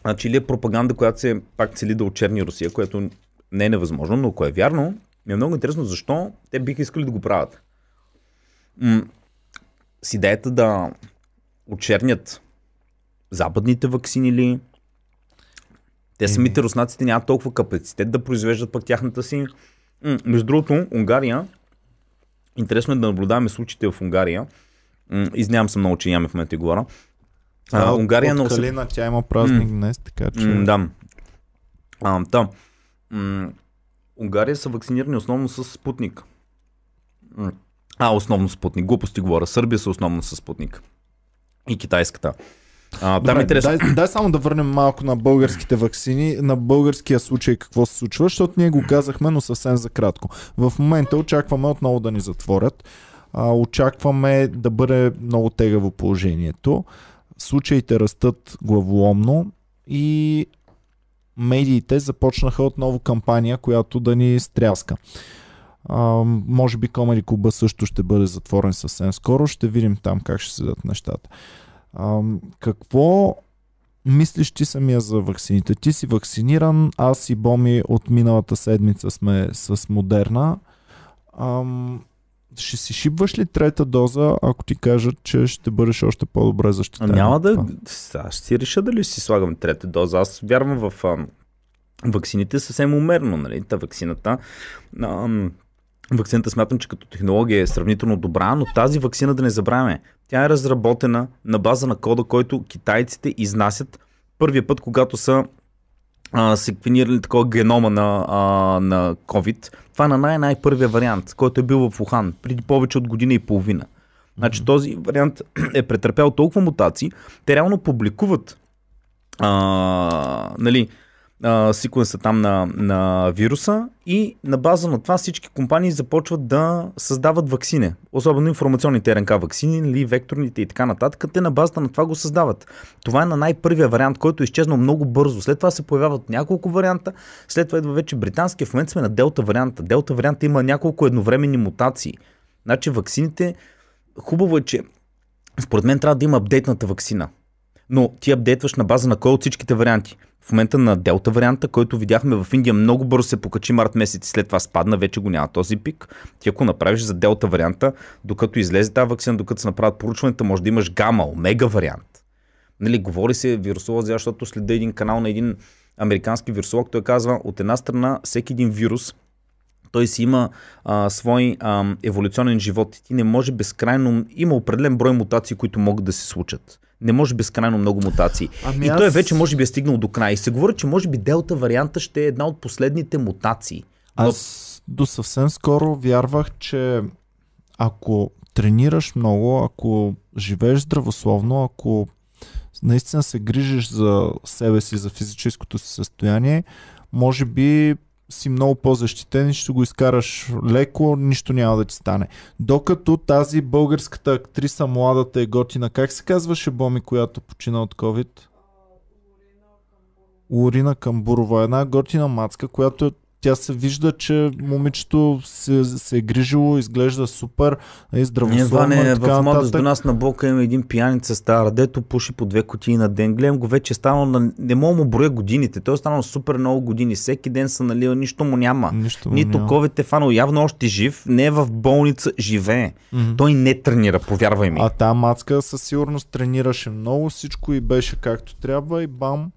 Значи ли е пропаганда, която се пак цели да очерни Русия, което не е невъзможно, но ако е вярно, ми е много интересно защо те биха искали да го правят. М- с идеята да очернят западните ваксини ли, те самите руснаците нямат толкова капацитет да произвеждат пък тяхната си. М, Между другото, Унгария, интересно е да наблюдаваме случаите в Унгария. М, Изнявам се много, че нямаме в момента и говоря. А, от- Унгария от много се Калина, тя има празник днес, така че... М, да. А, да. М, Унгария са вакцинирани основно с Спутник. М, А, основно Спутник. Глупости говоря. Сърбия са основно с Спутник. И китайската. А, там Добре, е интересно. дай, дай само да върнем малко на българските вакцини, на българския случай какво се случва, защото ние го казахме, но съвсем за кратко. В момента очакваме отново да ни затворят. А, очакваме да бъде много тегаво положението. Случаите растат главоломно и медиите започнаха отново кампания, която да ни стряска. А, може би Комери Куба също ще бъде затворен съвсем скоро. Ще видим там как ще седат нещата. Ам, какво мислиш ти самия за ваксините? Ти си вакциниран, аз и Боми от миналата седмица сме с Модерна. Ам, ще си шибваш ли трета доза, ако ти кажат, че ще бъдеш още по-добре А защитен? няма от да. Сега ще си реша дали си слагам трета доза. Аз вярвам в а, ваксините съвсем умерено. Нали? Та ваксината. А, м, ваксината смятам, че като технология е сравнително добра, но тази ваксина да не забравяме. Тя е разработена на база на кода, който китайците изнасят първия път, когато са а, секвенирали такова генома на, а, на COVID. Това е на най-най-първия вариант, който е бил в Ухан, преди повече от година и половина. Значи този вариант е претърпял толкова мутации, те реално публикуват а, нали, а, секвенса там на, на вируса и на база на това всички компании започват да създават ваксини. Особено информационните РНК ваксини, нали, векторните и така нататък. Те на базата на това го създават. Това е на най-първия вариант, който е изчезнал много бързо. След това се появяват няколко варианта. След това идва вече британския. В момента сме на делта варианта. Делта варианта има няколко едновременни мутации. Значи ваксините, хубаво е, че според мен трябва да има апдейтната ваксина. Но ти апдейтваш на база на кой от всичките варианти. В момента на Делта варианта, който видяхме в Индия, много бързо се покачи март месец и след това спадна, вече го няма този пик. Ти ако направиш за Делта варианта, докато излезе тази вакцина, докато се направят поручването, може да имаш гама, омега вариант. Нали, говори се вирусолози, защото следа един канал на един американски вирусолог, той казва, от една страна, всеки един вирус, той си има а, свой а, еволюционен живот. Ти не може безкрайно, има определен брой мутации, които могат да се случат. Не може безкрайно много мутации. Ами и аз- той вече може би е стигнал до край. И се говори, че може би делта варианта ще е една от последните мутации. Но Аз до съвсем скоро вярвах, че ако тренираш много, ако живееш здравословно, ако наистина се грижиш за себе си, за физическото си състояние, може би си много по-защитен ще го изкараш леко, нищо няма да ти стане. Докато тази българската актриса, младата е готина, как се казваше Боми, която почина от COVID? Лорина Камбурова. Една готина мацка, която тя се вижда, че момичето се, се е грижило, изглежда супер, е Ние здравословно и в така младост нататък. до нас на блока има един пияница стара, дето пуши по две кутии на ден. Гледам го вече е станал на... Не мога му броя годините. Той е станал супер много години. Всеки ден са налива, нищо му няма. Нищо му Нито няма. Е фанал. Явно още жив, не е в болница, живее. Мгм. Той не тренира, повярвай ми. А та мацка със сигурност тренираше много, всичко и беше както трябва и бам,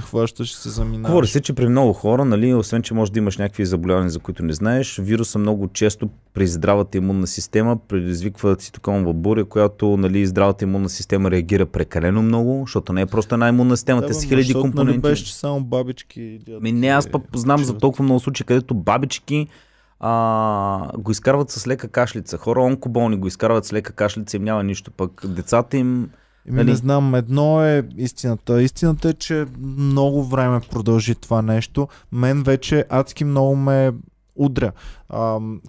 Хващаш се за минаваш. Говори се, че при много хора, нали, освен, че може да имаш някакви заболявания, за които не знаеш, вируса много често при здравата имунна система предизвиква цитоконова буря, която нали, здравата имунна система реагира прекалено много, защото не е просто една имунна система, те бе, са хиляди защото, компоненти. Нали беше, че само бабички. и дядовци Ми не, аз пък знам за толкова много случаи, където бабички а, го изкарват с лека кашлица. Хора онкоболни го изкарват с лека кашлица им няма нищо. Пък децата им... Еми, Нали? Не знам, едно е истината. Истината е, че много време продължи това нещо. Мен вече адски много ме удря.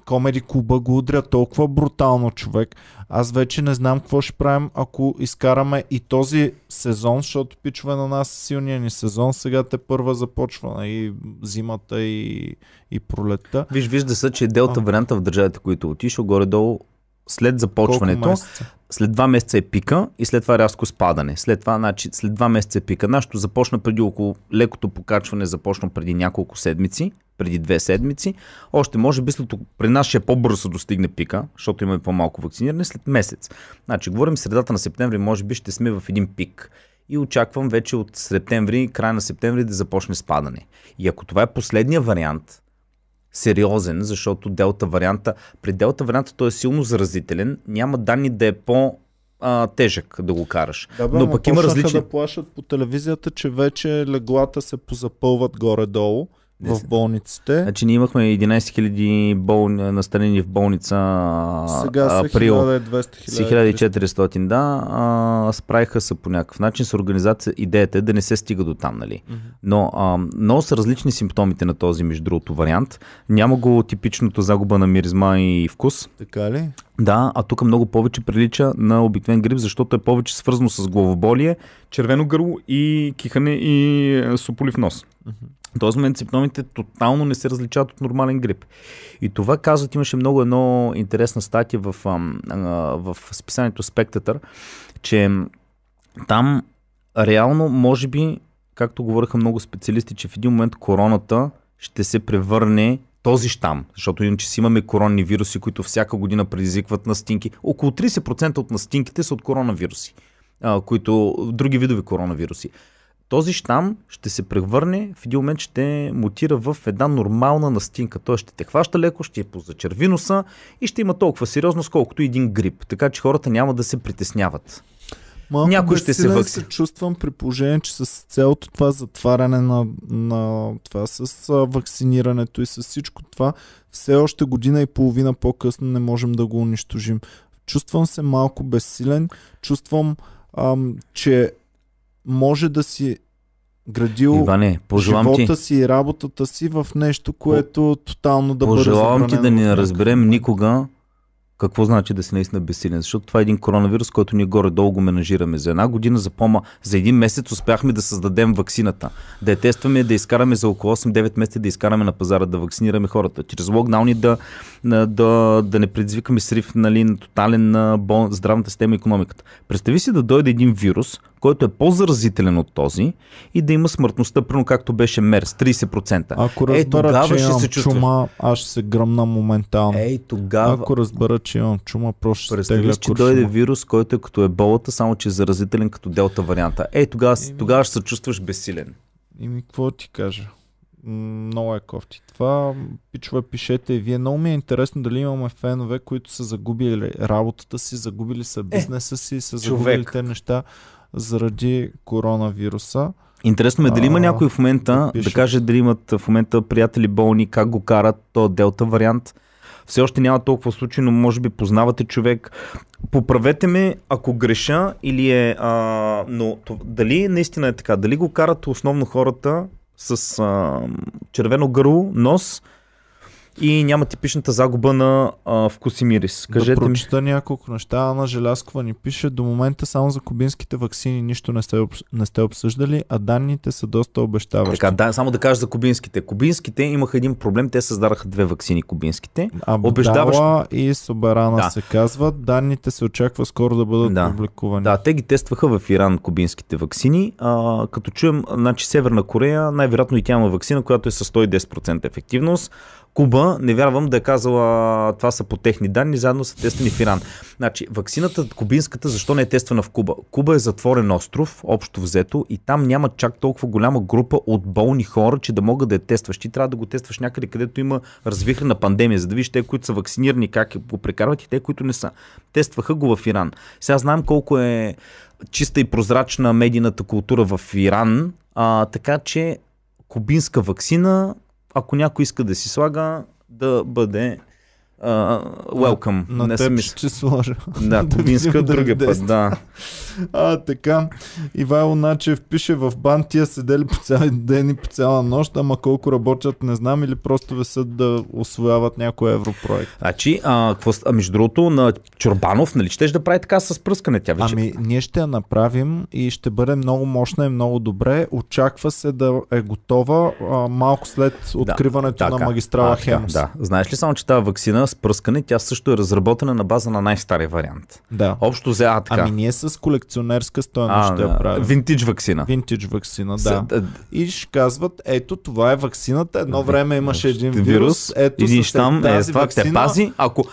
Комеди клуба го удря толкова брутално човек. Аз вече не знам какво ще правим, ако изкараме и този сезон, защото пичове на нас е силния ни сезон. Сега те първа започва и зимата и, и пролетта. Виж, вижда се, че делта А. варианта в държавите, които отишъл, горе-долу след започването, след два месеца е пика и след това рязко спадане. След това, значи, след два месеца е пика. Нашето започна преди около лекото покачване, започна преди няколко седмици, преди две седмици. Още може би след, при нас ще е по-бързо достигне пика, защото имаме по-малко вакциниране след месец. Значи, говорим средата на септември, може би ще сме в един пик. И очаквам вече от септември, края на септември да започне спадане. И ако това е последния вариант, сериозен, защото делта варианта, при делта варианта той е силно заразителен, няма данни да е по а, тежък да го караш. Да, бе, Но пък има различни... да плашат по телевизията, че вече леглата се позапълват горе-долу В болниците. Значи ние имахме 11 000 бол... настанени в болница Сега са април. 1200 Си 1400, да. А, справиха се по някакъв начин с организация. Идеята е да не се стига до там, нали? Но а, много са различни симптомите на този, между другото, вариант. Няма го типичното загуба на миризма и вкус. Така ли? Да, а тук много повече прилича на обикновен грип, защото е повече свързано с главоболие, червено гърло и кихане и е, сополив нос. В този момент симптомите тотално не се различават от нормален грип. И това казват, имаше много едно интересна статия в, в списанието Spectator, че там реално, може би, както говориха много специалисти, че в един момент короната ще се превърне този щам, защото иначе си имаме коронни вируси, които всяка година предизвикват настинки. Около 30% от настинките са от коронавируси, които други видови коронавируси. Този щам ще се превърне, в един момент ще мутира в една нормална настинка. Той ще те хваща леко, ще е позачерви носа и ще има толкова сериозност, колкото един грип. Така че хората няма да се притесняват. Малко Някой ще се вакси. се чувствам при положение, че с цялото това затваряне на, на това, с вакцинирането и с всичко това, все още година и половина по-късно не можем да го унищожим. Чувствам се малко безсилен, чувствам, ам, че може да си градил Иване, пожелавам ти, живота си и работата си в нещо, което тотално да бъде пожелавам ти да не разберем никога какво значи да си наистина безсилен. Защото това е един коронавирус, който ние горе-долу го менажираме. За една година, за пома, за един месец успяхме да създадем ваксината. Да я тестваме, да изкараме за около 8-9 месеца, да изкараме на пазара, да вакцинираме хората. Чрез локдауни да, да, да, да не предизвикаме срив нали, на тотален на бол... здравната система и економиката. Представи си да дойде един вирус, който е по-заразителен от този и да има смъртността, примерно както беше МЕРС, 30%. Ако Е, разбера, тогава че ще имам се чувстваш. чума, аз ще се гръмна моментално. Ей, тогава... Ако разбера, че имам чума, просто ще Представи че дойде вирус, който е като еболата, само че е заразителен като делта варианта. Е, тогава, Еми. тогава ще се чувстваш безсилен. Ими, какво ти кажа? Много е кофти. Това, пичове, пишете и вие. Много ми е интересно дали имаме фенове, които са загубили работата си, загубили са бизнеса си, са загубили човек. те неща заради коронавируса. Интересно ме дали има някой в момента да да, каже дали имат в момента приятели болни, как го карат, то делта вариант. Все още няма толкова случаи, но може би познавате човек. Поправете ме, ако греша или е... А, но дали наистина е така? Дали го карат основно хората с а, червено гърло, нос и няма типичната загуба на а, вкус и мирис? да Кажете ми. няколко неща. Ана Желяскова ни пише, до момента само за кубинските вакцини нищо не сте, не сте обсъждали, а данните са доста обещаващи. Така, да, само да кажа за кубинските. Кубинските имаха един проблем, те създадаха две вакцини кубинските. Абдала и Соберана Да. се казват. Данните се очаква скоро да бъдат Да. публикувани. Да, те ги тестваха в Иран кубинските вакцини. А, като чуем, значи Северна Корея, най-вероятно и тя има вакцина, която е с 110% ефективност. Куба, не вярвам да е казала, това са по техни данни, заедно са тествани в Иран. Значи, вакцината кубинската, защо не е тествана в Куба? Куба е затворен остров, общо взето, и там няма чак толкова голяма група от болни хора, че да могат да я тестваш. Ти трябва да го тестваш някъде, където има развихрена пандемия, за да видиш те, които са вакцинирани, как го прекарват и те, които не са. Тестваха го в Иран. Сега знаем колко е чиста и прозрачна медийната култура в Иран, а, така че кубинска вакцина, ако някой иска да си слага, да бъде uh, welcome. На не теб ще сложа. Да, да кубинска дали другия път, да. А, така. Ивайло Начев пише в бан, тия седели по цял ден и по цяла нощ, ама колко работят не знам или просто висят да освояват някой европроект. Значи, а, какво, а между другото, на Чорбанов, нали, щеш да прави така с пръскане тя вече? Ами, ние ще я направим и ще бъде много мощна и много добре. Очаква се да е готова а, малко след откриването на магистрала а, така, Хемус. Да. Знаеш ли само, че тази вакцина с пръскане, тя също е разработена на база на най-стария вариант. да. Общо взе, а така. Ами ние с колекционерска стоеност ще я да, правим. винтидж вакцина. Винтидж вакцина, да. И ще казват, ето това е ваксината. Едно време имаше един вирус. вирус, Ето идиш там, е, това те ваксина, пази. Ако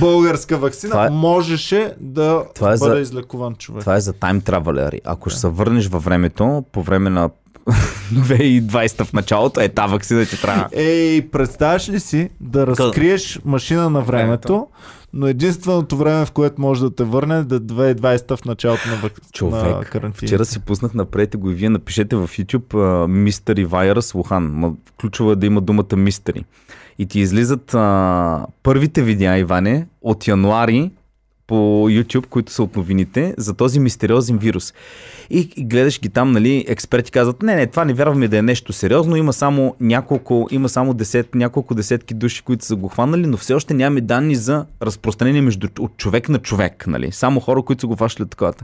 българска вакцина, Това е- можеше да Това е бъде за- излекуван човек. това е за тайм травелери. Ако ще се върнеш във времето, по време на 2020 в началото, е та вакцина ти трябва. Ей, представяш ли си да разкриеш машина на времето, но единственото време, в което може да те върне е да 2020 в началото на, на Човек, карантина. вчера си пуснах напред го и вие напишете в YouTube Мистери Wuhan. Ма, ключово е да има думата Мистери. И ти излизат а, първите видеа, Иване, от януари по YouTube, които са от новините, за този мистериозен вирус. И, гледаш ги там, нали, експерти казват, не, не, това не вярваме да е нещо сериозно, има само няколко, има само десет, няколко десетки души, които са го хванали, но все още нямаме данни за разпространение между, от човек на човек, нали, само хора, които са го фащали от.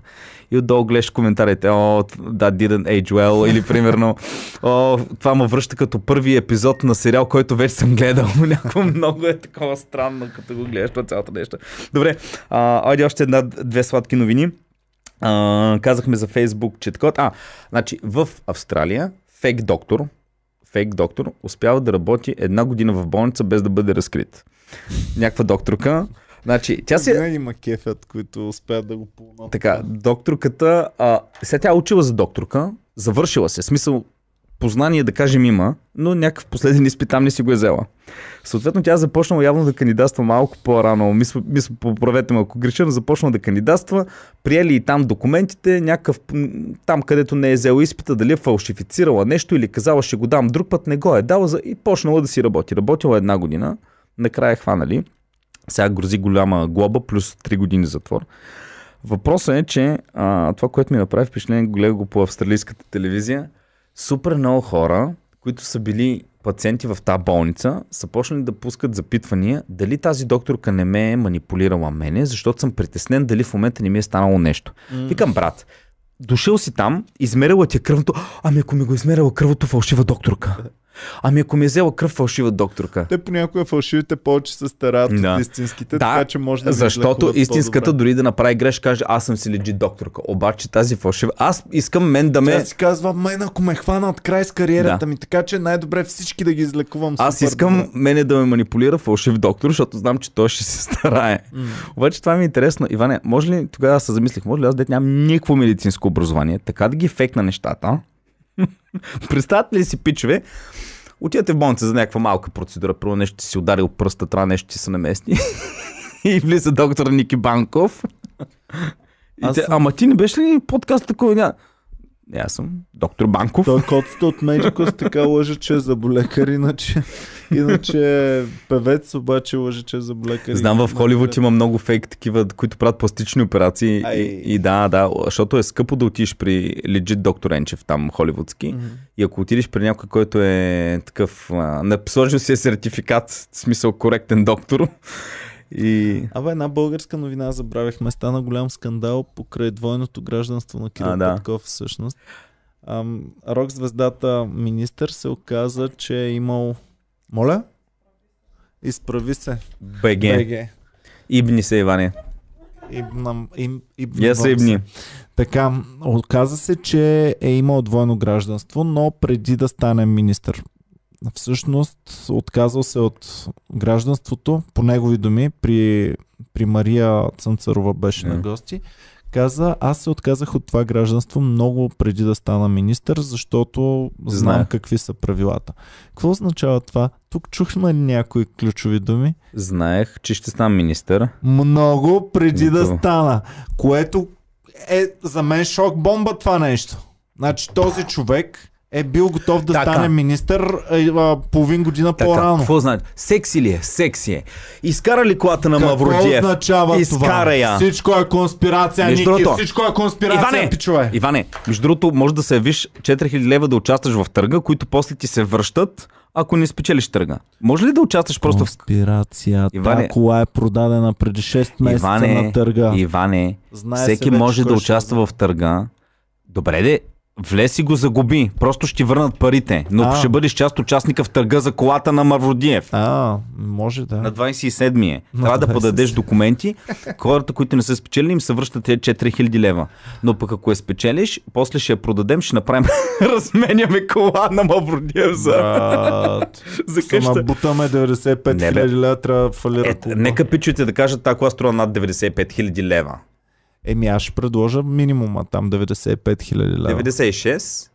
И отдолу гледаш коментарите, о, that didn't age well, или примерно, о, това ме връща като първи епизод на сериал, който вече съм гледал. Някакво много е такова странно, като го гледаш това цялото нещо. Добре, а, айде още една, две сладки новини. А, казахме за Фейсбук, че такова. А, значи в Австралия фейк доктор, фейк доктор успява да работи една година в болница без да бъде разкрит. Някаква докторка. Значи, тя си... Винаги има кефят, които успеят да го пълнат. Така, докторката, а, сега тя е учила за докторка, завършила се, смисъл познание да кажем има, но някакъв последен изпит там не си го е взела. Съответно, тя започнала явно да кандидатства малко по-рано. Мисля, поправете ме ако греша, започнала да кандидатства, приели и там документите, някакъв там където не е взела изпита, дали е фалшифицирала нещо или казала ще го дам друг път, не го е дала и почнала да си работи. Работила една година, накрая е хванали. Сега грози голяма глоба плюс 3 години затвор. Въпросът е, че а, това, което ми направи впечатление, гледах го по австралийската телевизия, супер много хора, които са били пациенти в тази болница, са почнали да пускат запитвания дали тази докторка не ме е манипулирала мене, защото съм притеснен дали в момента не ми е станало нещо. Mm. Викам, брат, дошъл си там, измерила ти е кръвното, ами ако ми го измерила кръвото, фалшива докторка. Ами ако ми е взела кръв, фалшива докторка. Те понякога фалшивите повече се стараят Да. от истинските, Да, така че може да Защото истинската дори да направи греш, каже, аз съм си лежит докторка. Обаче тази фалшива. Аз искам мен да ме. Тя си казва, мен ако ме хванат край с кариерата Да. ми, така че най-добре всички да ги излекувам Аз искам добре. мене да ме манипулира фалшив доктор, защото знам, че той ще се старае. Обаче това ми е интересно. Иване, може ли, тогава се замислих, може ли аз дете нямам никакво медицинско образование, така да ги фекна нещата? Представете ли си, пичове, отидете в болница за някаква малка процедура, първо нещо си ударил пръста, трябва нещо ти се намести. и влиза доктор Ники Банков. И Аз те, Ама ти не беше ли подкаст такова? Не, аз съм доктор Банков. Той котста от Медикос така лъже, че е заболекар, иначе, иначе е певец, обаче лъже, че е заболекар. Знам, в Холивуд има много фейк такива, които правят пластични операции. Ай. И, и да, да, защото е скъпо да отидеш при легит доктор Енчев, там холивудски. Мгм. И ако отидеш при някой, който е такъв, а, не- сложил си е сертификат, в смисъл коректен доктор. И... Абе, една българска новина забравихме. Стана голям скандал покрай двойното гражданство на Кирил А, да. Петков всъщност. Ам, рок звездата министър се оказа, че е имал... Моля? Изправи се. БГ. БГ. Ибни се, Иване. Ибнам, им, ибнам Я се. ибни. Така, оказа се, че е имал двойно гражданство, но преди да стане министър. Всъщност отказал се от гражданството, по негови думи, при, при Мария Цънцарова беше Да. на гости. Каза, аз се отказах от това гражданство много преди да стана министър, защото знам Знае. какви са правилата. Какво означава това? Тук чухме някои ключови думи? Знаех, че ще стана министър. Много преди да Ето. стана. Което е за мен шок бомба това нещо. Значи този човек е бил готов да Така. стане министър е, а, половин година Така, по-рано. какво значи? Секси ли е? Секси е. Изкара ли колата на Какво Мавродиев? означава Изкара това? я. Всичко е конспирация, Между Ники, другото, всичко е конспирация, Иване, пичове. Иване, между другото, може да се явиш 4000 лева да участваш в търга, които после ти се връщат, ако не спечелиш търга. Може ли да участваш просто в... Конспирация. Кола е продадена преди 6 месеца Иване, на търга. Иване, Знае всеки се вече може да ще участва в търга. Добре де, влез и го загуби. Просто ще ти върнат парите. Но А. ще бъдеш част участника в търга за колата на Мавродиев. А, може да. На 27 е. Трябва да 27. подадеш документи. Хората, които не са спечелили, им се връщат тези 4000 лева. Но пък ако я спечелиш, после ще я продадем, ще направим разменяме кола на Мавродиев за, Брат, за къща. набутаме 95 Не, бе. хиляди лева, трябва да фалира Е, нека пичуите да кажат, тази кола струва над 95 000 лева. Еми аз ще предложа минимума там 95 хиляди лева. 96.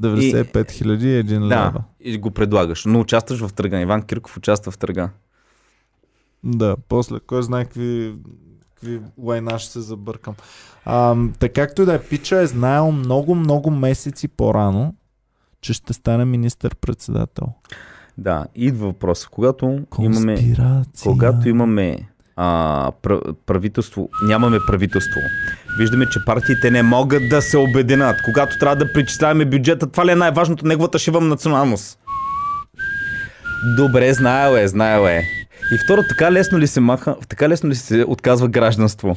95 хиляди и един Да, лева. и го предлагаш. Но участваш в търга. Иван Кирков участва в търга. Да, после кой знае какви, какви лайна ще се забъркам. А, така както и да е, Пича е знаел много, много месеци по-рано, че ще стане министър-председател. Да, идва въпрос. Когато имаме, когато имаме а, пра- правителство, нямаме правителство. Виждаме, че партиите не могат да се обединят. Когато трябва да причисляваме бюджета, това ли е най-важното? Неговата шива националност. Добре, знаел е, знаел е. И второ, така лесно ли се маха, така лесно ли се отказва гражданство?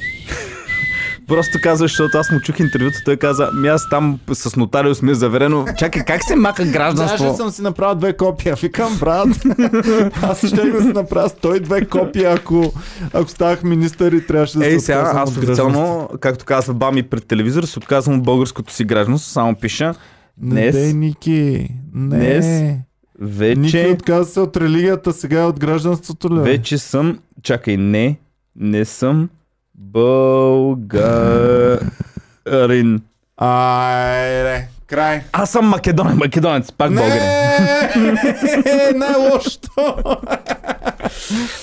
Просто казва, защото аз му чух интервюто, той каза, ми аз там с нотариус ми е заверено. Чакай, как се маха гражданство? Даже съм си направил две копия. Викам, брат, аз ще да си направя 102 копия, ако, ако ставах министър и трябваше да Ей, се сега аз официално, както казва Бами пред телевизор, се отказвам от българското си гражданство, само пиша. Не, Днес, дей, Ники. Не. Днес Ники вече, отказа се от религията, сега е от гражданството ли? вече съм, чакай, не, не съм българин. Айде, край. Аз съм македонен, македонец, пак българин. Не, най-лошото.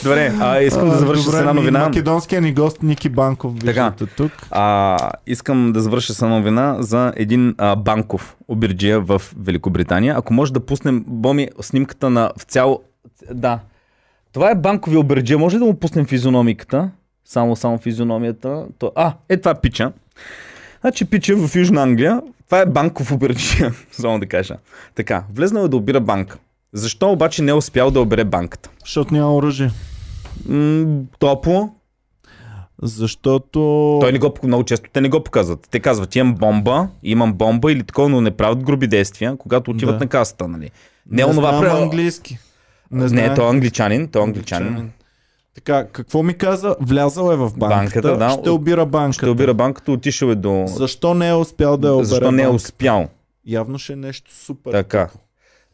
Добре, а, искам да завърша Добре, с една новина. Македонския ни гост Ники Банков, Така. виждате тук. А, искам да завърша с една новина за един а, банков обирджия в Великобритания. Ако може да пуснем, Боми, снимката на в цяло... Да. Това е банкови обирджия. Може ли да му пуснем физиономиката? Само, само физиономията. То... А, е това пича. Значи пича в Южна Англия. Това е банков обирджия, само да кажа. Така, влезнал е да обира банка. Защо обаче не е успял да обере банката? Защото няма оръжие. М- топло, Защото... Той не го, много често те не го показват. Те казват, имам бомба, имам бомба или такова, но не правят груби действия, когато отиват Да. на касата, нали? Не, не онова знам пре- английски. Не, не, той е англичанин, той е англичанин. Така, какво ми каза? Влязъл е в банката, Банката, да. ще обира банката. Ще обира банката, отишъл е до... Защо не е успял да я обере Защо не е банката? успял? Явно ще е нещо супер. Така.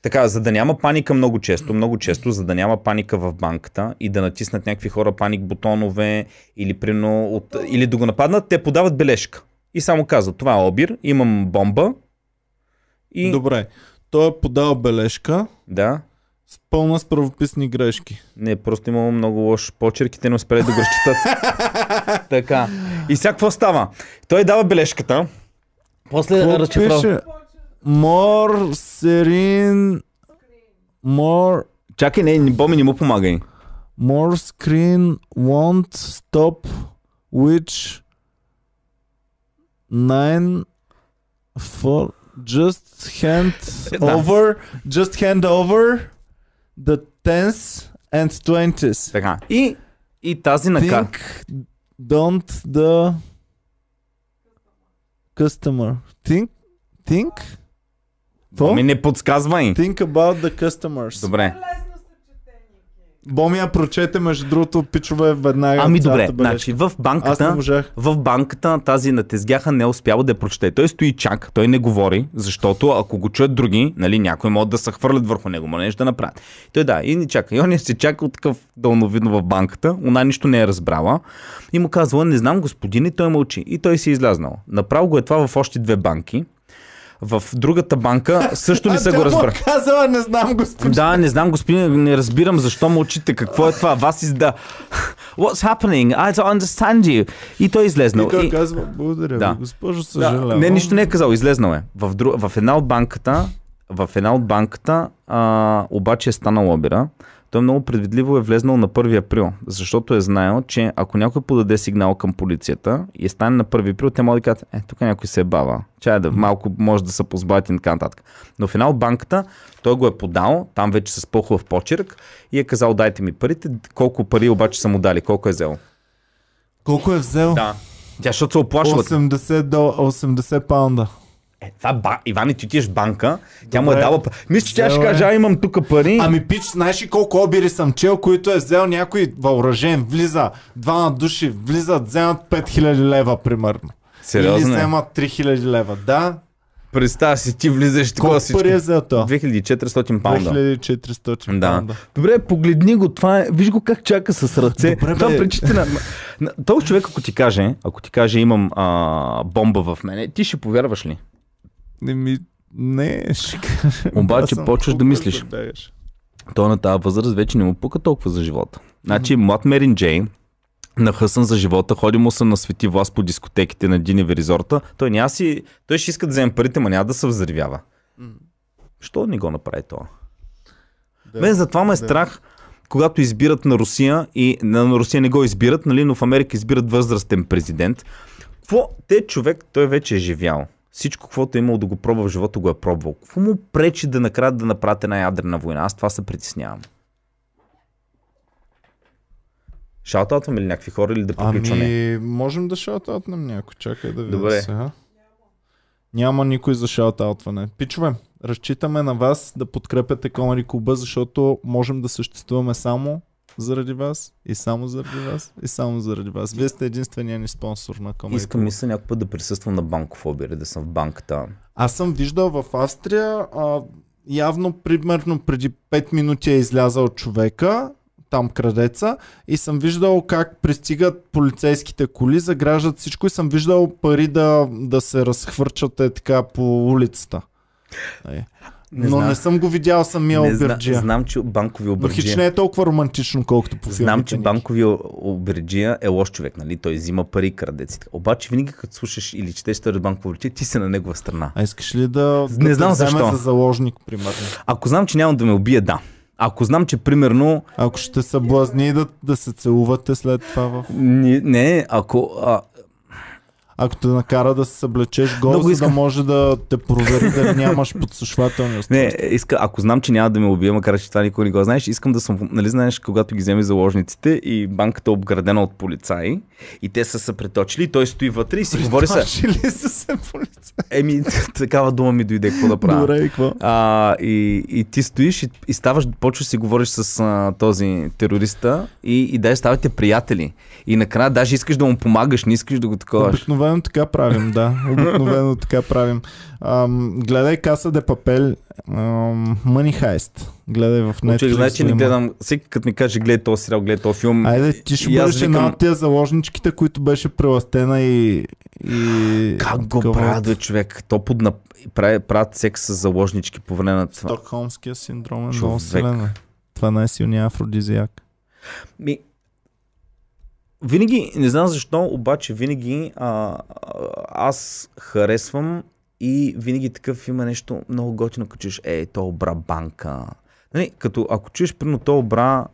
Така, за да няма паника много често, много често, за да няма паника в банката и да натиснат някакви хора паник бутонове или, прино, от, или да го нападнат, те подават бележка. И само казват, това е обир, имам бомба и... Добре. Той е подал бележка Да, с пълна с правописни грешки. Не, просто имало много лош почерк и те не успели да го разчитат. така. И сега какво става? Той дава бележката. После Какво разшифрова. пише? More serene... More... Чакай, не, не, Боми, не му помагай. More screen won't stop which nine for just hand over just hand over the tens and twenties. Така. И, и тази нака. Think don't the customer. Think think Какво? Боми, не подсказвай. Think about the customers. Добре. Лесно се чете, Ники. Боми я прочете, между другото, пичове веднага. Ами добре, значи в банката, в банката тази на тезгяха не е успява да я прочете. Той стои чак, той не говори, защото ако го чуят други, нали, някои могат да се хвърлят върху него, но нещо да направят. Той да, и ни чака. И он се чака от такъв дълновидно в банката, она нищо не е разбрала. И му казва, не знам господин, и той мълчи. И той си е излязнал. Направо го е това в още две банки. В другата банка също не са го разбрали. казала, не знам, господин. Да, не знам, господин, не разбирам защо мълчите. Какво е това? Вас изда. What's happening? I don't understand you. И той е излезнал. И той И- казва, благодаря Да. ви, госпожо, да, съжалявам. не, нищо не е казал, излезнал е. В, дру... в една от банката, в една от банката, а, обаче е станал обира. Той много предвидливо е влезнал на 1 април, защото е знаел, че ако някой подаде сигнал към полицията и стане на 1 април, те могат да кажат, е, тук някой се е бава. Чай да малко може да се позбавят и така нататък. Но в от банката той го е подал, там вече се спълхва в почерк и е казал, дайте ми парите. Колко пари обаче са му дали, колко е взел? Колко е взел? Да. Тя, защото се оплашва. 80, до, 80 паунда. Е, това ба... Иване, ти отиваш в банка, тя му е дала... Мисля, че тя ще Взел е. каже, а имам тук пари. Ами пич, знаеш ли колко обири съм чел, които е взел някой въоръжен, влиза, двама души влизат, вземат 5000 лева, примерно. Сериозно Или е? вземат 3000 лева. Да. Представя си, ти влизаш такова Колко всичко. пари е взел то? 2400 паунда. 2400 Да. паунда. Добре, погледни го, това е, виж го как чака с ръце. Добре, това пречите на... на... Този човек, ако ти каже, ако ти каже, имам а, бомба в мене, ти ще повярваш ли? Не ми... Не, ще кажа. Обаче почваш да мислиш. бягаш. Той на тази възраст вече не му пука толкова за живота. Значи, млад Мерин Джей, нахъсан за живота, ходи му се на свети власт по дискотеките на Диневе резорта. Той няма си... Той ще иска да вземе парите, ма няма да се взривява. Що не го направи това? Да. Мен затова ме е Да. страх, когато избират на Русия и на на Русия не го избират, нали, но в Америка избират възрастен президент. Какво? Те човек, той вече е живял. Всичко, каквото е имал да го пробва в живота, го е пробвал. Какво му пречи да накрая да направят една ядрена война? Аз това се притеснявам. Шаутаутваме ли някакви хора или да приключваме? Ами, можем да шаутаутнем някой. Чакай да видя Добре. сега. Няма никой за шаутаутване. Пичове, разчитаме на вас да подкрепяте Комари Клуба, защото можем да съществуваме само заради вас и само заради вас и само заради вас. Вие сте единствения ни спонсор на Комари Искам мисля някой път да присъствам на банков обир, да съм в банката. Аз съм виждал в Австрия, а, явно примерно преди 5 минути е излязал човека, там крадеца, и съм виждал как пристигат полицейските коли, заграждат всичко и съм виждал пари да, да се разхвърчат е така по улицата. Не Но знам. не съм го видял самия Не, зна, обирджия. знам, че банкови Но хич обирджия... не е толкова романтично, колкото по филмите. Знам, че ни. банковия обирджия е лош човек, нали? Той взима пари, крадец. и така. Обаче винаги като слушаш или четеш история банково обирджия, ти си на негова страна. А искаш ли да, Не да знам защо. за заложник, примерно? Ако знам, че няма да ме убие, да. Ако знам, че примерно... Ако ще съблазни да, да се целувате след това в Не, не ако... А, Ако те накара да се съблечеш гол, за да може да те провери дали нямаш подслушвателни не, иска, ако знам, че няма да ме убие, макар че това никой не го знаеш, искам да съм, нали знаеш, когато ги вземе заложниците и банката е обградена от полицаи и те са се преточили, той стои вътре и си говори се. Точи ли са се полица? Еми, такава дума ми дойде, какво да правя. Добре, и какво? А, и, и ти стоиш и, и ставаш, почваш да си говориш с а, този терориста и, и даже ставате приятели. И накрая даже искаш да му помагаш, не искаш да го. Обикновено така правим, да. Обикновено така правим. Ам, гледай Каса де Папел, ам, Money Heist. Гледай в Netflix. значи го не гледам, всеки като ми каже гледай този сериал, гледай този филм. Айде, ти ще бъдеш една викам, от тия заложничките, които беше преластена и... и Как го такова правят, бе, човек? То под нап... прави, правят секс с заложнички по време на това. Стокхолмския синдром е Човек. много силен. Това е най-силният афродизиак. Ми, винаги, не знам защо, обаче винаги а, аз харесвам и винаги такъв има нещо много готино, като чуеш, е, то обра банка. Нали, като ако чуеш, примерно, то обра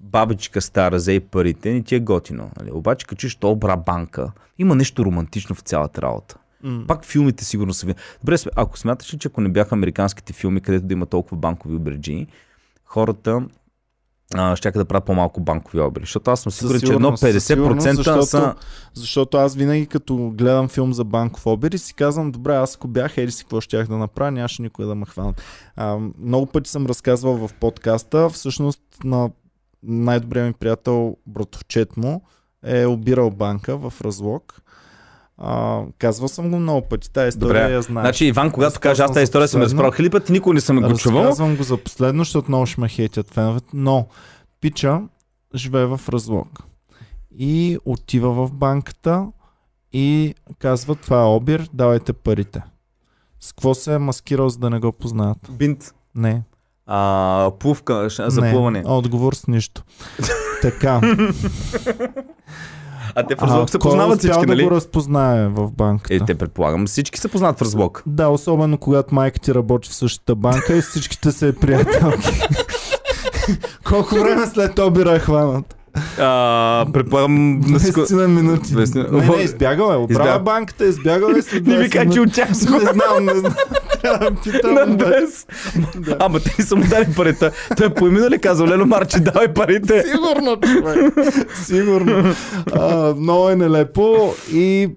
бабичка стара, взе и парите, не ти е готино. Нали? Обаче, като чуеш, то обра банка, има нещо романтично в цялата работа. Пак филмите сигурно са. Добре, ако смяташ че ако не бяха американските филми, където да има толкова банкови обреджи, хората ще да правят по-малко банкови обри. Защото аз съм сигурен, че едно сигурност, със 50% сигурност, защото, са... Защото аз винаги като гледам филм за банков обир и си казвам, добре, аз ако бях ели си какво щях да направя, нямаше никой да ме хванат. А, много пъти съм разказвал в подкаста, всъщност на най-добрият ми приятел, братовчет му, е обирал банка в разлог. А, казвал съм го много пъти. Тая история Добре. я знаеш. Значи Иван, когато Разказвам каже аз тази история съм разправил хиляди пъти, никой не съм го чувал. Разказвам го за последно, защото много ще ме хейтят феновете, но Пича живее в разлог и отива в банката и казва това е обир, давайте парите. С какво се е маскирал, за да не го познаят? Бинт. Не. А, плувка за не. плуване. Отговор с нищо. така. А те в разлог се кой познават всички, да нали? го разпознае в банката? Е, те предполагам, всички се познават в разлог. Да, особено когато майка ти работи в същата банка и всичките са е приятелки. Колко време след обира е хванат? А, предполагам, на ско... 20 на минути. Двадесет- Не, не, избягал е. Обрава Избяга. банката, избягал е след 20 Не ми кажа, че участва Не знам, не знам. Трябва да питам. на адрес. Да. Ама те са му дали парите. Той е поименно ли казал, Лело Марче, давай парите. Сигурно, човек. Сигурно. А, много е нелепо и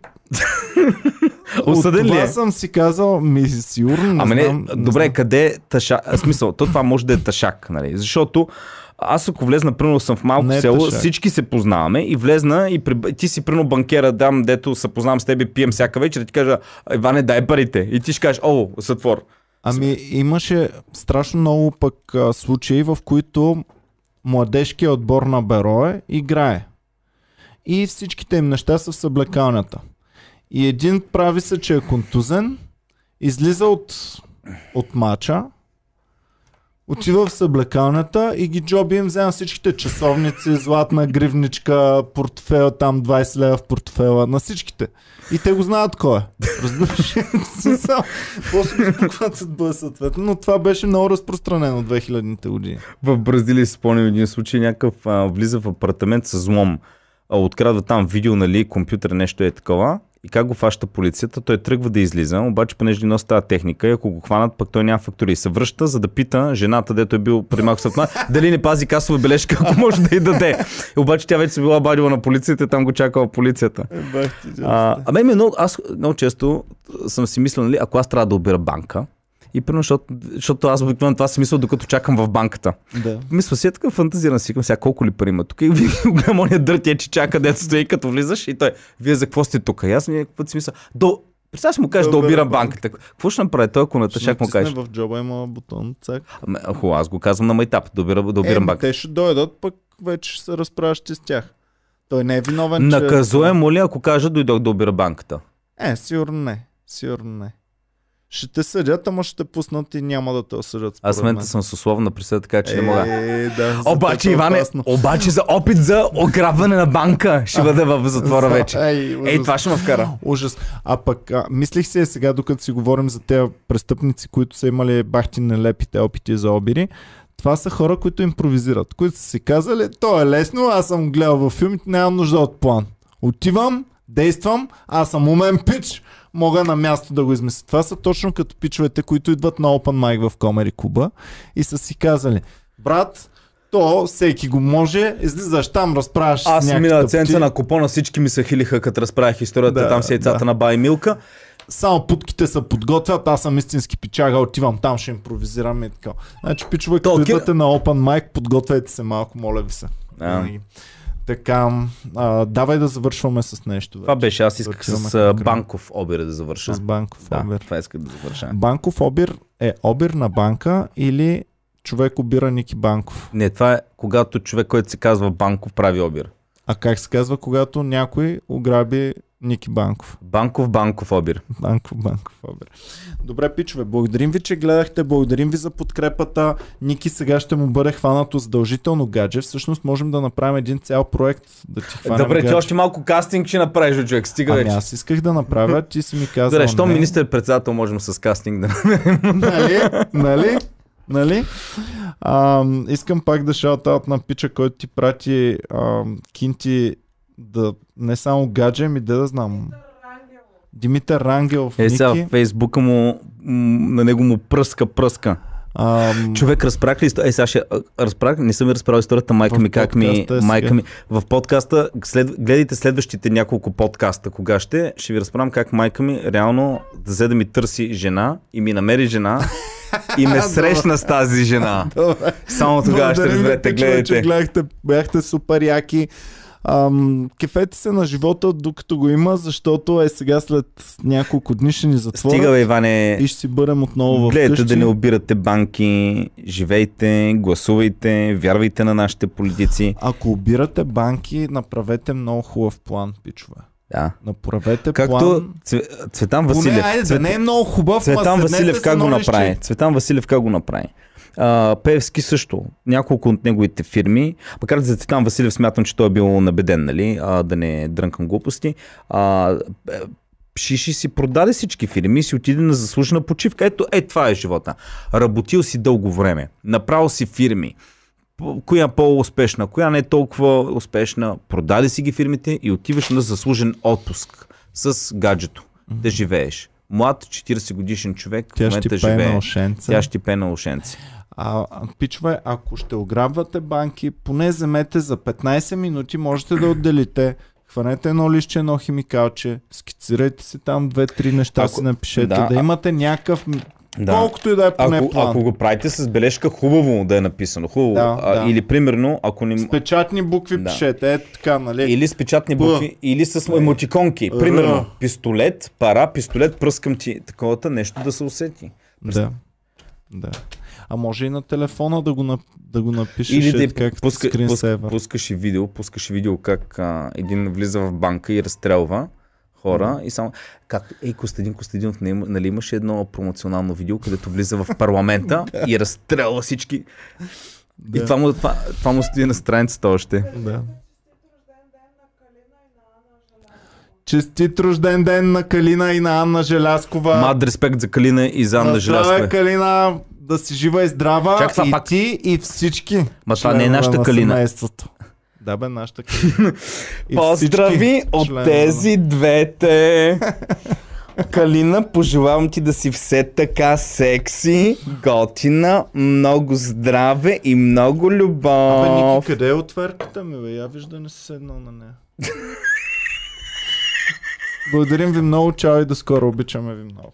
Осъден от ли това е? съм си казал, ми сигурно не Ама не, знам. добре, знам. къде е тъша... Смисъл, то това може да е тъшак, нали? Защото аз ако влезна, примерно съм в малко Не е село, тъшак. всички се познаваме и влезна и при... ти си примерно банкера, дам, дето се познавам с теб и пием всяка вечер, и ти кажа, Иване, дай парите. И ти ще кажеш, о, сътвор. Ами имаше страшно много пък а, случаи, в които младежкият отбор на Берое играе. И всичките им неща са в съблекалнята. И един прави се, че е контузен, излиза от, от мача, отива в съблекалнята и ги джоби им взема всичките часовници, златна гривничка, портфел, там 20 лева в портфела, на всичките. И те го знаят кой е. Разбираш? Смисъл, После го спукват се бъде съответно, но това беше много разпространено 2000-те години. В Бразилия си спомням един случай, някакъв а, влиза в апартамент с злом, а, открадва там видео, нали, компютър, нещо е такова. И как го фаща полицията, той тръгва да излиза, обаче понеже носи тази техника и ако го хванат, пък той няма фактури. И се връща, за да пита жената, дето е бил преди малко съвна, дали не пази касова бележка, ако може да й даде. И обаче тя вече се била бадила на полицията там го чакала полицията. А, а мен много, аз много често съм си мислил, нали, ако аз трябва да обира банка, и примерно, защото, защото аз обикновено това си мисля, докато чакам в банката. Да. Мисля си, е така фантазиран си, към сега колко ли пари има тук. И гледам ония дъртия, че чака, дето стои, като влизаш и той, вие за какво сте тук? И аз ми някакъв път си мисля, до... Представя си му кажеш Да да обира обирам банката. банката. Какво ще направи той, ако натъшак му Натисне кажеш? в джоба има бутон, цак. Ами, Хубаво, аз го казвам на майтап, да обирам, да обирам Е, банката. те ще дойдат, пък вече ще се разправяш ти с тях. Той не е виновен, Наказуемо ли, ако кажа, дойдох да обира банката? че... Е, сигурно не. Сигурно не. Ще те съдят, ама ще те пуснат и няма да те осъдят Аз в момента съм с условна присъда, така че не мога. Е, да, Обаче, е Иване, обаче за опит за ограбване на банка ще бъде в затвора За- вече. Ей, Ей, това ще ме вкара. Ужас. А пък, а, мислих си е сега, докато си говорим за тези престъпници, които са имали бахти нелепите опити за обири, това са хора, които импровизират, които са си казали, то е лесно, аз съм гледал във филмите, нямам нужда от план. Отивам, действам, аз съм умен пич, мога на място да го измисля. Това са точно като пичовете, които идват на Open Mic в Комери Куба и са си казали, брат, то всеки го може, излизаш там, разправяш Аз с тъпоти. ценца на купона, всички ми се хилиха, като разправях историята, Да, там с яйцата да. на Бай Милка. само путките се подготвят, аз съм истински пичага, отивам там, ще импровизирам и така. Значи, пичове, като идвате на Open Mic, подготвяйте се малко, моля ви се. А. Така, а, давай да завършваме с нещо. Това вече. беше, аз исках Отиваме с а, банков обир да завърша. С банков Да, обир. това исках да завърша. Банков обир е обир на банка или човек обира Ники Банков. Не, това е когато човек, който се казва банков, прави обир. А как се казва, когато някой ограби Ники Банков? Банков, банков обир. Банков, банков обир. Добре, пичове, благодарим ви, че гледахте, благодарим ви за подкрепата. Ники сега ще му бъде хванато задължително гадже. Всъщност можем да направим един цял проект да ти хванем Добре, ти гадже. още малко кастинг ще направиш, човек. Стига Ами вече. аз исках да направя, ти си ми казал Добре, що министър-председател можем с кастинг да нали? Нали? Нали? А, искам пак да шаутаут на пича, който ти прати а, кинти да не само гадже, ми да знам. Димитър Рангелов, Е, сега Ники. в фейсбука му, на него му пръска, пръска. А, Човек, разправях ли? Е, сега ще а, разправях, не съм ви разправил историята, майка В ми как ми, е майка сега. ми, в подкаста, след, гледайте следващите няколко подкаста, кога ще, ще ви разправям как майка ми реално да взе да ми търси жена и ми намери жена и ме срещна с тази жена. Само тогава ще разберете, пичове, че гледайте. гледахте, бяхте супер яки. Ам, кефете се на живота, докато го има, защото е сега след няколко дни ще ни затворят Стига бе, Иване. и ще си бъдем отново в Гледайте да не обирате банки, живейте, гласувайте, вярвайте на нашите политици. Ако обирате банки, направете много хубав план, пичове. Да. Направете Както план. Цве- Цветан Поне, Василев. айде, Цвет- да не е много хубав, Цветан Василев как го направи? Цветан Василев как го направи? А, Певски също. Няколко от неговите фирми, макар за Цветан Василев смятам, че той е бил набеден, нали? А, да не дрънкам глупости. А, е, Шиши си продаде всички фирми си отиде на заслужена почивка. Ето, е, това е живота. Работил си дълго време, направил си фирми, коя по-успешна, коя не е толкова успешна, продаде си ги фирмите и отиваш на заслужен отпуск с гаджето да живееш. Млад 40 годишен човек в Тя ще момента живее. ушенце. Тя ще ти пее на ушенци. А, пичове, ако ще ограбвате банки, поне вземете за 15 минути, можете да отделите. Хванете едно лище, едно химикалче, скицирайте си там две-три неща, Ако- си напишете, да, да, имате някакъв, Да. колкото и да е поне Ако, план. ако го правите с бележка, хубаво да е написано. Хубаво. Да, а, да. Или примерно, ако не... С печатни букви Да. пишете, ето така, нали? Или с печатни Б. букви, или с емотиконки. Р. Примерно, пистолет, пара, пистолет, пръскам ти. Таковата нещо да се усети. Да. Да. А може и на телефона да го, да го напишеш Или да как пуска, скрин пус, пускаш и видео, пускаш и видео как а, един влиза в банка и разстрелва хора и само... Как, ей, Костадин Костадинов, нали имаше едно промоционално видео, където влиза в парламента и разстрелва всички. И това му, това, това му стои на страницата още. Да. Честит рожден ден на Калина и на Анна Желяскова. Мад респект за Калина и за Анна На здраве. Калина, да си жива и здрава. Чак и пак- ти, и всички. Ма това не е нашата на Калина. семейството. Да бе, нашата Калина. И Поздрави от тези двете. Калина, пожелавам ти да си все така секси, готина, много здраве и много Абе, Ники, любов. къде е отверката ми, бе? Я виж да не си седнал на нея. Благодарим ви много, чао и до скоро. Обичаме ви много.